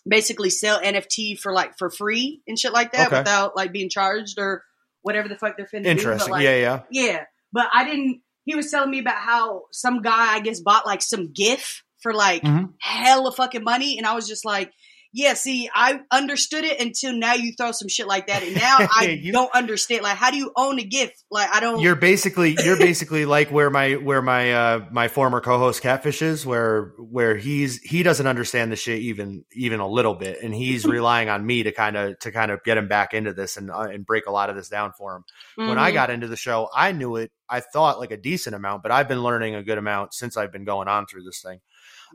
basically sell NFT for like for free and shit like that Okay. without like being charged or whatever the fuck they're finna do. Interesting. like, yeah, yeah. yeah, but I didn't. He was telling me about how some guy, I guess, bought like some GIF for like Mhm. hella fucking money, and I was just like, Yeah, see, I understood it until now you throw some shit like that, and now <laughs> I You- don't understand. Like, how do you own a gift? Like, I don't. You're basically you're basically like where my where my uh my former co-host Catfish is where where he's he doesn't understand the shit even even a little bit and he's <laughs> relying on me to kind of to kind of get him back into this and uh, and break a lot of this down for him. When I Mhm. got into the show, I knew it I thought like a decent amount, but I've been learning a good amount since I've been going on through this thing.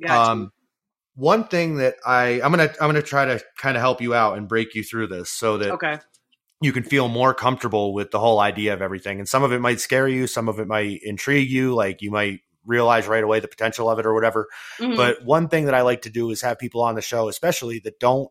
Got you. Um one thing that I I'm to I'm to try to kind of help you out and break you through this so that okay. you can feel more comfortable with the whole idea of everything. And some of it might scare you, some of it might intrigue you, like you might realize right away the potential of it or whatever. Mhm. But one thing that I like to do is have people on the show, especially that don't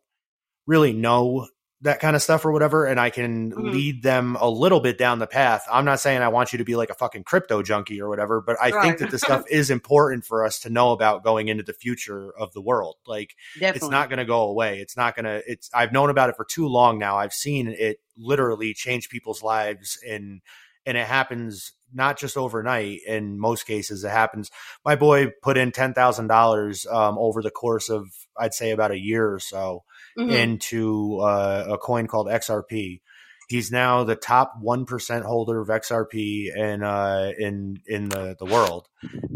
really know that kind of stuff or whatever, and I can Mhm. lead them a little bit down the path. I'm not saying I want you to be like a fucking crypto junkie or whatever, but I Right. think that this stuff <laughs> is important for us to know about going into the future of the world. Like Definitely. it's not going to go away. It's not going to. It's. I've known about it for too long now. I've seen it literally change people's lives, and and it happens not just overnight. In most cases, it happens. My boy put in ten thousand dollars um, over the course of I'd say about a year or so Mhm. into uh, a coin called XRP. He's now the top one percent holder of XRP in uh, in in the the world,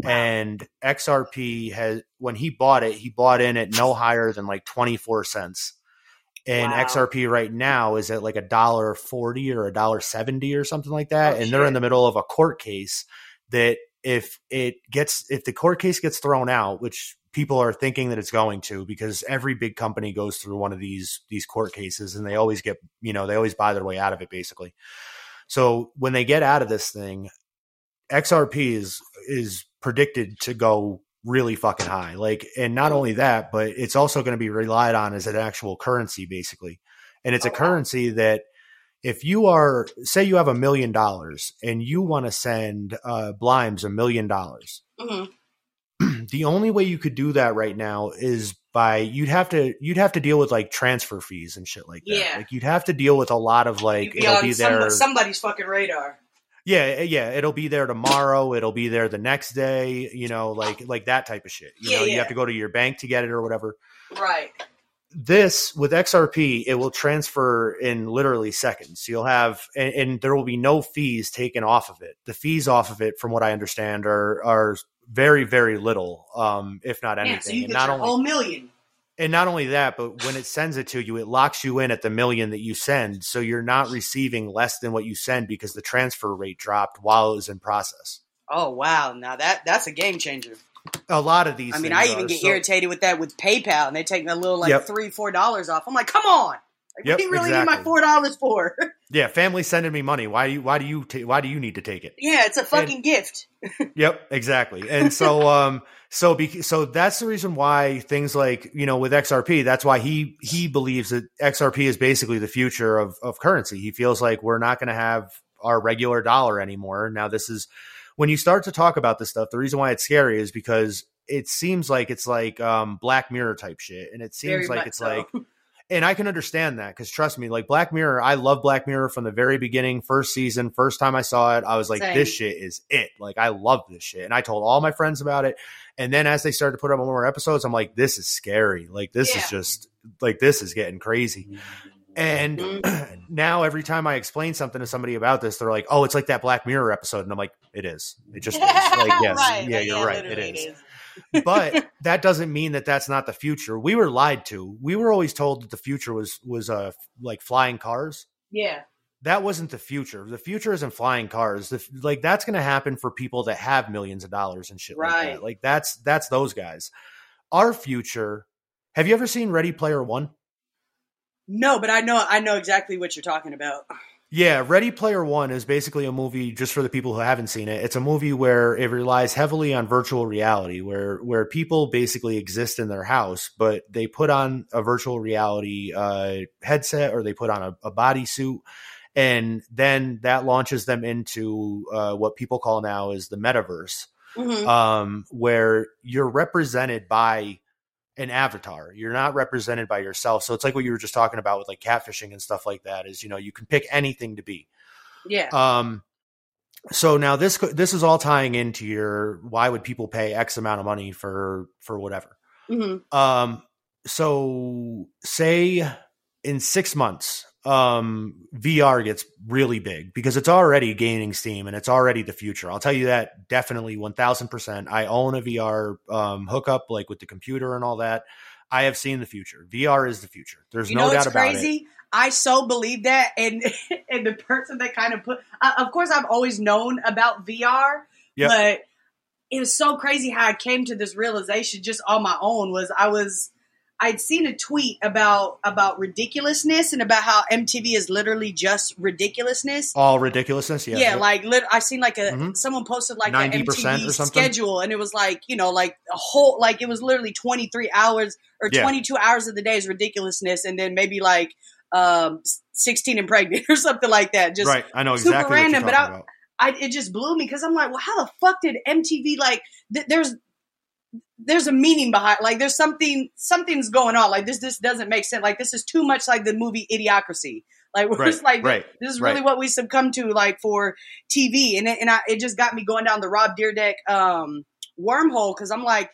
and XRP has when he bought it, he bought in at no higher than like twenty four cents, and Wow. XRP right now is at like a dollar forty or a dollar seventy or something like that, Oh, and they're in the middle of a court case that if it gets if the court case gets thrown out, which people are thinking that it's going to because every big company goes through one of these these court cases and they always get you know they always buy their way out of it basically. So when they get out of this thing xrp is is predicted to go really fucking high. Like and not only that but it's also going to be relied on as an actual currency basically. And it's a Oh, currency that if you are say you have a million dollars and you want to send uh blimes a million dollars Mhm. The only way you could do that right now is by you'd have to you'd have to deal with like transfer fees and shit like that. Yeah. Like you'd have to deal with a lot of like be it'll be there. somebody's fucking radar. yeah, eh, yeah, it'll be there tomorrow. It'll be there the next day. You know, like like that type of shit. You Yeah, know, you have to go to your bank to get it or whatever. Right. This with XRP, it will transfer in literally seconds. You'll have, and, and there will be no fees taken off of it. The fees off of it, from what I understand, are are very very little, um, if not anything. Yeah, so you And get not your only whole million. and not only that, but when it sends it to you, it locks you in at the million that you send. So you're not receiving less than what you send because the transfer rate dropped while it was in process. Oh wow! Now that that's a game changer. A lot of these. I mean, I even are. get So- irritated with that with PayPal, and they take a little like Yep. three, four dollars off. I'm like, come on! Like, Yep, what do you really need my four dollars for? <laughs> Yeah, family sending me money. Why do you? Why do you? Ta- why do you need to take it? yeah, it's a fucking gift. <laughs> Yep, exactly. And so, <laughs> um, so be, so that's the reason why things like you know with XRP, that's why he he believes that XRP is basically the future of of currency. He feels like we're not going to have our regular dollar anymore. Now, this is when you start to talk about this stuff. The reason why it's scary is because it seems like it's like um Black Mirror type shit, and it Very seems like it's so. like and I can understand that because trust me, like Black Mirror, I love Black Mirror from the very beginning, first season, first time I saw it, I was like, Same. this shit is it. Like I love this shit, and I told all my friends about it. And then as they started to put up more episodes, I'm like, this is scary. Like this Yeah. is just like this is getting crazy. And Mm-hmm. <clears throat> now every time I explain something to somebody about this, they're like, "Oh, it's like that Black Mirror episode," and I'm like, "It is. It just is. Like, <laughs> yes, Right, yeah, you're right. It literally is." But <laughs> that doesn't mean that that's not the future. We were lied to. We were always told that the future was was uh like flying cars. Yeah, That wasn't the future. The future isn't flying cars. The, like that's going to happen for people that have millions of dollars and shit like Right. that. Like that's that's those guys. Our future. Have you ever seen Ready Player One? no, but I know I know exactly what you're talking about. Yeah, Ready Player One is basically a movie just for the people who haven't seen it. It's a movie where it relies heavily on virtual reality, where where people basically exist in their house, but they put on a virtual reality uh, headset or they put on a, a bodysuit, and then that launches them into uh, what people call now is the metaverse, Mhm. um, where you're represented by an avatar. You're not represented by yourself. So it's like what you were just talking about with like catfishing and stuff like that. Is you know you can pick anything to be. yeah, Um, so now this this is all tying into your why would people pay X amount of money for for whatever. hmm Um, so say in six months, um, VR gets really big because it's already gaining steam and it's already the future. I'll tell you that definitely one thousand percent. I own a VR um, hookup, like with the computer and all that. I have seen the future. VR is the future. There's You no doubt about crazy? it. I so believe that, and <laughs> and the person that kind of put, uh, of course, I've always known about VR, Yep. but it was so crazy how I came to this realization just on my own. Was I was I'd seen a tweet about about ridiculousness and about how MTV is literally just ridiculousness. All ridiculousness. Yeah. Yeah, like lit- I seen like a Mhm. someone posted like the 90% MTV or something? schedule, and it was like you know like a whole like it was literally twenty three hours or Yeah. twenty two hours of the day is ridiculousness, and then maybe like um sixteen and pregnant <laughs> or something like that. Just right. I know exactly super random, but I-. I it just blew me because I'm like, well, how the fuck did MTV like? Th- there's there's a meaning behind like there's something something's going on. Like this this doesn't make sense. Like this is too much like the movie idiocracy. Like <laughs> we're Right, just like right, this is right. really what we succumb to like for tv and it, and I, it just got me going down the Rob Dyrdek um wormhole because i'm like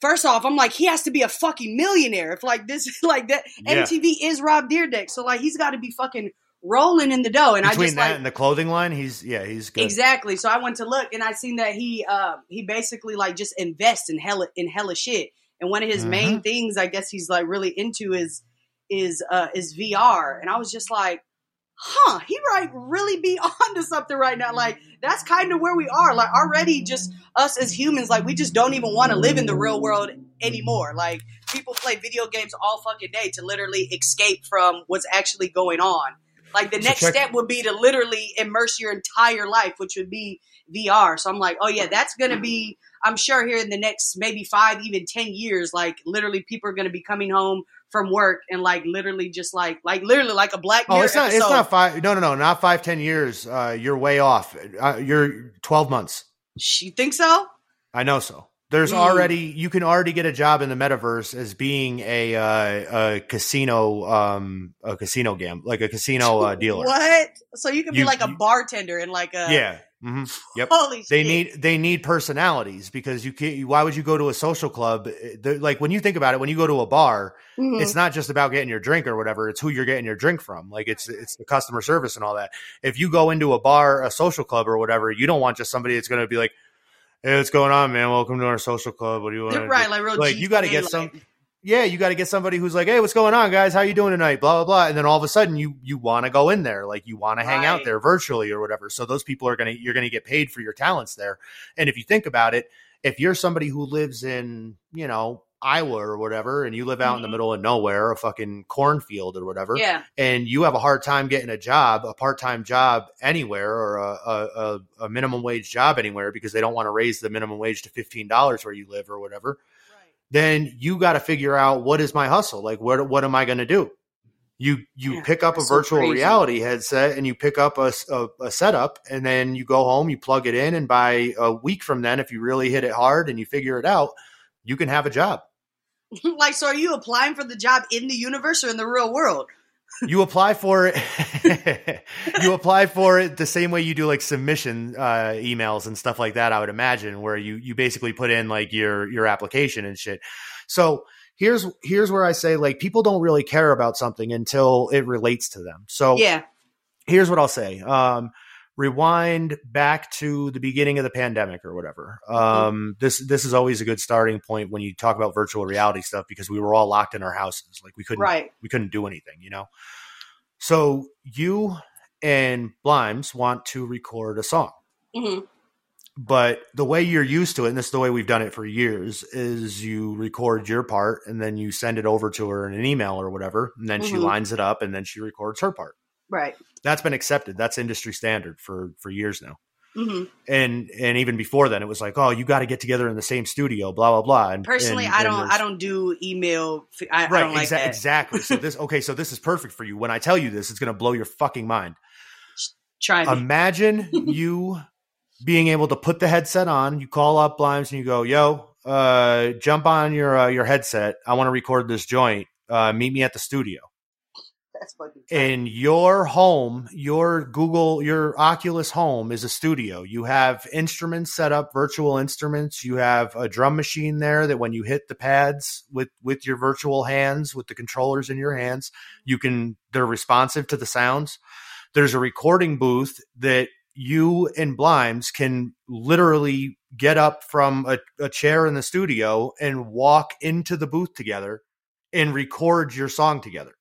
first off i'm like he has to be a fucking millionaire if like this <laughs> like that Yeah. mtv is Rob Dyrdek. So like he's got to be fucking rolling in the dough and i Between just that like and the clothing line, he's yeah, he's good. Exactly. So I went to look and I seen that he uh he basically like just invests in hella in hella shit. And one of his main things I guess he's like really into is is uh is VR. And I was just like, huh, he right really be <laughs> onto something right now. Like that's kind of where we are. Like already just us as humans, like we just don't even want to live in the real world anymore. Like people play video games all fucking day to literally escape from what's actually going on. Like the So next check- step would be to literally immerse your entire life, which would be VR. So I'm like, oh yeah, that's gonna be. I'm sure here in the next maybe five, even ten years, like literally people are gonna be coming home from work and like literally just like like literally like a Black Oh, Mirror it's not. It's not five. No, no, no, not five, ten years. Uh, you're way off. Uh, you're twelve months. She think so? I know so. There's Mm. already you can already get a job in the metaverse as being a uh, a casino um a casino gam like a casino uh, <laughs> dealer. What? So you can be like a you- bartender and like a Yeah. hmm Yep. Holy They shit. need they need personalities because you can't. Why would you go to a social club? They're- Like when you think about it, when you go to a bar, Mhm. it's not just about getting your drink or whatever. It's who you're getting your drink from. Like it's it's the customer service and all that. If you go into a bar, a social club or whatever, you don't want just somebody that's going to be like, "Hey, what's going on, man? Welcome to our social club. What do you want?" to right, like real like you got to get like- some. Yeah, you got to get somebody who's like, "Hey, what's going on, guys? How you doing tonight?" Blah blah blah, and then all of a sudden you you want to go in there, like you want to hang out there virtually or whatever. So those people are gonna you're gonna get paid for your talents there. And if you think about it, if you're somebody who lives in you know Iowa or whatever, and you live out in the Mhm. middle of nowhere, a fucking cornfield or whatever, Yeah. and you have a hard time getting a job, a part time job anywhere, or a, a, a, a minimum wage job anywhere because they don't want to raise the minimum wage to fifteen dollars where you live or whatever, then you got to figure out what is my hustle, like what what am I going to do? You you Yeah, pick up a that's so virtual reality headset and you pick up a setup and then you go home, you plug it in, and by a week from then, if you really hit it hard and you figure it out, you can have a job. <laughs> like, so are you applying for the job in the universe or in the real world? <laughs> you apply for it <laughs> you apply for it the same way you do like submission uh, emails and stuff like that i would imagine where you you basically put in like your your application and shit so here's here's where i say like people don't really care about something until it relates to them so Yeah. here's what I'll say. Um, rewind back to the beginning of the pandemic or whatever. Um, this this is always a good starting point when you talk about virtual reality stuff because we were all locked in our houses, like we couldn't Right. we couldn't do anything, you know. So you and Blimes want to record a song, hmm but the way you're used to it, and this is the way we've done it for years, is you record your part and then you send it over to her in an email or whatever, and then she Mhm. lines it up and then she records her part Right. That's been accepted. That's industry standard for for years now. hmm And and even before then, it was like, oh, you got to get together in the same studio, blah blah blah. And Personally, and- I don't. I don't do email. I, I Right, don't like exa- exactly. So <laughs> this, okay, so this is perfect for you. When I tell you this, it's going to blow your fucking mind. Try me. Imagine <laughs> you being able to put the headset on. You call up Blimes and you go, "Yo, uh, jump on your uh, your headset. I want to record this joint. Uh, meet me at the studio." That's in your home, your Google, your Oculus home is a studio. You have instruments set up, virtual instruments. You have a drum machine there that when you hit the pads with with your virtual hands, with the controllers in your hands, you can they're responsive to the sounds. There's a recording booth that you and Blimes can literally get up from a, a chair in the studio and walk into the booth together and record your song together.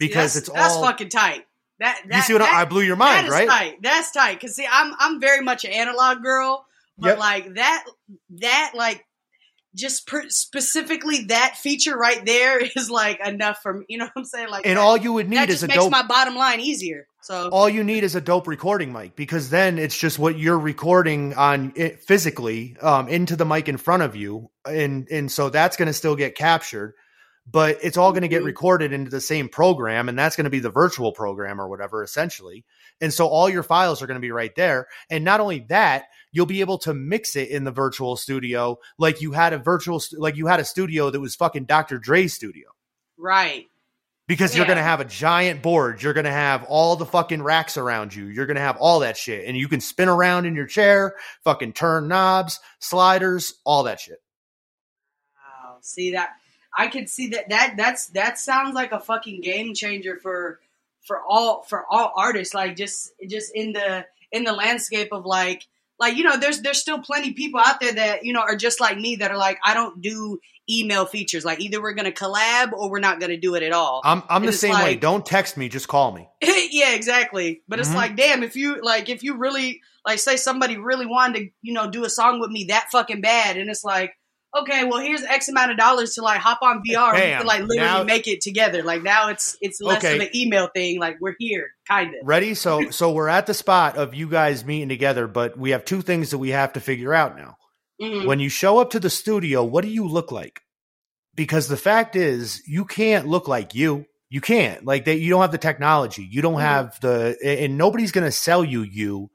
Because that's, it's that's all fucking tight. That, that you see what that, I, I blew your mind, is right? tight. That's tight. Cause see, I'm I'm very much an analog girl, but Yep. like that that like just per, specifically that feature right there <laughs> is like enough for me. You know what I'm saying? Like And that, all you would need just is a makes dope. my bottom line easier. So all you need is a dope recording mic because then it's just what you're recording on it physically um, into the mic in front of you, and and so that's going to still get captured, but it's all going to get Mhm. recorded into the same program, and that's going to be the virtual program or whatever, essentially. And so all your files are going to be right there, and not only that, you'll be able to mix it in the virtual studio like you had a virtual like you had a studio that was fucking Dr. Dre's studio right. because you're going to have a giant board. You're going to have all the fucking racks around you. You're going to have all that shit. And you can spin around in your chair, fucking turn knobs, sliders, all that shit. Wow. See that I could see that that that's that sounds like a fucking game changer for for all for all artists like just just in the in the landscape of like like you know there's there's still plenty of people out there that you know are just like me that are like I don't do email features like either we're going to collab or we're not going to do it at all. I'm, I'm And the it's same way. Don't text me, just call me. <laughs> yeah, exactly. But it's Mhm. like, damn, if you like, if you really like, say somebody really wanted to, you know, do a song with me that fucking bad, and it's like, okay, well, here's X amount of dollars to like hop on VR, and Bam. can like literally Now- make it together. Like now, it's it's less Okay. of an email thing. Like we're here, kind of. Ready? So, <laughs> so we're at the spot of you guys meeting together, but we have two things that we have to figure out now. Mhm. When you show up to the studio, what do you look like? Because the fact is, you can't look like you. You can't. Like that you don't have the technology. You don't Mhm. have the and nobody's going to sell you you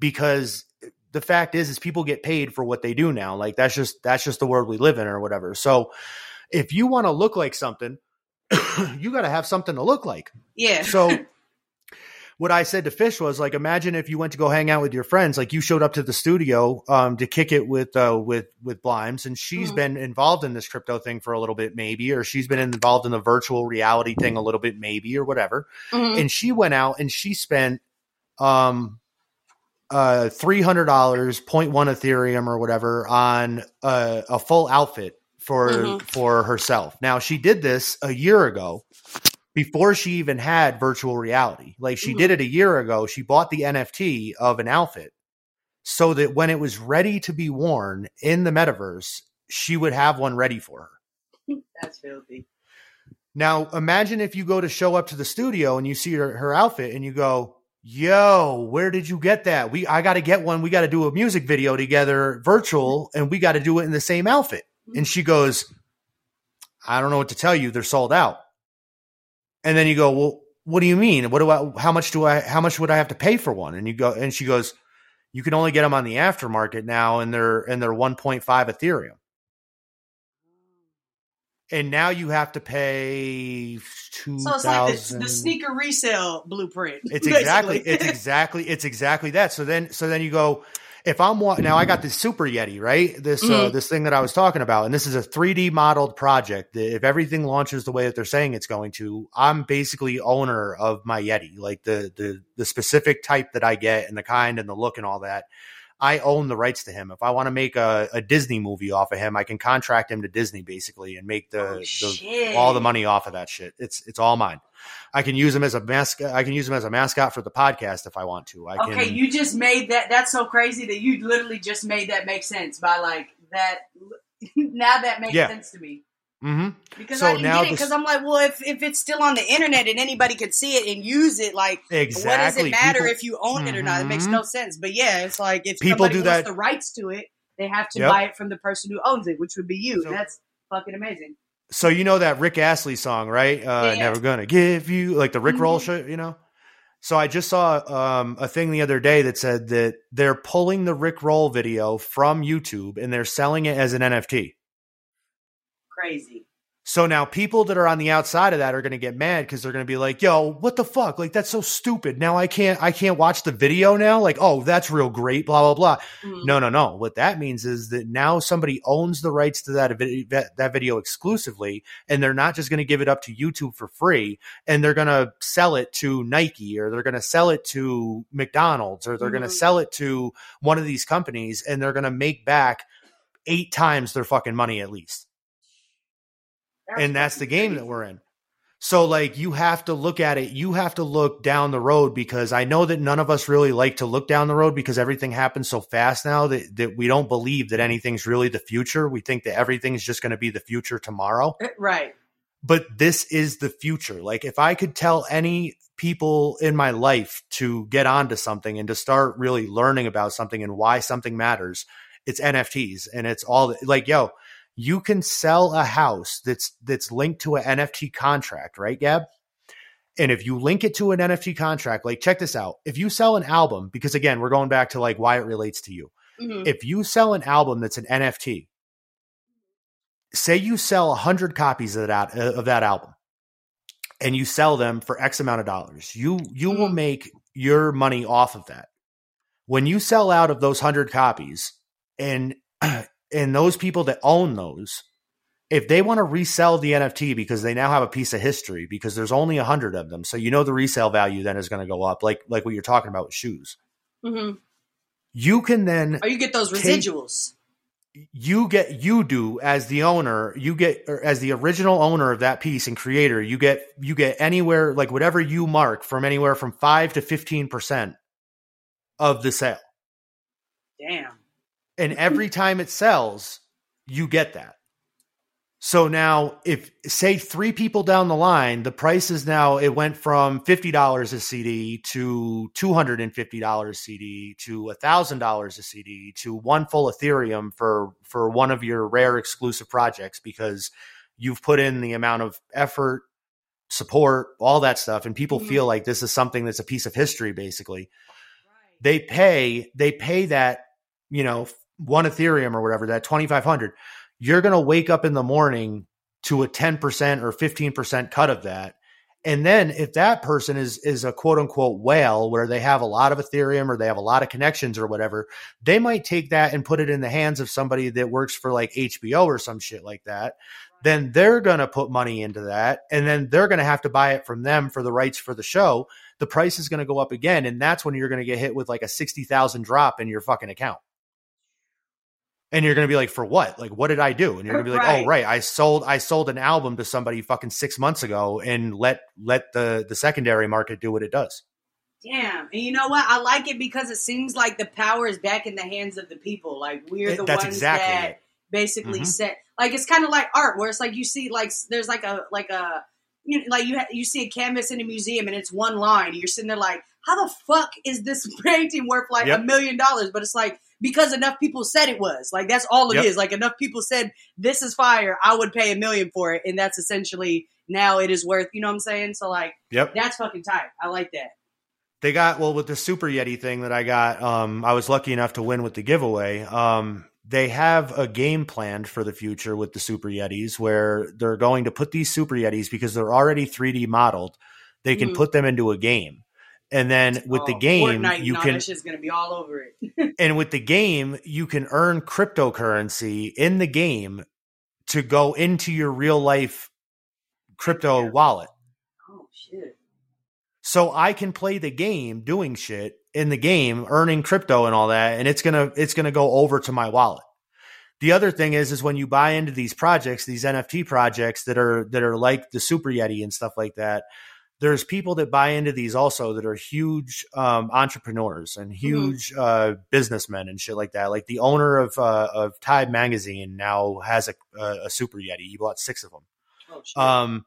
because the fact is is people get paid for what they do now. Like that's just that's just the world we live in or whatever. So if you want to look like something, <coughs> you got to have something to look like. Yeah. So <laughs> what I said to Fish was like, imagine if you went to go hang out with your friends, like you showed up to the studio um, to kick it with uh, with with Blimes, and she's Mhm. been involved in this crypto thing for a little bit, maybe, or she's been involved in the virtual reality thing a little bit, maybe, or whatever. Mhm. And she went out and she spent um uh three hundred dollars, 0.1 Ethereum or whatever on a, a full outfit for Mhm. for herself. Now she did this a year ago before she even had virtual reality. Like she Mhm. did it a year ago. She bought the NFT of an outfit so that when it was ready to be worn in the metaverse, she would have one ready for her. <laughs> That's filthy. Now, imagine if you go to show up to the studio and you see her, her outfit and you go, "Yo, where did you get that? We I got to get one. We got to do a music video together, virtual, and we got to do it in the same outfit." And she goes, "I don't know what to tell you. They're sold out." And then you go, "Well, what do you mean? What do I? How much do I? How much would I have to pay for one?" And you go, and she goes, "You can only get them on the aftermarket now, and they're and they're 1.5 Ethereum." And now you have to pay two So it's like the, the sneaker resale blueprint. <laughs> It's exactly it's exactly it's exactly that. So then so then you go if I'm now I got this super yeti, right? This uh, Mhm. this thing that I was talking about and this is a 3D modeled project. If everything launches the way that they're saying it's going to, I'm basically owner of my yeti, like the the the specific type that I get and the kind and the look and all that. I own the rights to him. If I want to make a, a Disney movie off of him, I can contract him to Disney basically and make the, Oh, the all the money off of that shit. It's it's all mine. I can use him as a mascot. I can use him as a mascot for the podcast if I want to. I Okay, can. you just made that. That's so crazy that you literally just made that make sense by like that. <laughs> now that makes Yeah. sense to me hmm because So I didn't now get it because I'm like, well, if if it's still on the internet and anybody could see it and use it, like, what does it matter People- if you own it or not? It makes Mhm. no sense. But yeah, it's like if People somebody do wants that- the rights to it, they have to Yep. buy it from the person who owns it, which would be you. So- That's fucking amazing. So you know that Rick Astley song, right? Uh, Yeah. Never gonna give you like the Rick Roll Mhm. shit, you know. So I just saw um, a thing the other day that said that they're pulling the Rick Roll video from YouTube and they're selling it as an NFT. Crazy. So now people that are on the outside of that are going to get mad because they're going to be like, "Yo, what the fuck? Like that's so stupid. Now I can't I can't watch the video now. Like, oh, that's real great, blah blah blah." Mhm. No, no, no. What that means is that now somebody owns the rights to that that, that video exclusively, and they're not just going to give it up to YouTube for free, and they're going to sell it to Nike or they're going to sell it to McDonald's or they're going to sell it to one of these companies, and they're going to make back eight times their fucking money at least and that's the game crazy. that we're in. So like you have to look at it, you have to look down the road because I know that none of us really like to look down the road because everything happens so fast now that, that we don't believe that anything's really the future. We think that everything's just going to be the future tomorrow. Right. But this is the future. Like if I could tell any people in my life to get onto something and to start really learning about something and why something matters, it's NFTs and it's all like yo, you can sell a house that's that's linked to an NFT contract, right, Gab? And if you link it to an NFT contract, like check this out. If you sell an album, because again, we're going back to like why it relates to you. Mhm. If you sell an album that's an NFT, say you sell 100 copies of that of that album and you sell them for x amount of dollars you you will Mhm. make your money off of that when you sell out of those 100 copies and <clears throat> and those people that own those if they want to resell the NFT because they now have a piece of history because there's only 100 of them so you know the resale value then is going to go up like like what you're talking about with shoes Mhm. you can then Or you get those Take- residuals. you get you do as the owner you get or as the original owner of that piece and creator you get you get anywhere like whatever you mark from anywhere from 5 to 15% of the sale Damn. And every <laughs> time it sells you get that. So now if say three people down the line the price is now it went from $50 a cd to $250 a cd to $1000 a cd to one full ethereum for for one of your rare exclusive projects because you've put in the amount of effort support all that stuff and people Mhm. feel like this is something that's a piece of history basically. They pay they pay that you know one ethereum or whatever that 2500 you're going to wake up in the morning to a 10% or 15% cut of that. And then if that person is is a quote unquote whale where they have a lot of ethereum or they have a lot of connections or whatever they might take that and put it in the hands of somebody that works for like HBO or some shit like that. Then they're going to put money into that and then they're going to have to buy it from them for the rights for the show. The price is going to go up again and that's when you're going to get hit with like a 60,000 drop in your fucking account and you're going to be like for what like what did i do and you're going to be like Right. oh right i sold i sold an album to somebody fucking 6 months ago and let let the the secondary market do what it does Damn. And you know what? I like it because it seems like the power is back in the hands of the people. Like we're the that's ones exactly that it. basically Mhm. set like it's kind of like art where it's like you see like there's like a like a you know, like you ha- you see a canvas in a museum and it's one line you're sitting there like how the fuck is this <laughs> painting worth like a million dollars? But it's like because enough people said it was. Like that's all it is. Yep. like enough people said this is fire. I would pay a million for it. And that's essentially now it is worth you know what I'm saying? So like yep. that's fucking tight. I like that. They got well with the super yeti thing that i got um i was lucky enough to win with the giveaway. Um they have a game planned for the future with the super yetis where they're going to put these super yetis because they're already 3d modeled they can Mhm. put them into a game and then with the Oh, game Fortnite, you can that shit's gonna be all over it. <laughs> and with the game you can earn cryptocurrency in the game to go into your real life crypto wallet oh shit! so I can play the game doing shit in the game, earning crypto and all that, and it's gonna it's gonna go over to my wallet. The other thing is is when you buy into these projects, these NFT projects that are that are like the Super Yeti and stuff like that, there's people that buy into these also that are huge um, entrepreneurs and huge uh, businessmen and shit like that. Like the owner of uh, of Time Magazine now has a, a, a Super Yeti. He bought six of them Oh um,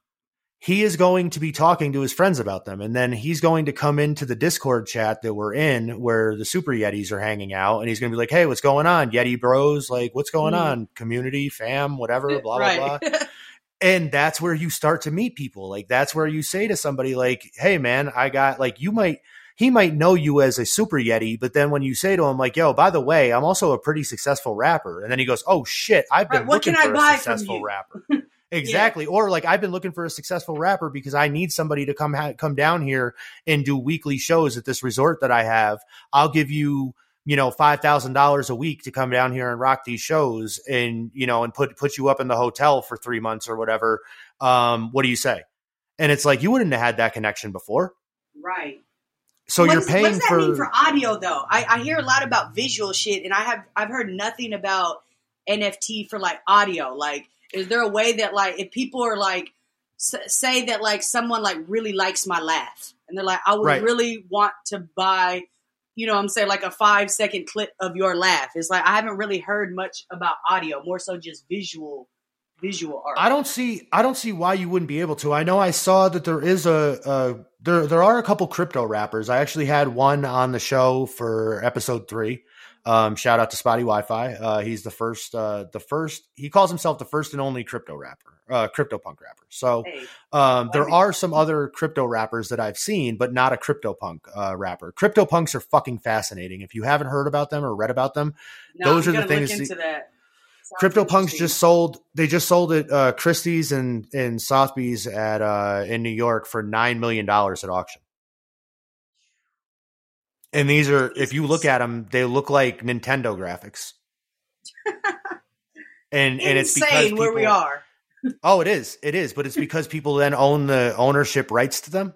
he is going to be talking to his friends about them. And then he's going to come into the Discord chat that we're in where the Super Yetis are hanging out. And he's going to be like, Hey, what's going on? Yeti bros, like, what's going Mhm. on? Community, fam, whatever, blah, blah, blah. <laughs> And that's where you start to meet people. Like, that's where you say to somebody, like, Hey, man, I got, like, you might, he might know you as a super yeti, but then when you say to him, like, yo, by the way, I'm also a pretty successful rapper. And then he goes, Oh shit, I've been Right, what looking I for buy a successful rapper. <laughs> Exactly. Or like I've been looking for a successful rapper because I need somebody to come ha- come down here and do weekly shows at this resort that I have. I'll give you, you know, five thousand dollars a week to come down here and rock these shows, and you know, and put put you up in the hotel for three months or whatever. Um, what do you say? And it's like you wouldn't have had that connection before. Right. So What you're does- paying what does that for, mean for audio though? I, I hear a lot about visual shit, and I have I've heard nothing about NFT for like audio. Like, is there a way that like if people are like say that like someone like really likes my laugh, and they're like, I would Right. really want to buy, you know, I'm saying like a five second clip of your laugh. It's like I haven't really heard much about audio, more so just visual, visual art. I don't see I don't see why you wouldn't be able to. I know I saw that there is a, a there there are a couple crypto rappers. I actually had one on the show for episode three. Um, shout out to Spotty Wi-Fi. Uh, he's the first uh, the first he calls himself the first and only crypto rapper, uh, crypto punk rapper. So um, there are some other crypto rappers that I've seen, but not a crypto punk uh, rapper. Crypto punks are fucking fascinating. If you haven't heard about them or read about them, no, those are the gonna look things into that. Crypto Punks just sold. They just sold it. Uh, Christie's and and Sotheby's at uh, in New York for nine million dollars at auction. And these are, if you look at them, they look like Nintendo graphics. <laughs> and and it's because insane where we are. <laughs> Oh, it is. It is, but it's because people then own the ownership rights to them.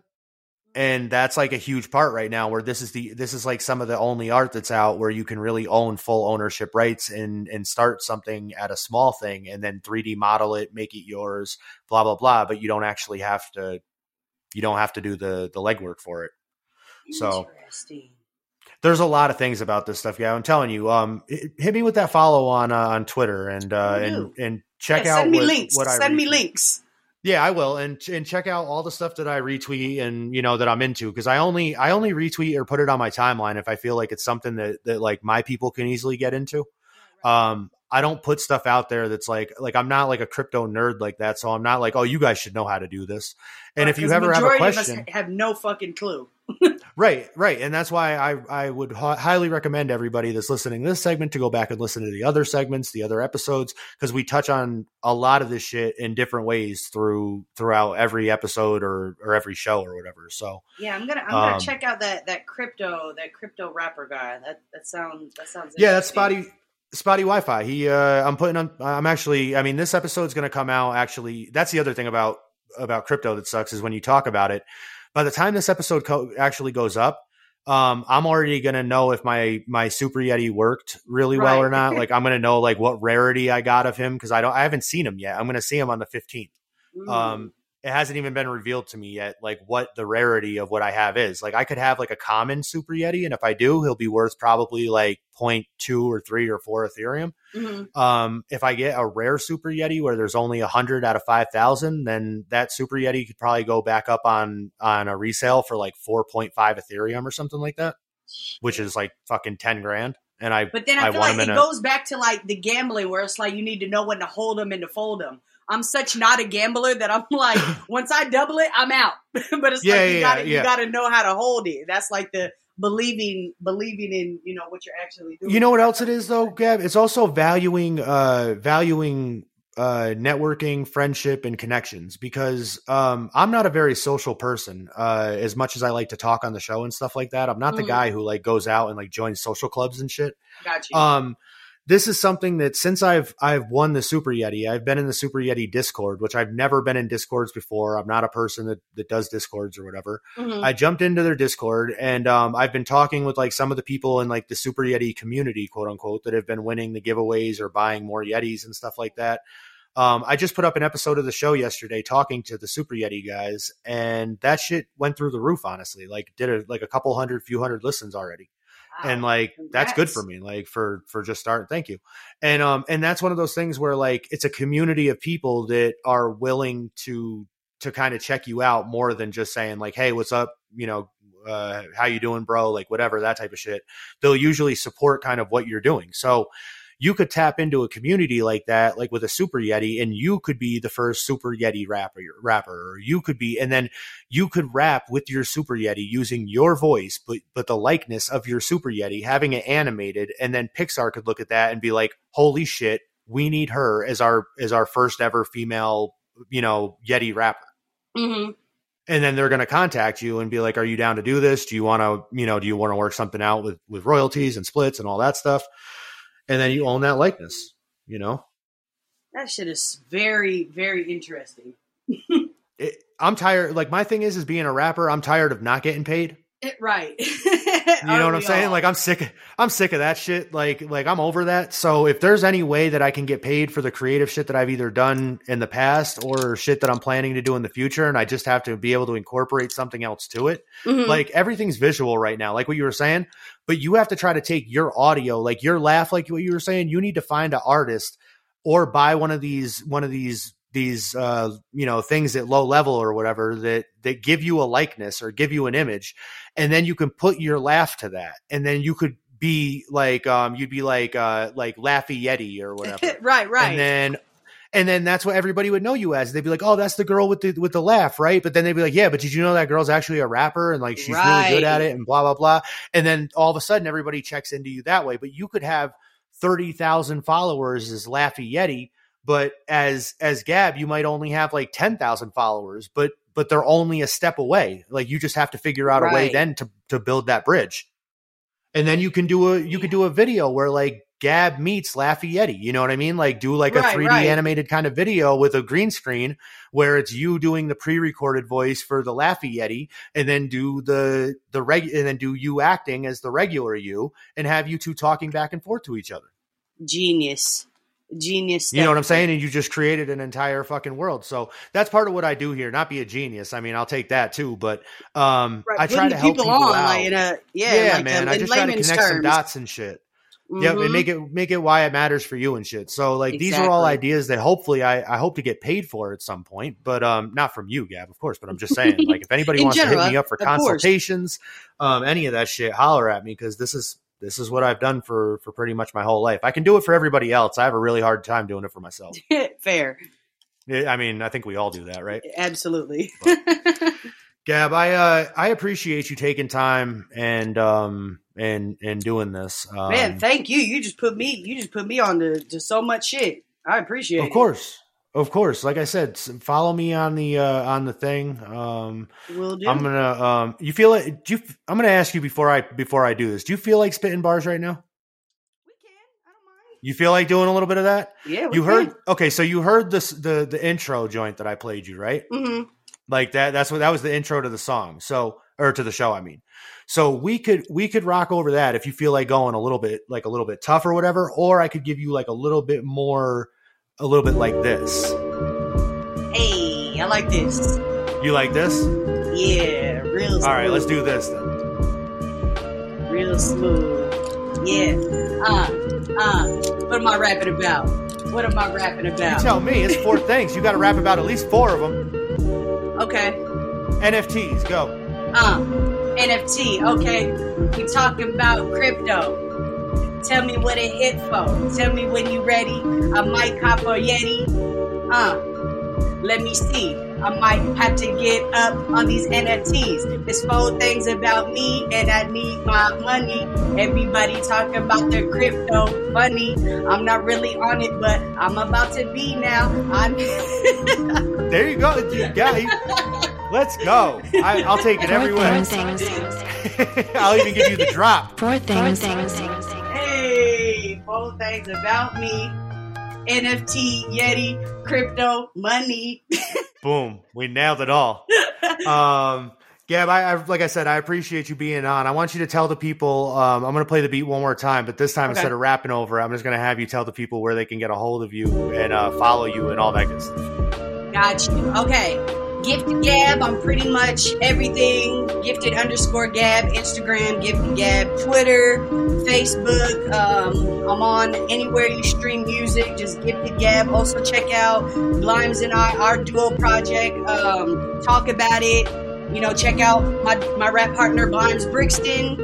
And that's like a huge part right now where this is the this is like some of the only art that's out where you can really own full ownership rights and and start something at a small thing and then 3D model it, make it yours, blah blah blah, but you don't actually have to you don't have to do the the legwork for it. So- Interesting. There's a lot of things about this stuff, yeah. I'm telling you. Um, hit me with that follow on uh, on Twitter and uh, and and check Yeah, out send me what, links. what I send me links. Yeah, I will, and and check out all the stuff that I retweet and you know that I'm into because I only I only retweet or put it on my timeline if I feel like it's something that that like my people can easily get into. Um, I don't put stuff out there that's like like I'm not like a crypto nerd like that, so I'm not like oh you guys should know how to do this. And if you ever have a question, have no fucking clue. <laughs> Right, right, and that's why I I would hi- highly recommend everybody that's listening to this segment to go back and listen to the other segments, the other episodes, because we touch on a lot of this shit in different ways through throughout every episode or or every show or whatever. So Yeah, I'm gonna I'm gonna Um, check out that that crypto that crypto rapper guy. That that sounds that sounds yeah, that's. Spotty Spotty Wi-Fi. He, uh, I'm putting on. I'm actually. I mean, this episode's going to come out. Actually, that's the other thing about about crypto that sucks is when you talk about it. By the time this episode co- actually goes up, um, I'm already going to know if my my Super Yeti worked really well or not. <laughs> Like, I'm going to know like what rarity I got of him because I don't. I haven't seen him yet. I'm going to see him on the 15th. Mm. Um, it hasn't even been revealed to me yet, like what the rarity of what I have is. Like I could have like a common Super Yeti, and if I do, he'll be worth probably like 0.2 or three or four Ethereum. Mhm. Um, if I get a rare Super Yeti where there's only a hundred out of five thousand, then that Super Yeti could probably go back up on on a resale for like 4.5 Ethereum or something like that, which is like fucking 10 grand. And I But then I, I feel want like it a- goes back to like the gambling where it's like you need to know when to hold them and to fold them. I'm such not a gambler that I'm like, <laughs> once I double it, I'm out. <laughs> but it's Yeah, like you yeah, gotta yeah. you gotta know how to hold it. That's like the believing believing in, you know, what you're actually doing. You know what else it is though, Gab? It's also valuing uh valuing uh networking, friendship and connections because um I'm not a very social person uh as much as I like to talk on the show and stuff like that. I'm not the Mhm. guy who like goes out and like joins social clubs and shit. Got you. Um this is something that since I've I've won the Super Yeti, I've been in the Super Yeti Discord, which I've never been in Discords before. I'm not a person that, that does Discords or whatever. Mhm. I jumped into their Discord and um, I've been talking with like some of the people in like the Super Yeti community, quote unquote, that have been winning the giveaways or buying more Yetis and stuff like that. Um, I just put up an episode of the show yesterday talking to the Super Yeti guys, and that shit went through the roof. Honestly, like did a, like a couple hundred, few hundred listens already. And like that's good for me like for for just starting thank you. And um and that's one of those things where like it's a community of people that are willing to to kind of check you out more than just saying like hey what's up? You know uh how you doing bro? like whatever that type of shit. They'll usually support kind of what you're doing. So you could tap into a community like that, like with a Super Yeti, and you could be the first Super Yeti rapper, rapper, or you could be, and then you could rap with your Super Yeti using your voice, but but the likeness of your Super Yeti, having it animated, and then Pixar could look at that and be like, "Holy shit, we need her as our as our first ever female you know, Yeti rapper. hmm And then they're going to contact you and be like, "Are you down to do this? Do you want to, you know, do you want to work something out with with royalties and splits and all that stuff?" And then you own that likeness, you know. That shit is very, very interesting. <laughs> It, I'm tired. Like my thing is, is being a rapper. I'm tired of not getting paid. Right. <laughs> You know what I'm saying? Like I'm sick. I'm sick of that shit. Like like I'm over that. So if there's any way that I can get paid for the creative shit that I've either done in the past or shit that I'm planning to do in the future, and I just have to be able to incorporate something else to it, Mhm. like everything's visual right now, like what you were saying. But you have to try to take your audio, like your laugh, like what you were saying. You need to find an artist or buy one of these one of these these uh you know things at low level or whatever that that give you a likeness or give you an image and then you can put your laugh to that and then you could be like um you'd be like uh like laughy yeti or whatever. <laughs> Right, right. and then and then that's what everybody would know you as. They'd be like oh that's the girl with the with the laugh right? But then they'd be like yeah but did you know that girl's actually a rapper and like she's really good at it and blah blah blah? And then all of a sudden everybody checks into you that way. But you could have 30,000 followers as Laffy Yeti but as as Gab you might only have like 10,000 followers but but they're only a step away like you just have to figure out a way then to to build that bridge and then you can do a you could do a video where like Gab meets Laffy Yeti. You know what I mean? Like do like a 3D right. animated kind of video with a green screen where it's you doing the pre-recorded voice for the Laffy Yeti, and then do the the reg and then do you acting as the regular you, and have you two talking back and forth to each other. Genius. Genius. You know what I'm saying? And you just created an entire fucking world. So that's part of what I do here. Not be a genius. I mean, I'll take that too, but um, Right, I try putting to help people, on, out. like in a yeah, yeah, like, man. uh, I just try to connect some dots and shit. Yeah, Mhm. and make it make it why it matters for you and shit. So like these are all ideas that hopefully I, I hope to get paid for at some point, but um not from you, Gab, of course. But I'm just saying, like if <laughs> anybody wants to hit me up for of course. consultations, um, any of that shit, holler at me because this is this is what I've done for for pretty much my whole life. I can do it for everybody else. I have a really hard time doing it for myself. <laughs> Fair. I mean, I think we all do that, right? Absolutely. <laughs> <laughs> Gab, I uh, I appreciate you taking time and um and and doing this. Um, Man, thank you. You just put me you just put me on to, to so much shit. I appreciate of it. Of course, of course. Like I said, follow me on the uh, on the thing. Um, Will do. I'm gonna. Um, you feel it? Do you? I'm gonna ask you before I before I do this. Do you feel like spitting bars right now? we can. I don't mind. You feel like doing a little bit of that? Yeah, You heard? Okay, so you heard this the the intro joint that I played you, right? hmm like that that's what that was the intro to the song so or to the show i mean so we could we could rock over that if you feel like going a little bit like a little bit tough or whatever or i could give you like a little bit more a little bit like this Hey, I like this. you like this Yeah, real smooth. all right let's do this then real smooth. Yeah. Uh, uh. What am I rapping about? What am I rapping about? you tell me it's four <laughs> things you got to rap about at least four of them Okay. nfts go Uh, NFT. Okay. We talking about crypto. Tell me what it hit for. Tell me when you ready. I might cop a Yeti. Uh, let me see. I might have to get up on these NFTs. It's four things about me, and I need my money. Everybody talking about their crypto money. I'm not really on it, but I'm about to be now. I'm. <laughs> there you go you got it. let's go I, i'll take it everywhere. Four things. <laughs> i'll even give you the drop Four things. Hey, four things about me. NFT, Yeti, crypto, money. <laughs> Boom. We nailed it all. um, Gab, I, I like I said, I appreciate you being on. I want you to tell the people. Um, I'm going to play the beat one more time, but this time Okay. instead of rapping over, I'm just going to have you tell the people where they can get a hold of you and uh, follow you and all that good stuff. Got you. Okay. Gifted Gab, I'm pretty much everything. Gifted underscore Gab, Instagram, Gifted Gab, Twitter, Facebook. Um, I'm on anywhere you stream music, just Gifted Gab. Also check out Blimes and I, our duo project. Um, talk about it. You know, check out my, my rap partner Blimes Brixton.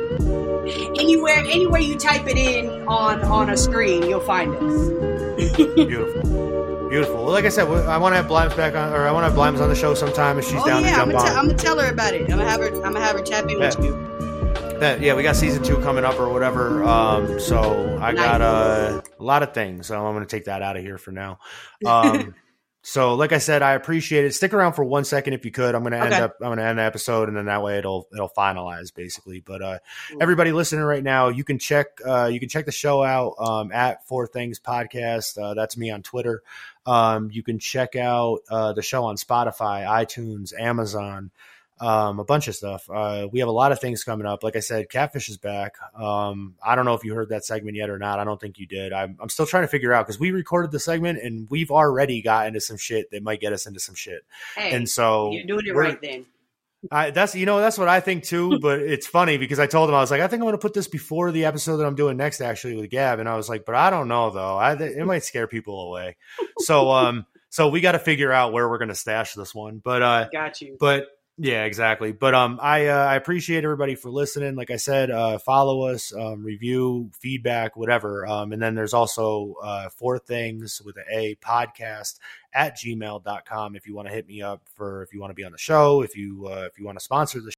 Anywhere, anywhere you type it in on on a screen, you'll find us. <laughs> Beautiful. Beautiful. Well, like I said, I want to have Blimes back on, or I want to have Blimes on the show sometime if she's oh down yeah, to I'm jump gonna, on. t- I'm gonna tell her about it. I'm gonna have her. I'm gonna have her tap in with you. Yeah, yeah, we got season two coming up or whatever. Um, so I got uh, a lot of things. So I'm going to take that out of here for now. Um, <laughs> so like I said, I appreciate it. Stick around for one second if you could. I'm gonna end Okay. up I'm gonna end the episode and then that way it'll it'll finalize basically. But uh everybody listening right now, you can check uh you can check the show out um at Four Things Podcast. Uh that's me on Twitter. Um you can check out uh the show on Spotify, iTunes, Amazon, um, a bunch of stuff. Uh, we have a lot of things coming up. Like I said, Catfish is back. Um, I don't know if you heard that segment yet or not. I don't think you did. I'm, I'm still trying to figure out because we recorded the segment and we've already got into some shit that might get us into some shit. Hey, and so you're doing it right then. I, that's you know that's what I think too. <laughs> But it's funny because I told him I was like I think I'm going to put this before the episode that I'm doing next actually with Gab, and I was like, but I don't know though. I it might scare people away. So um so we got to figure out where we're going to stash this one. But uh Got you. but yeah, exactly. But um, I uh, I appreciate everybody for listening. Like I said, uh, follow us, um, review, feedback, whatever. Um, and then there's also uh, four things with an A podcast at gmail.com if you want to hit me up for if you want to be on the show, if you uh, if you want to sponsor the